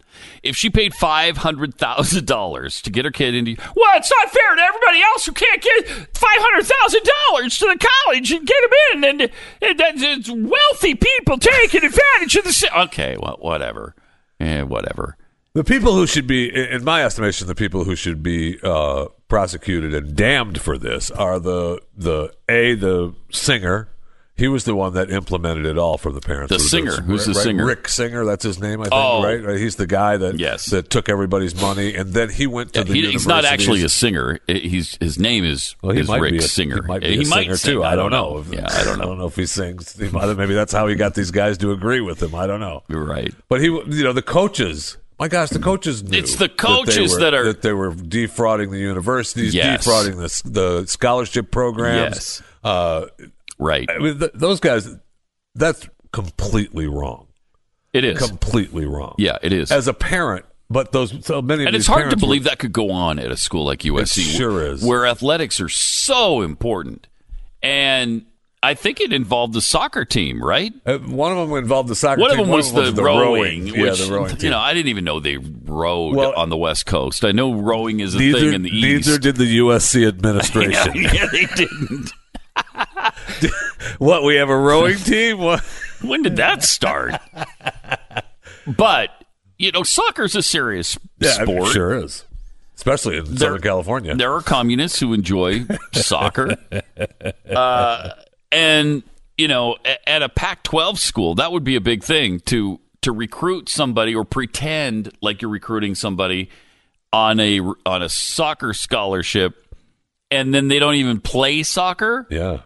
If she paid five hundred thousand dollars to get her kid into, well, it's not fair to everybody else who can't get five hundred thousand dollars to the college and get them in, and, and that's it's wealthy people taking advantage of the. Okay, well, whatever, eh, whatever. The people who should be, in my estimation, the people who should be uh, prosecuted and damned for this are the the a the singer. He was the one that implemented it all for the parents. The singer? Who's the singer? Rick Singer. That's his name. I think. Oh. Right? Right? He's the guy that Yes. that took everybody's money, and then he went to the. He- he's not actually a singer. He's his name is, Well, he is might Rick be a, Singer. He might be a singer sing. too. I don't know. Yeah, I don't know. <laughs> I know. don't know if he sings. He might- Maybe that's how he got these guys to agree with him. I don't know. You're right. But he, you know, the coaches. My gosh, the coaches knew. It's the that coaches were- that are- that they were defrauding the universities, Yes. defrauding the the scholarship programs. Yes. Uh, Right. I mean, th- those guys. That's completely wrong. It is. Completely wrong. Yeah, it is. As a parent, but those so many. Of and it's hard to believe were- that could go on at a school like USC. sure is. Where athletics are so important. And I think it involved the soccer team, right? Uh, one of them involved the soccer. Team. One of team, them was the, rowing. Yeah, which, the rowing. Team. You know, I didn't even know they rowed Well- on the West Coast. I know rowing is a neither, thing in the East. neither did the USC administration. yeah, <laughs> yeah, they didn't. <laughs> <laughs> what we have a rowing team? What? When did that start? but you know, soccer's a serious Yeah, sport. sure is, especially in Southern California. There are communists who enjoy soccer, uh, and you know, at a Pac-12 school, that would be a big thing to to recruit somebody or pretend like you're recruiting somebody on a on a soccer scholarship, and then they don't even play soccer. Yeah,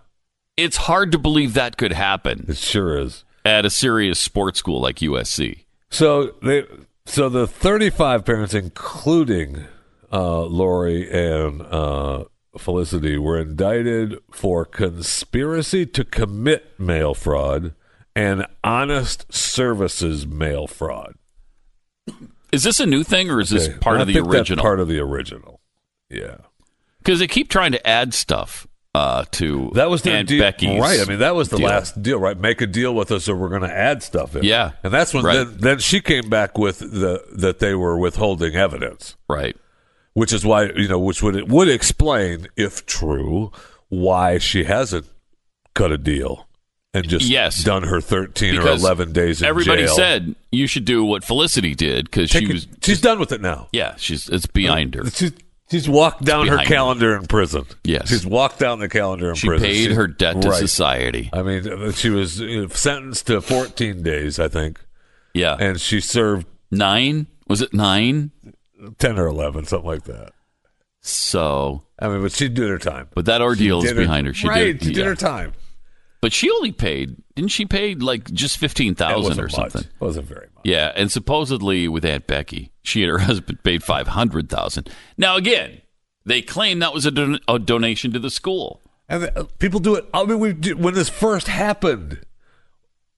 It's hard to believe that could happen it sure is. at a serious sports school like USC. So they, so the thirty-five parents, including uh, Lori and uh, Felicity, were indicted for conspiracy to commit mail fraud and honest services mail fraud. Is this a new thing or is this part I of the original? part of the original. Yeah. Because they keep trying to add stuff uh, to That was their Aunt deal, Becky's right? I mean, that was the deal. last deal, right? Make a deal with us, or we're going to add stuff in. Yeah. and that's when Right. then, then she came back with the that they were withholding evidence, Right. Which is why you know, which would would explain, if true, why she hasn't cut a deal and just Yes. done her thirteen or eleven days in Everybody jail. said you should do what Felicity did because she was. she's done with it now. Yeah, she's it's behind her. She's, she's walked down her calendar in prison. Yes. she's walked down the calendar in prison. She prison. paid She's- her debt to right. society. I mean, she was you know, sentenced to 14 days, I think, Yeah, and she served nine was it nine? 10 or 11, something like that. So, I mean, but she did her time. but that ordeal is behind her. She right, did, she did yeah. her time. But she only paid. Didn't she pay like just fifteen thousand or much. something? It wasn't very much. Yeah, and supposedly with Aunt Becky, she and her <laughs> husband paid five hundred thousand. Now again, they claim that was a, don- a donation to the school. And uh, people do it. I mean, we when this first happened,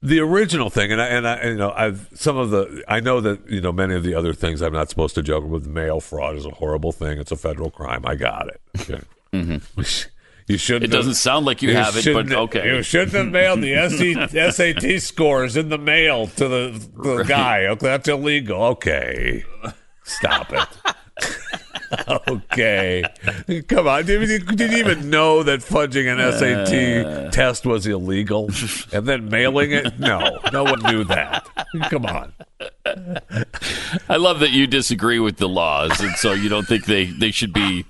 the original thing, and I, and I, you know, I've some of the, I know that you know many of the other things I'm not supposed to joke with. Mail fraud is a horrible thing. It's a federal crime. I got it. Okay. <laughs> You shouldn't. Mm-hmm. It doesn't have- sound like you have it, but okay. You shouldn't have mailed the SAT <laughs> scores in the mail to the, the guy. Okay, that's illegal. Okay, stop it. <laughs> <laughs> okay. Come on. Did you, did you even know that fudging an SAT uh. test was illegal and then mailing it? No, no one knew that. Come on. I love that you disagree with the laws, and so you don't think they, they should be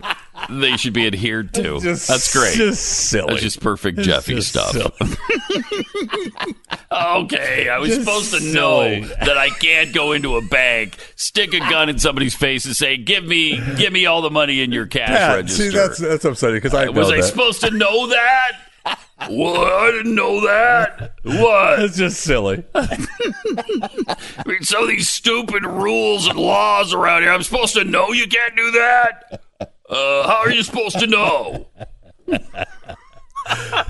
they should be adhered to. Just- That's great. just silly. That's just perfect Jeffy just stuff. <laughs> okay, I was Just supposed to silly. know <laughs> that I can't go into a bank, stick a gun in somebody's face, and say, "Give me, give me all the money in your cash Pat, register." see, that's that's upsetting because I was know I that. supposed to know that? what? I didn't know that. What? That's just silly. I mean, some of these stupid rules and laws around here. I'm supposed to know you can't do that. Uh, how are you supposed to know?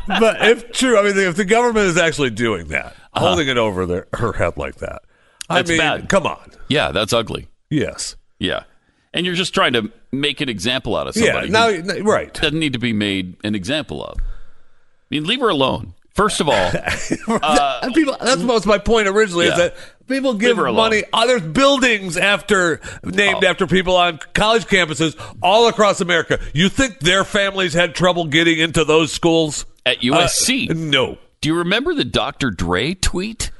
But if true, I mean, if the government is actually doing that, uh-huh. holding it over their, her head like that, I That's mean, bad. come on. Yeah, that's ugly. Yes. Yeah, and you're just trying to make an example out of somebody. who now- right. doesn't need to be made an example of. I mean, leave her alone. First of all, <laughs> uh, people, that's most my point originally Yeah. is that people give money. Oh, there's buildings after named after people on college campuses all across America. You think their families had trouble getting into those schools at USC. Uh, no. Do you remember the Dr. Dre tweet?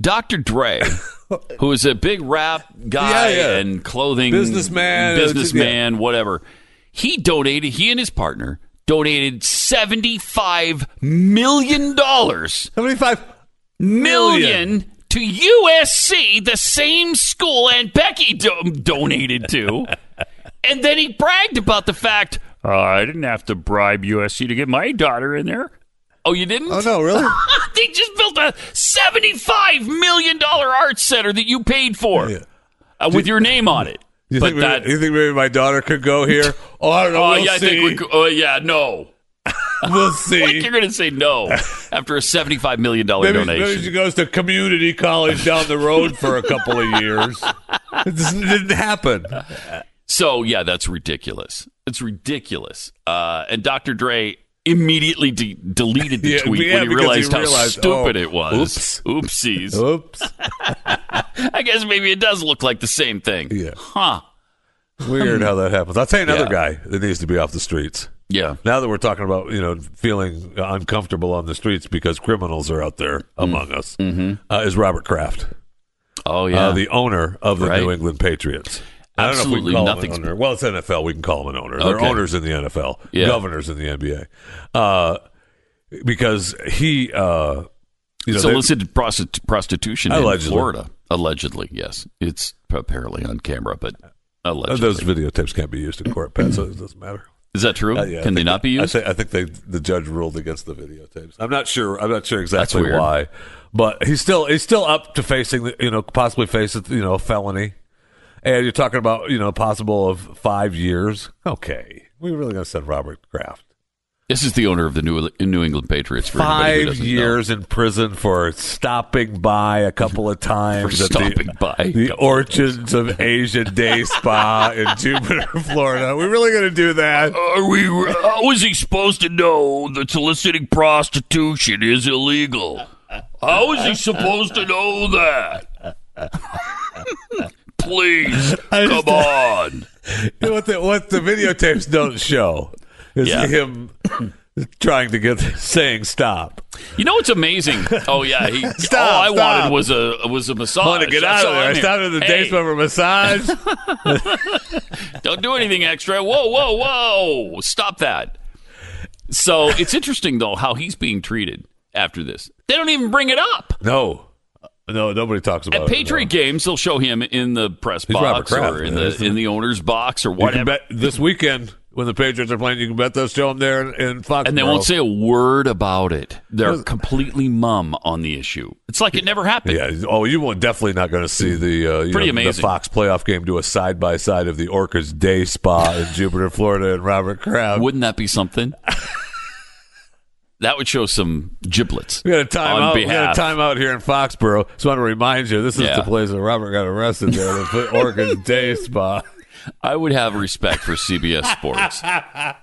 Dr. Dre, <laughs> who is a big rap guy Yeah, yeah. and clothing Businessman, businessman, whatever. He donated. He and his partner donated seventy-five million dollars. Seventy-five million to USC, the same school Aunt Becky do- donated to. <laughs> and then he bragged about the fact, "Uh, I didn't have to bribe USC to get my daughter in there. Oh, you didn't? Oh no, really? <laughs> they just built a $75 million art center that you paid for uh, with your name on it. You but think, maybe, you think maybe my daughter could go here? <laughs> Oh, I don't know. oh, we'll yeah, I think we could, oh, yeah, no. <laughs> we'll <laughs> see. Like you're going to say no after a $75 million donation. maybe she goes to community college down the road for a couple of years. It didn't happen. So yeah, that's ridiculous. It's ridiculous. Uh, and Dr. Dre immediately de- deleted the Yeah, tweet yeah, when he because he realized how stupid oh, it was. Oops. Oopsies. Oops. <laughs> I guess maybe it does look like the same thing. Yeah. Huh. Weird how that happens. I'll tell you another Yeah. guy that needs to be off the streets. Yeah. Now that we're talking about, you know, feeling uncomfortable on the streets because criminals are out there among us, uh, is Robert Kraft. Mm. Mm-hmm. Oh yeah. Uh, the owner of the Right. New England Patriots. I don't know Absolutely if we can call nothing's- him an owner. Well, it's NFL. We can call him an owner. They're owners in the NFL, Yeah. governors in the NBA. Uh, because he, uh, you know, they- prostitution in Florida. Allegedly, yes. It's apparently on camera, but allegedly. those videotapes can't be used in court, Pat, so it doesn't matter. Is that true? Uh, yeah, Can they not be I used? say- I think they, the judge ruled against the videotapes. I'm not sure. I'm not sure exactly why, but he's still he's still up to facing, the- you know, possibly face you know a felony. And you're talking about you know possible of five years. Okay, we really gonna send Robert Kraft This is the owner of the New, New England Patriots. For five doesn't know. years in prison for stopping by a couple of times For stopping the, by. the Orchids of Asia Day Spa in <laughs> Jupiter, Florida. we really gonna do that? Are we? How is he supposed to know that soliciting prostitution is illegal? How is he supposed to know that? <laughs> Please, <laughs> come on. <laughs> You know what the what the videotapes don't show is Yeah. him trying to get saying stop. You know what's amazing? Oh yeah, he. <laughs> Stop, all I stop. wanted was a was a massage. I want to get That's out of there. I stopped at the Hey, for a massage. Don't do anything extra. Whoa, whoa, whoa! Stop that. So it's interesting though how he's being treated after this. They don't even bring it up. no, no, nobody talks about At it. At Patriot games, they'll show him in the press He's box Kraft, or in man. the in the owner's box or whatever. this weekend when the Patriots are playing, you can bet they'll show him there in, in Foxborough. and they won't say a word about it. They're completely mum on the issue. It's like it never happened. Yeah. Oh, you won't definitely not going to see the uh, you Pretty know, the amazing. Fox playoff game do a side by side of the Orchids Day Spa in Jupiter, Florida, and Robert Kraft. Wouldn't that be something? <laughs> that would show some giblets. We got a time out. We got a time out here in Foxborough. Just want to remind you, this is Yeah. the place where Robert got arrested there, the Orchids Day Spa. I would have respect for CBS Sports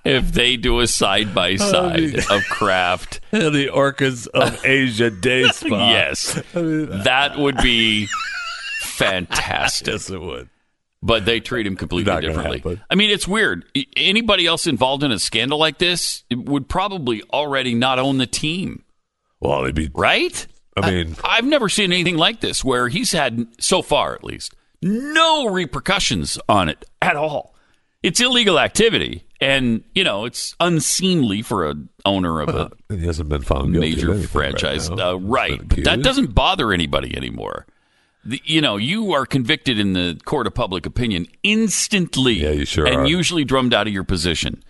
<laughs> if they do a side by side of Kraft. <laughs> the Orchids of <laughs> Asia Day Spa. Yes, that would be fantastic. Yes, it would. But they treat him completely differently. happen. I mean, it's weird. Anybody else involved in a scandal like this would probably already not own the team, Well, they'd be right? I mean, I've never seen anything like this where he's had, so far at least, no repercussions on it at all. It's illegal activity, and you know it's unseemly for an owner of a <laughs> he hasn't been found major franchise, Right, uh, right? That doesn't bother anybody anymore. The, you know, you are convicted in the court of public opinion instantly, Yeah, you sure and are. usually drummed out of your position.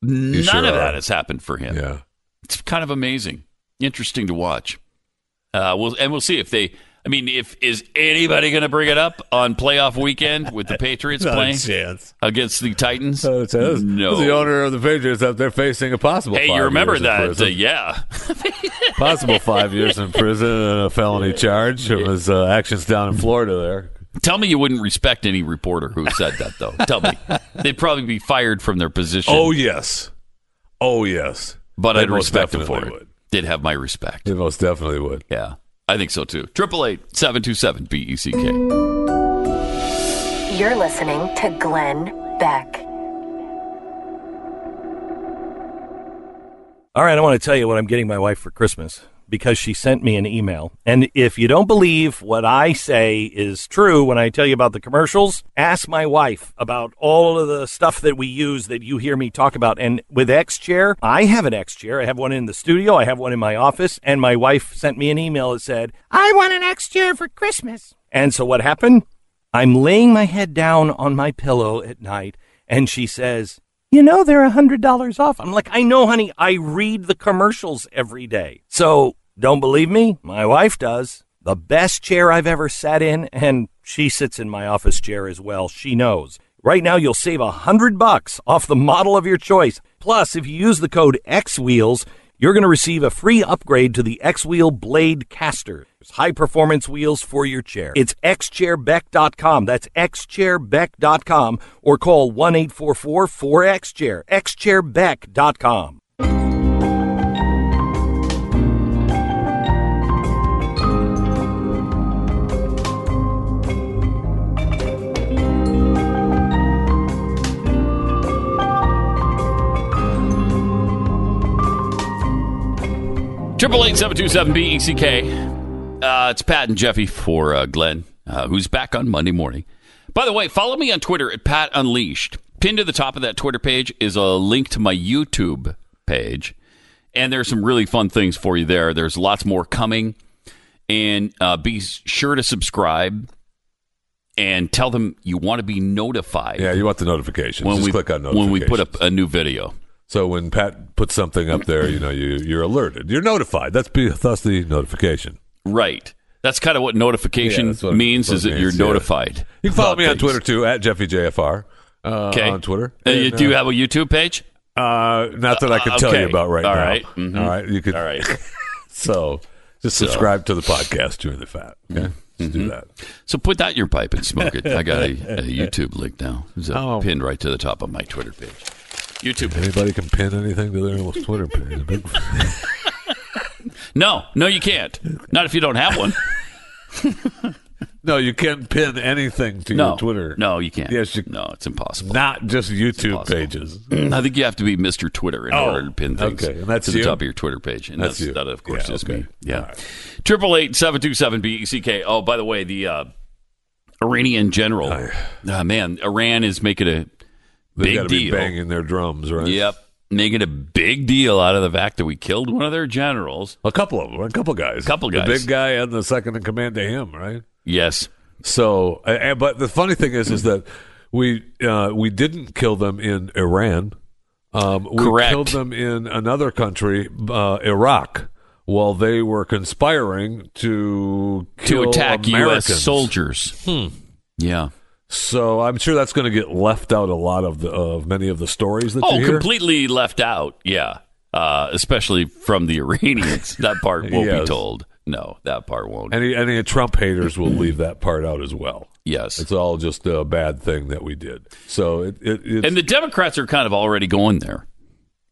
None sure of that are. has happened for him. Yeah. It's kind of amazing, interesting to watch. Uh, we'll, and we'll see if they. I mean, if is anybody going to bring it up on playoff weekend with the <laughs> Patriots playing chance. against the Titans? It says no. the owner of the Patriots up there facing a possible. Hey, five you remember years that? Uh, yeah. <laughs> possible five years in prison and a felony charge of his uh, actions down in Florida. There, Tell me you wouldn't respect any reporter who said that, though. Tell me. They'd probably be fired from their position. oh yes, oh yes, but They I'd respect them for definitely it. would. They'd have my respect. They most definitely would. Yeah, I think so too. Triple eight seven two seven B E C K. You're listening to Glenn Beck. All right, I want to tell you what I'm getting my wife for Christmas because she sent me an email. And if you don't believe what I say is true when I tell you about the commercials, ask my wife about all of the stuff that we use that you hear me talk about. And with X Chair, I have an X Chair. I have one in the studio, I have one in my office, and my wife sent me an email that said, I want an X Chair for Christmas. And so what happened? I'm laying my head down on my pillow at night, and she says, you know they're a hundred dollars off. I'm like, I know, honey. I read the commercials every day. So don't believe me? My wife does. The best chair I've ever sat in, and she sits in my office chair as well. She knows. Right now, you'll save a hundred bucks off the model of your choice. Plus, if you use the code X Wheels, you're going to receive a free upgrade to the X Wheel Blade Caster. It's high performance wheels for your chair. It's xchairbeck.com. That's xchairbeck.com or call 1 844 4XChair. xchairbeck.com. Triple eight seven two seven B E C K. Uh, it's Pat and Jeffy for uh, Glenn, uh, who's back on Monday morning. By the way, follow me on Twitter at Pat Unleashed. Pinned to the top of that Twitter page is a link to my YouTube page, and there's some really fun things for you there. There's lots more coming, and uh, be sure to subscribe and tell them you want to be notified. Yeah, you want the notifications. when Just we click on when we put up a new video. So when Pat puts something up there, you know you you're alerted. You're notified. That's be thus the notification. Right. That's kind of what notification Yeah, what- means is that you're yeah. notified. You can follow me on things. Twitter too at JeffyJFR. Uh, Okay. on Twitter. Uh, And, do you uh, have a YouTube page? Uh, not that I can tell okay. you about right All now. right. Mhm. All right. You could. All right. <laughs> so just So- subscribe to the podcast, Chewing the Fat. Okay. Just do that. So put that in your pipe and smoke it. I got a, <laughs> a YouTube link now. It's uh, Oh. pinned right to the top of my Twitter page. YouTube. Anybody can pin anything to their Twitter page. Big- <laughs> No, no, you can't. Not if you don't have one. <laughs> no, you can't pin anything to no, your Twitter. No, you can't. Yes, you- no, it's impossible. Not just YouTube pages. I think you have to be Mr. Twitter in Oh, order to pin things okay. And that's to the you? top of your Twitter page. And That's that's, you. that, of course, Yeah, is okay. me. Yeah. Triple eight seven two seven B E C K. Oh, by the way, the uh, Iranian general. Ah, man, Iran is making a They got to be deal. banging their drums, right? Yep. Making a big deal out of the fact that we killed one of their generals. A couple of them, a couple guys, A Couple the guys. big guy and the second in command to him, right? Yes. So, uh, but the funny thing is, is that we uh, we didn't kill them in Iran. Um, we Correct. killed them in another country, uh, Iraq, while they were conspiring to To attack Americans. U.S. soldiers. Hmm. Yeah. So I'm sure that's going to get left out a lot of the of many of the stories that Oh, completely left out. Yeah. Uh, especially from the Iranians. <laughs> that part won't be told. No, that part won't. Any any Trump haters will leave that part out as well. yes. It's all just a bad thing that we did. So it, it And the Democrats are kind of already going there.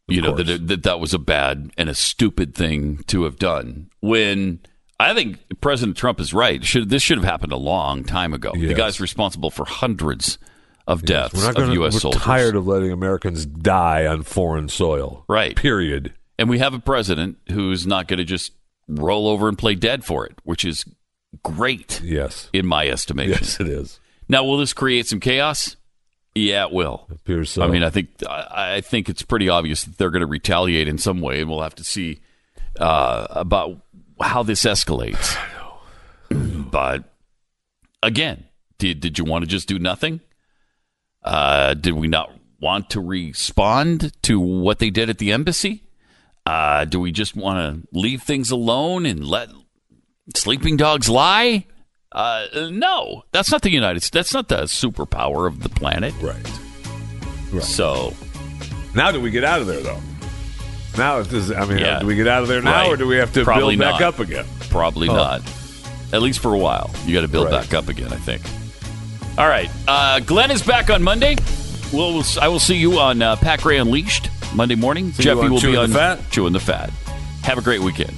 You know, that, that that was a bad and a stupid thing to have done when I think President Trump is right. Should this should have happened a long time ago? The guy's responsible for hundreds of deaths We're not of gonna, U.S. we're soldiers. tired of letting Americans die on foreign soil. Right. Period. And we have a president who's not going to just roll over and play dead for it, which is great. Yes. In my estimation. Yes, it is. Now, will this create some chaos? Yeah, it will. Appears so. I mean, I think I, I think it's pretty obvious that they're going to retaliate in some way, and we'll have to see uh, about how this escalates. but again, did did you want to just do nothing? Uh, did we not want to respond to what they did at the embassy? Uh, do we just want to leave things alone and let sleeping dogs lie? Uh, no, that's not the United States. That's not the superpower of the planet. Right. right. So now, do we get out of there though? Now, if this, I mean, Yeah. do we get out of there now, Right. or do we have to Probably build back not. up again? Probably Oh. not. At least for a while. You got to build Right. back up again, I think. All right. Uh, Glenn is back on Monday. We'll, we'll- I will see you on uh, Pat Gray Unleashed Monday morning. See Jeffy will Chewing be the on Fat. Chewing the Fat. Have a great weekend.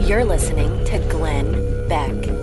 You're listening to back.